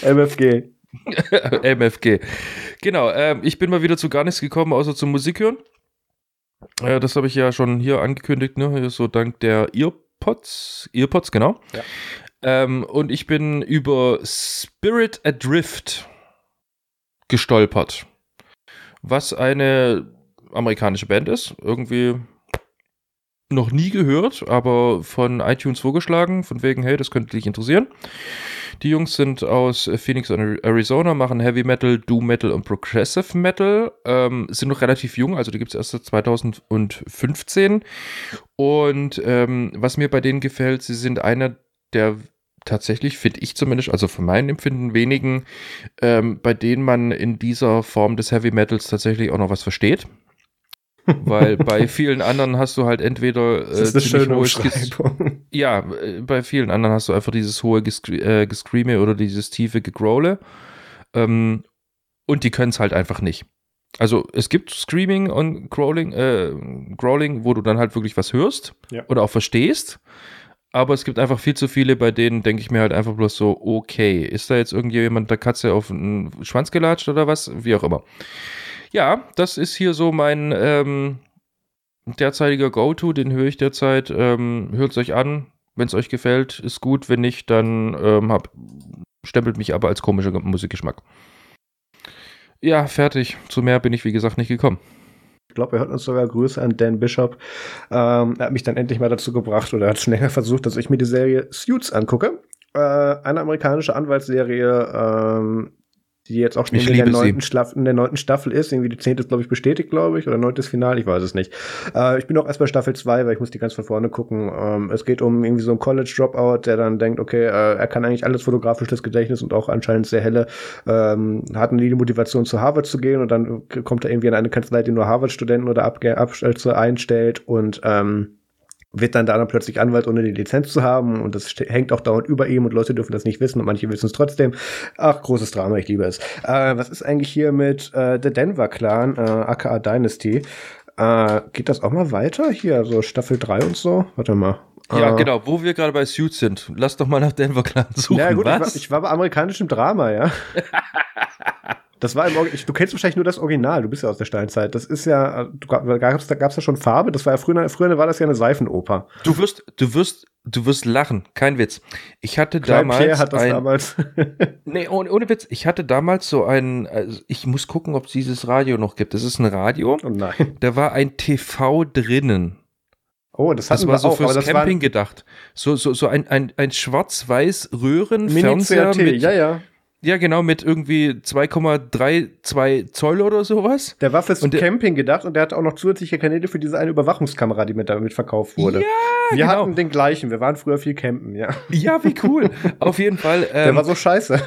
MFG. MFG. Genau, ähm, ich bin mal wieder zu gar nichts gekommen, außer zum Musik hören. Äh, das habe ich ja schon hier angekündigt, ne? So dank der Earpods. Earpods, genau. Ja. Ähm, und ich bin über Spirit Adrift gestolpert. Was eine amerikanische Band ist. Irgendwie noch nie gehört, aber von iTunes vorgeschlagen, von wegen, hey, das könnte dich interessieren. Die Jungs sind aus Phoenix, Arizona, machen Heavy Metal, Doom Metal und Progressive Metal. Ähm, sind noch relativ jung, also die gibt es erst seit 2015. Und ähm, was mir bei denen gefällt, sie sind einer der tatsächlich, finde ich zumindest, also von meinem Empfinden wenigen, ähm, bei denen man in dieser Form des Heavy Metals tatsächlich auch noch was versteht. Weil bei vielen anderen hast du halt entweder Das ist eine schöne Umschreibung. ja, äh, bei vielen anderen hast du einfach dieses hohe Gescre äh, Gescreame oder dieses tiefe Gegrole. Ähm, und die können es halt einfach nicht. Also es gibt Screaming und Growling, äh, Growling, wo du dann halt wirklich was hörst Ja. oder auch verstehst. Aber es gibt einfach viel zu viele, bei denen denke ich mir halt einfach bloß so, okay, ist da jetzt irgendjemand der Katze auf den Schwanz gelatscht oder was? Wie auch immer. Ja, das ist hier so mein ähm, derzeitiger Go-To, den höre ich derzeit. Ähm, Hört es euch an, wenn es euch gefällt, ist gut. Wenn nicht, dann ähm, hab, stempelt mich aber als komischer Musikgeschmack. Ja, fertig. Zu mehr bin ich, wie gesagt, nicht gekommen. Ich glaube, er hört uns sogar Grüße an Dan Bishop. Ähm, er hat mich dann endlich mal dazu gebracht oder hat schon länger versucht, dass ich mir die Serie Suits angucke. Äh, eine amerikanische Anwaltsserie, ähm, die jetzt auch schon in der, neunten Staffel, in der neunten Staffel ist. Irgendwie die zehnte ist, glaube ich, bestätigt, glaube ich, oder neuntes Final, ich weiß es nicht. Äh, ich bin auch erst bei Staffel 2, weil ich muss die ganz von vorne gucken. Ähm, es geht um irgendwie so einen College-Dropout, der dann denkt, okay, äh, er kann eigentlich alles fotografisch das Gedächtnis und auch anscheinend sehr helle, ähm, hat nie die Motivation zu Harvard zu gehen und dann kommt er irgendwie in eine Kanzlei, die nur Harvard-Studenten oder Abge Abstürze einstellt und ähm, wird dann da dann plötzlich Anwalt, ohne die Lizenz zu haben. Und das hängt auch dauernd über ihm und Leute dürfen das nicht wissen und manche wissen es trotzdem. Ach, großes Drama, ich liebe es. Äh, was ist eigentlich hier mit äh, der Denver Clan, äh, aka Dynasty? Äh, geht das auch mal weiter? Hier, so Staffel 3 und so? Warte mal. Ja, Äh, genau, wo wir gerade bei Suits sind. Lass doch mal nach Denver Clan suchen. Ja, gut, ich war, was? ich war bei amerikanischem Drama, ja. Das war im Du kennst wahrscheinlich nur das Original, du bist ja aus der Steinzeit. Das ist ja, da gab's da gab's ja schon Farbe, das war ja früher, früher war das ja eine Seifenoper. du wirst, du wirst, du wirst lachen. Kein Witz. Ich hatte Klein damals Pierre hat das ein, damals. Nee, ohne, ohne Witz. Ich hatte damals so ein, also ich muss gucken, ob es dieses Radio noch gibt. Das ist ein Radio. oh nein. Da war ein TV drinnen. Oh, das, Das war so auch, fürs Camping gedacht. So, so, so ein, ein, ein schwarz-weiß war Röhrenfernseher mit, ja, ja. Ja genau, mit irgendwie 2,32 Zoll oder sowas. Der war fürs Und der- Camping gedacht und der hatte auch noch zusätzliche Kanäle für diese eine Überwachungskamera, die mit damit verkauft wurde. Ja, wir genau. hatten den gleichen, wir waren früher viel campen, ja. Ja, wie cool. Auf jeden Fall. Der Ähm, war so scheiße.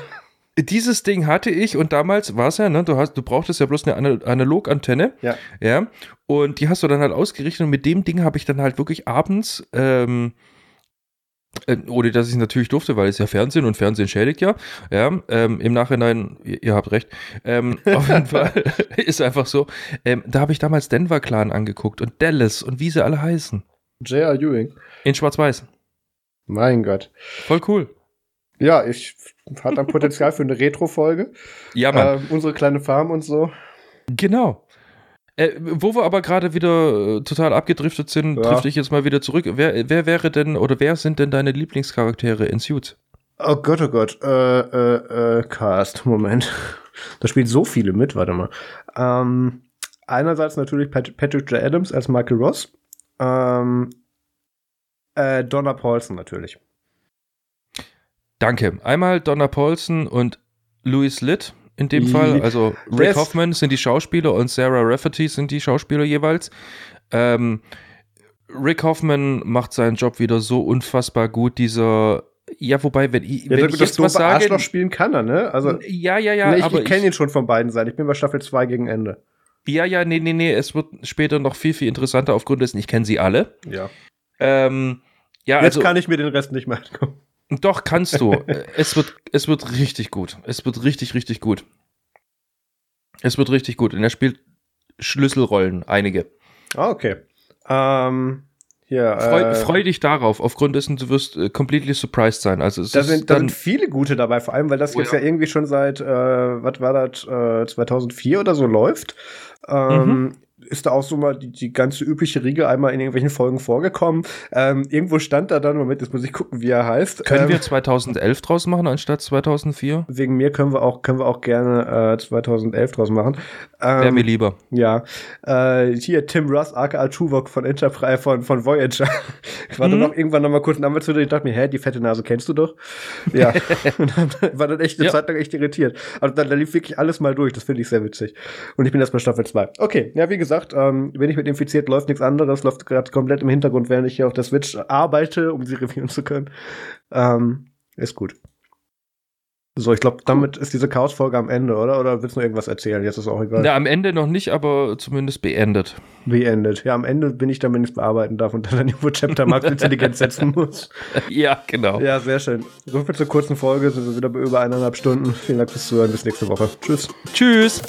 dieses Ding hatte ich und damals war es ja, ne, du hast, du brauchtest ja bloß eine Ana- Analogantenne. Ja. Ja. Und die hast du dann halt ausgerichtet und mit dem Ding habe ich dann halt wirklich abends, ähm, äh, ohne dass ich es natürlich durfte, weil es ja Fernsehen und Fernsehen schädigt ja. Ja, ähm, im Nachhinein, ihr, ihr habt recht. Ähm, auf jeden Fall ist einfach so. Ähm, da habe ich damals Denver Clan angeguckt und Dallas und wie sie alle heißen. J.R. Ewing. In Schwarz-Weiß. Mein Gott. Voll cool. Ja, ich hat ein Potenzial für eine Retro-Folge. Ja, Mann. Ähm, unsere kleine Farm und so. Genau. Äh, wo wir aber gerade wieder äh, total abgedriftet sind, Ja. drifte ich jetzt mal wieder zurück. Wer, wer wäre denn oder wer sind denn deine Lieblingscharaktere in Suits? Oh Gott, oh Gott. Äh, äh, äh, Cast, Moment. Da spielt so viele mit, warte mal. Ähm, einerseits natürlich Pat Patrick J. Adams als Michael Ross. Ähm, äh, Donna Paulson natürlich. Danke. Einmal Donna Paulson und Louis Litt in dem Fall. Also Rick ist- Hoffman sind die Schauspieler und Sarah Rafferty sind die Schauspieler jeweils. Ähm, Rick Hoffman macht seinen Job wieder so unfassbar gut. Dieser, ja, wobei, wenn ich, Ja, wenn so ich jetzt was sage, Arschloch spielen kann er, ne? Also, ja, ja, ja, nee, ich, aber ich kenne ihn schon von beiden Seiten. Ich bin bei Staffel 2 gegen Ende. ja, ja, nee, nee, nee, es wird später noch viel, viel interessanter aufgrund dessen, ich kenne sie alle. Ja. Ähm, ja, Jetzt also, kann ich mir den Rest nicht mehr angucken. Doch, kannst du. Äh, es wird, es wird richtig gut. Es wird richtig, richtig gut. Es wird richtig gut. Und er spielt Schlüsselrollen, einige. Ah, okay. Ähm, hier, Freu, äh, freu dich darauf, aufgrund dessen du wirst äh, completely surprised sein. Also es Da ist sind, da dann, sind viele gute dabei, vor allem, weil das Oh jetzt ja. ja. irgendwie schon seit, äh, was war das, äh, 2004 oder so läuft. Ähm, Mhm. Ist da auch so mal die, die ganze übliche Riege einmal in irgendwelchen Folgen vorgekommen. Ähm, irgendwo stand da dann, Moment, jetzt muss ich gucken, wie er heißt. können ähm, wir 2011 draus machen anstatt 2004? Wegen mir können wir auch, können wir auch gerne äh, 2011 draus machen. Wäre Ähm, mir lieber. Ja, äh, hier Tim Russ, aka Tuvok von Enterprise, von, von Voyager. Ich war dann Mhm. auch irgendwann noch mal kurz einen Anwalt zu ich dachte mir, hä, die fette Nase kennst du doch? Ja, und dann war dann echt eine Ja. Zeit lang echt irritiert. Aber dann, da lief wirklich alles mal durch, das finde ich sehr witzig. Und ich bin bei Staffel 2. Okay, ja, wie gesagt, ähm, wenn ich mit infiziert, läuft nichts anderes, läuft gerade komplett im Hintergrund, während ich hier auf der Switch arbeite, um sie reviewen zu können. Ähm, ist gut. So, ich glaube, damit ist diese Chaos-Folge am Ende, oder? Oder willst du noch irgendwas erzählen? Jetzt ist auch egal. Na, am Ende noch nicht, aber zumindest beendet. beendet. Ja, am Ende bin ich dann, wenn ich es bearbeiten darf und dann irgendwo Chaptermarks Intelligenz setzen muss. ja, genau. Ja, sehr schön. So viel zur kurzen Folge. Sind wir wieder bei über eineinhalb Stunden. Vielen Dank fürs Zuhören. Bis nächste Woche. Tschüss. Tschüss.